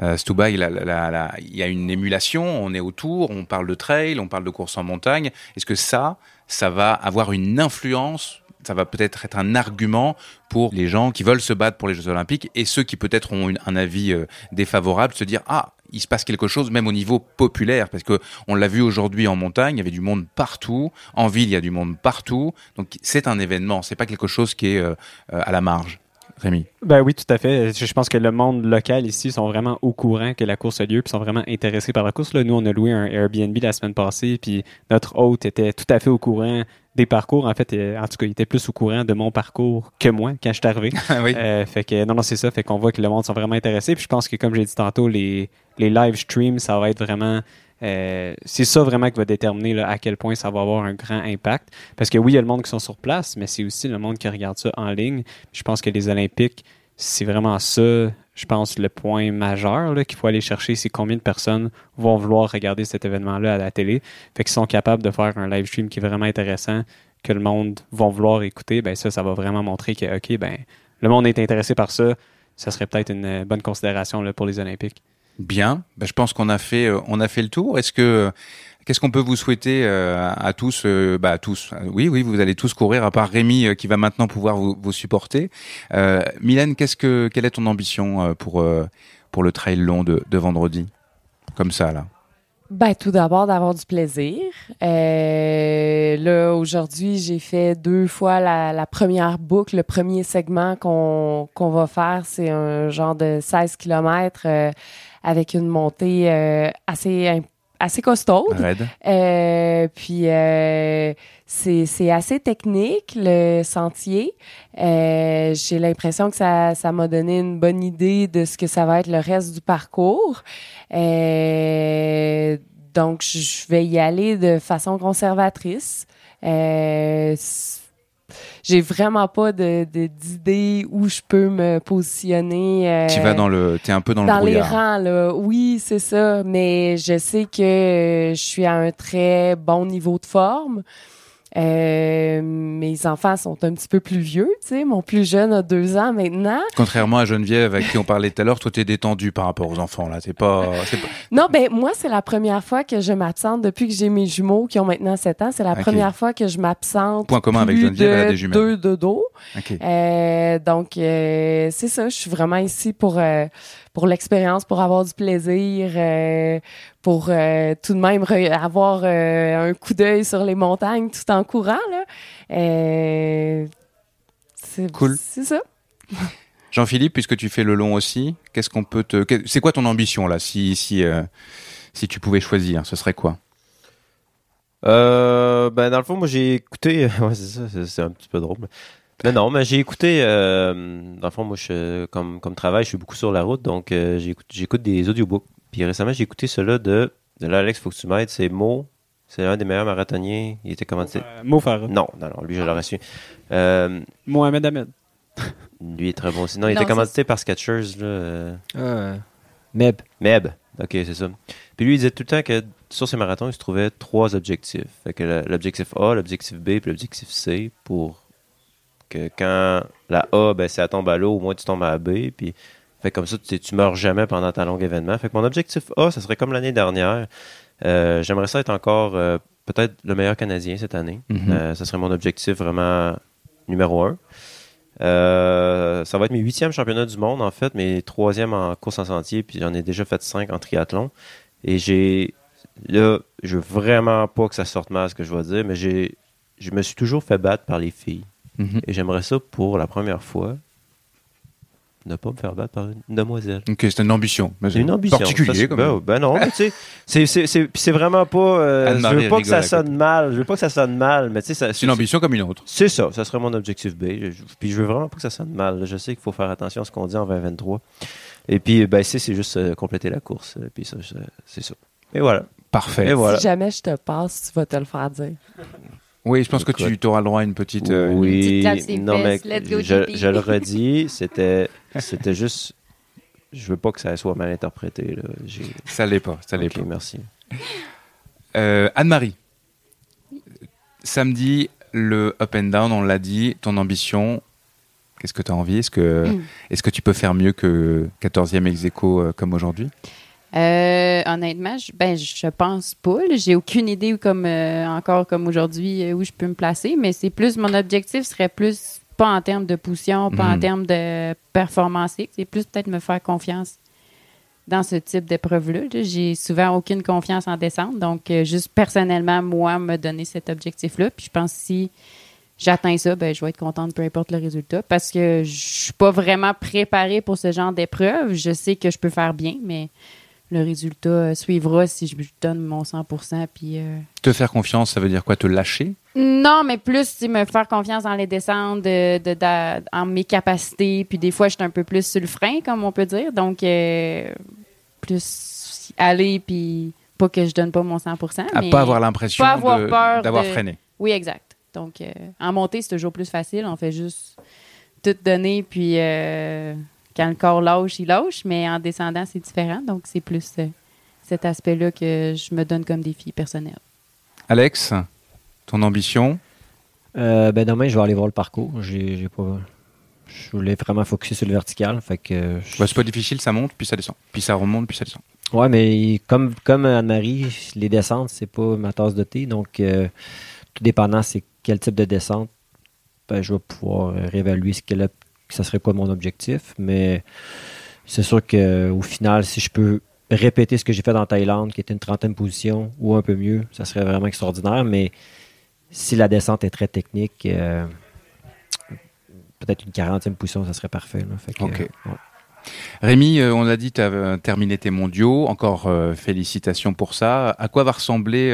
euh, Stuba, il, y a une émulation, on est autour, on parle de trail, on parle de course en montagne. Est-ce que ça, ça va avoir une influence ça va peut-être être un argument pour les gens qui veulent se battre pour les Jeux Olympiques et ceux qui peut-être ont un avis euh, défavorable, se dire ah il se passe quelque chose même au niveau populaire parce que on l'a vu aujourd'hui en montagne, il y avait du monde partout, en ville il y a du monde partout, donc c'est un événement, c'est pas quelque chose qui est euh, euh, à la marge. Rémi? Ben oui, tout à fait. Je pense que le monde local ici sont vraiment au courant que la course a lieu, puis sont vraiment intéressés par la course. Là, nous, on a loué un Airbnb la semaine passée, puis notre hôte était tout à fait au courant des parcours. En fait, euh, en tout cas, il était plus au courant de mon parcours que moi quand je suis arrivé. [LAUGHS] oui. Euh, fait que non, non, c'est ça. Fait qu'on voit que le monde sont vraiment intéressés. Puis je pense que, comme j'ai dit tantôt, les, les live streams, ça va être vraiment. Euh, c'est ça vraiment qui va déterminer à quel point ça va avoir un grand impact. Parce que oui, il y a le monde qui sont sur place, mais c'est aussi le monde qui regarde ça en ligne. Je pense que les Olympiques, c'est vraiment ça, je pense, le point majeur qu'il faut aller chercher, c'est combien de personnes vont vouloir regarder cet événement-là à la télé. Fait qu'ils sont capables de faire un live stream qui est vraiment intéressant, que le monde va vouloir écouter. Ben ça, ça va vraiment montrer que, OK, ben le monde est intéressé par ça. Ça serait peut-être une bonne considération pour les Olympiques. Bien, Ben, je pense qu'on a fait euh, on a fait le tour. Est-ce que qu'est-ce qu'on peut vous souhaiter euh, à tous euh, bah à tous. Oui oui, vous allez tous courir à part Rémi euh, qui va maintenant pouvoir vous, supporter. Euh, Mylène, qu'est-ce que quelle est ton ambition euh, pour euh, pour le trail long de, vendredi? Comme ça là. Ben, tout d'abord, d'avoir du plaisir. Euh, là, aujourd'hui, j'ai fait deux fois la, première boucle. Le premier segment qu'on qu'on va faire, c'est un genre de 16 km avec une montée euh, assez, assez costaude. Euh, puis euh, c'est c'est assez technique le sentier. Euh, J'ai l'impression que ça ça m'a donné une bonne idée de ce que ça va être le reste du parcours. Euh, donc je vais y aller de façon conservatrice. Euh, j'ai vraiment pas de d'idée où je peux me positionner. euh, tu vas dans le t'es un peu dans, dans le les rangs, là. Oui, c'est ça. Mais je sais que je suis à un très bon niveau de forme. Euh, mes enfants sont un petit peu plus vieux, tu sais. Mon plus jeune a deux ans maintenant. Contrairement à Geneviève avec qui on parlait tout à l'heure, toi t'es détendu par rapport aux enfants là. C'est pas, Non, ben moi, c'est la première fois que je m'absente depuis que j'ai mes jumeaux qui ont maintenant 7 ans. C'est la première fois que je m'absente. Point commun avec Geneviève, elle a de des jumelles. Deux dodos. Ok. Euh, donc, euh, c'est ça. Je suis vraiment ici pour, euh, pour l'expérience, pour avoir du plaisir, euh, pour euh, tout de même avoir euh, un coup d'œil sur les montagnes tout en courant. Là. Euh, c'est, Cool. C'est ça. [LAUGHS] Jean-Philippe, puisque tu fais le long aussi, qu'est-ce qu'on peut te, c'est quoi ton ambition là, si si euh, si tu pouvais choisir, ce serait quoi? Euh, ben dans le fond, moi j'ai écouté. [LAUGHS] Ouais, c'est ça, c'est- un petit peu drôle. Mais mais non, mais j'ai écouté. Euh, dans le fond, moi, je, comme, comme travail, je suis beaucoup sur la route, donc euh, j'écoute, j'écoute des audiobooks. Puis récemment, j'ai écouté ceux-là de, de là, Alex, faut que tu m'aides. C'est Mo. C'est l'un des meilleurs marathoniens. Il était comment Euh, Mo Farah. Non, non, non, lui, je l'aurais su. Euh, Mohamed Ahmed. [LAUGHS] lui est très bon aussi. Non, il Non, était commandité par Skechers. Là, euh, Ah, Meb. Meb. Ok, c'est ça. Puis lui, il disait tout le temps que sur ses marathons, il se trouvait trois objectifs. Fait que l'objectif A, l'objectif B, puis l'objectif C pour que quand la A, ben, si elle tombe à l'eau, au moins tu tombes à la B. Puis, fait comme ça, tu, tu meurs jamais pendant ta longue événement. Fait que mon objectif A, ça serait comme l'année dernière. Euh, J'aimerais ça être encore euh, peut-être le meilleur Canadien cette année. Mhm. Euh, ça serait mon objectif vraiment numéro un. Euh, ça va être mes huitièmes championnats du monde, en fait, mes troisièmes en course en sentier, puis j'en ai déjà fait cinq en triathlon. Et j'ai. Là, je veux vraiment pas que ça sorte mal ce que je vais dire, mais j'ai. Je me suis toujours fait battre par les filles. Mhm. Et j'aimerais ça pour la première fois ne pas me faire battre par une demoiselle. Ok, c'est une ambition. mais une ambition. Particulier Ça, quand ben, même. ben non, mais tu sais, c'est- c'est- c'est puis c'est vraiment pas. euh, je veux pas que ça sonne mal. Je veux pas que ça sonne mal, mais tu sais, C'est une ambition comme une autre. c'est ça, ça serait mon objectif B. Je- je- Puis je veux vraiment pas que ça sonne mal. Je sais qu'il faut faire attention à ce qu'on dit en 2023. Et puis, ben, C, c'est juste euh, compléter la course. Et puis ça, c'est ça. Et voilà. Parfait. Et voilà. Si jamais je te passe, tu vas te le faire dire. Oui, je pense que tu auras le droit à une petite. euh, une- Oui, petite non, mais fesses, go, je, je le redis, c'était, c'était juste. Je veux pas que ça soit mal interprété. Là. J'ai- Ça l'est pas, ça l'est pas. merci. Euh, Anne-Marie, samedi, le up and down, on l'a dit, ton ambition, qu'est-ce que tu as envie? Est-ce que, Mm. est-ce que tu peux faire mieux que 14e ex aequo, euh, comme aujourd'hui? Euh, honnêtement, je, ben, je pense pas. J'ai aucune idée comme euh, encore comme aujourd'hui euh, où je peux me placer, mais c'est plus mon objectif serait plus pas en termes de position, pas en Mhm. termes de performance, c'est plus peut-être me faire confiance dans ce type d'épreuve-là. là. J'ai souvent aucune confiance en descente, donc euh, juste personnellement, moi, me donner cet objectif-là. Puis je pense que si j'atteins ça, ben, je vais être contente peu importe le résultat parce que je suis pas vraiment préparée pour ce genre d'épreuve. Je sais que je peux faire bien, mais le résultat euh, suivra si je donne mon 100%. Puis, euh, Te faire confiance, ça veut dire quoi? Te lâcher? Non, mais plus me faire confiance dans les descentes, de, en mes capacités. Puis des fois, je suis un peu plus sur le frein, comme on peut dire. Donc, euh, plus aller, puis pas que je donne pas mon 100%. À mais pas avoir l'impression d'avoir freiné. Oui, exact. Donc, euh, en montée, c'est toujours plus facile. On fait juste tout donner, puis euh, quand le corps lâche, il lâche. Mais en descendant, c'est différent. Donc, c'est plus euh, cet aspect-là que je me donne comme défi personnel. Alex, ton ambition? Euh, ben demain, je vais aller voir le parcours. J'ai, pas... Je voulais vraiment focuser sur le vertical. Fait que, je- bah, C'est pas difficile, ça monte, puis ça descend. Puis ça remonte, puis ça descend. Ouais, mais comme, comme Anne-Marie, les descentes, c'est pas ma tasse de thé. Donc, euh, tout dépendant c'est quel type de descente, ben, je vais pouvoir réévaluer ce qu'elle a- ça serait quoi mon objectif. Mais c'est sûr qu'au final, si je peux répéter ce que j'ai fait dans Thaïlande, qui était une trentaine position, ou un peu mieux, ça serait vraiment extraordinaire. Mais si la descente est très technique, euh, peut-être une quarantième position, ça serait parfait. là. Fait que, Ok. euh, ouais. Rémi, euh, on l'a dit, tu as terminé tes mondiaux. Encore euh, félicitations pour ça. À quoi va ressembler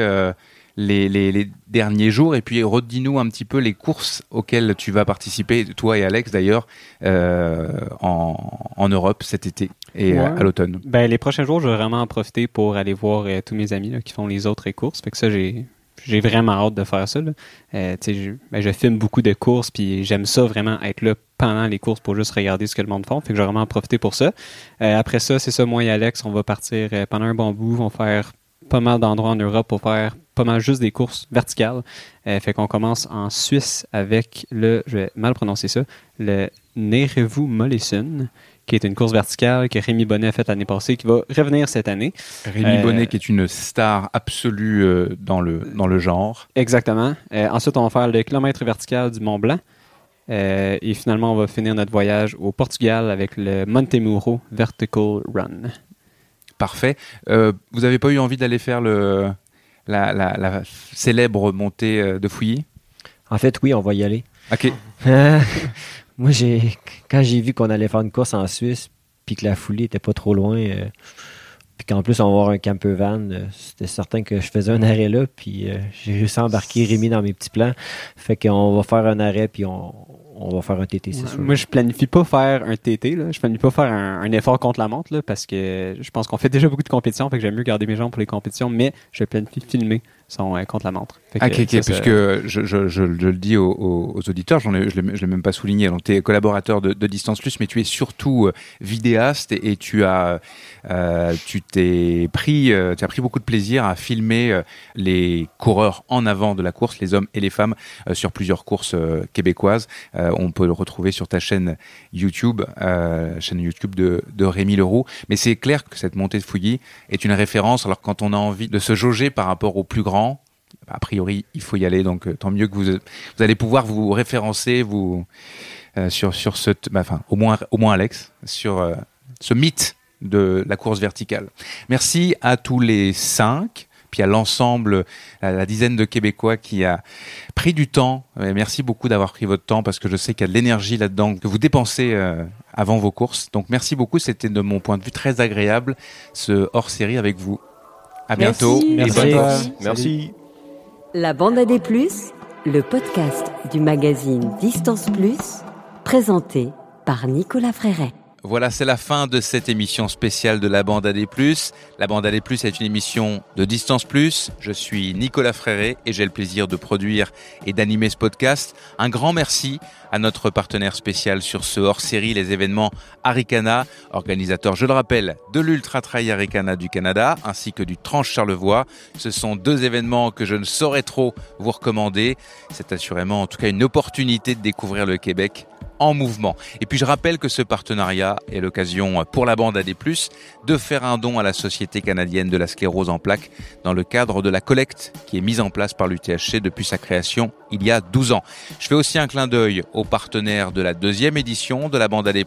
les, les- les derniers jours Et puis, redis-nous un petit peu les courses auxquelles tu vas participer, toi et Alex d'ailleurs, euh, en, en Europe cet été et euh, Ouais. à l'automne. Ben, les prochains jours, je vais vraiment en profiter pour aller voir euh, tous mes amis là, qui font les autres courses. Fait que ça, j'ai j'ai vraiment hâte de faire ça. là. Euh, je, ben, je filme beaucoup de courses, puis j'aime ça vraiment être là pendant les courses pour juste regarder ce que le monde fait. Fait que je vais vraiment en profiter pour ça. Euh, après ça, c'est ça, moi et Alex, on va partir pendant un bon bout. On va faire pas mal d'endroits en Europe pour faire pas mal juste des courses verticales. Euh, fait qu'on commence en Suisse avec le, je vais mal prononcer ça, le Nerevu Mollison, qui est une course verticale que Rémi Bonnet a faite l'année passée, qui va revenir cette année. Rémi Euh, Bonnet, qui est une star absolue euh, dans, le, dans le genre. Exactement. Euh, ensuite, on va faire le kilomètre vertical du Mont Blanc. Et finalement, on va finir notre voyage au Portugal avec le Montemuro Vertical Run. Parfait. Vous n'avez pas eu envie d'aller faire le, la, la- la célèbre montée euh, de Fouilly? En fait, oui, on va y aller. Ok. [LAUGHS] Moi, j'ai quand j'ai vu qu'on allait faire une course en Suisse, puis que la foulée était pas trop loin, euh, puis qu'en plus on va avoir un camper van, euh, c'était certain que je faisais un arrêt là, puis euh, j'ai réussi à embarquer Rémi dans mes petits plans. Fait qu'on va faire un arrêt, puis on, on va faire un TT, c'est Ouais, sûr. Moi, je planifie pas faire un TT. Là. Je planifie pas faire un, un effort contre la montre là, parce que je pense qu'on fait déjà beaucoup de compétitions. Fait que j'aime mieux garder mes jambes pour les compétitions, mais je planifie filmer son euh, contre la montre. Fait que Ah, ok, ok, ça, ça- puisque je, je- je- je le dis aux, auditeurs, j'en ai- je ne l'ai même pas souligné, donc tu es collaborateur de, de Distance Plus, mais tu es surtout euh, vidéaste et, et tu as euh, tu t'es pris, euh, tu as pris beaucoup de plaisir à filmer les coureurs en avant de la course, les hommes et les femmes, sur plusieurs courses québécoises. On peut le retrouver sur ta chaîne YouTube, chaîne YouTube de, de Rémi Leroux. Mais c'est clair que cette montée de Fouilly est une référence. Alors quand on a envie de se jauger par rapport aux plus grands, a priori, il faut y aller. Donc, euh, tant mieux que vous, vous allez pouvoir vous référencer, vous euh, sur sur ce, bah, enfin, au moins au moins Alex, sur euh, ce mythe de la course verticale. Merci à tous les cinq, puis à l'ensemble, à la dizaine de Québécois qui a pris du temps. Merci beaucoup d'avoir pris votre temps parce que je sais qu'il y a de l'énergie là-dedans que vous dépensez euh, avant vos courses. Donc, merci beaucoup. C'était de mon point de vue très agréable ce hors série avec vous. À bientôt. et Merci. bonne- Merci. Merci. La bande à des plus, le podcast du magazine Distance Plus, présenté par Nicolas Fréret. Voilà, c'est la fin de cette émission spéciale de la bande AD+. La bande AD+, est une émission de Distance Plus. Je suis Nicolas Fréré et j'ai le plaisir de produire et d'animer ce podcast. Un grand merci à notre partenaire spécial sur ce hors-série, les événements Aricana, organisateur, je le rappelle, de l'Ultra Trail Aricana du Canada, ainsi que du Tranche Charlevoix. Ce sont deux événements que je ne saurais trop vous recommander. C'est assurément en tout cas une opportunité de découvrir le Québec en mouvement. Et puis je rappelle que ce partenariat est l'occasion pour la bande AD+, de faire un don à la Société canadienne de la sclérose en plaques dans le cadre de la collecte qui est mise en place par l'UTHC depuis sa création il y a 12 ans. Je fais aussi un clin d'œil aux partenaires de la deuxième édition de la bande AD+,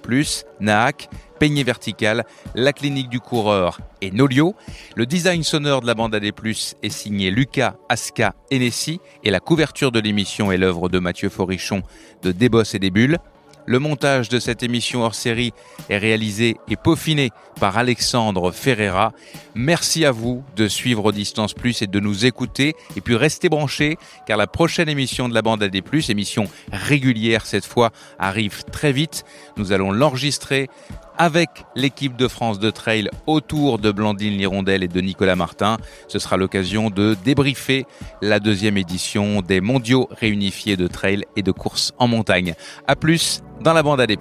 NAAC, Peigné Vertical, la clinique du coureur et Nolio. Le design sonore de la bande AD+, est signé Lucas, Aska et Nessie et la couverture de l'émission est l'œuvre de Mathieu Forichon de Débos et des Bulles. Le montage de cette émission hors série est réalisé et peaufiné par Alexandre Ferreira. Merci à vous de suivre Distance Plus et de nous écouter. Et puis restez branchés car la prochaine émission de la bande AD+, émission régulière cette fois, arrive très vite. Nous allons l'enregistrer avec l'équipe de France de trail autour de Blandine Lirondelle et de Nicolas Martin. Ce sera l'occasion de débriefer la deuxième édition des mondiaux réunifiés de trail et de course en montagne. À plus dans la bande AD+.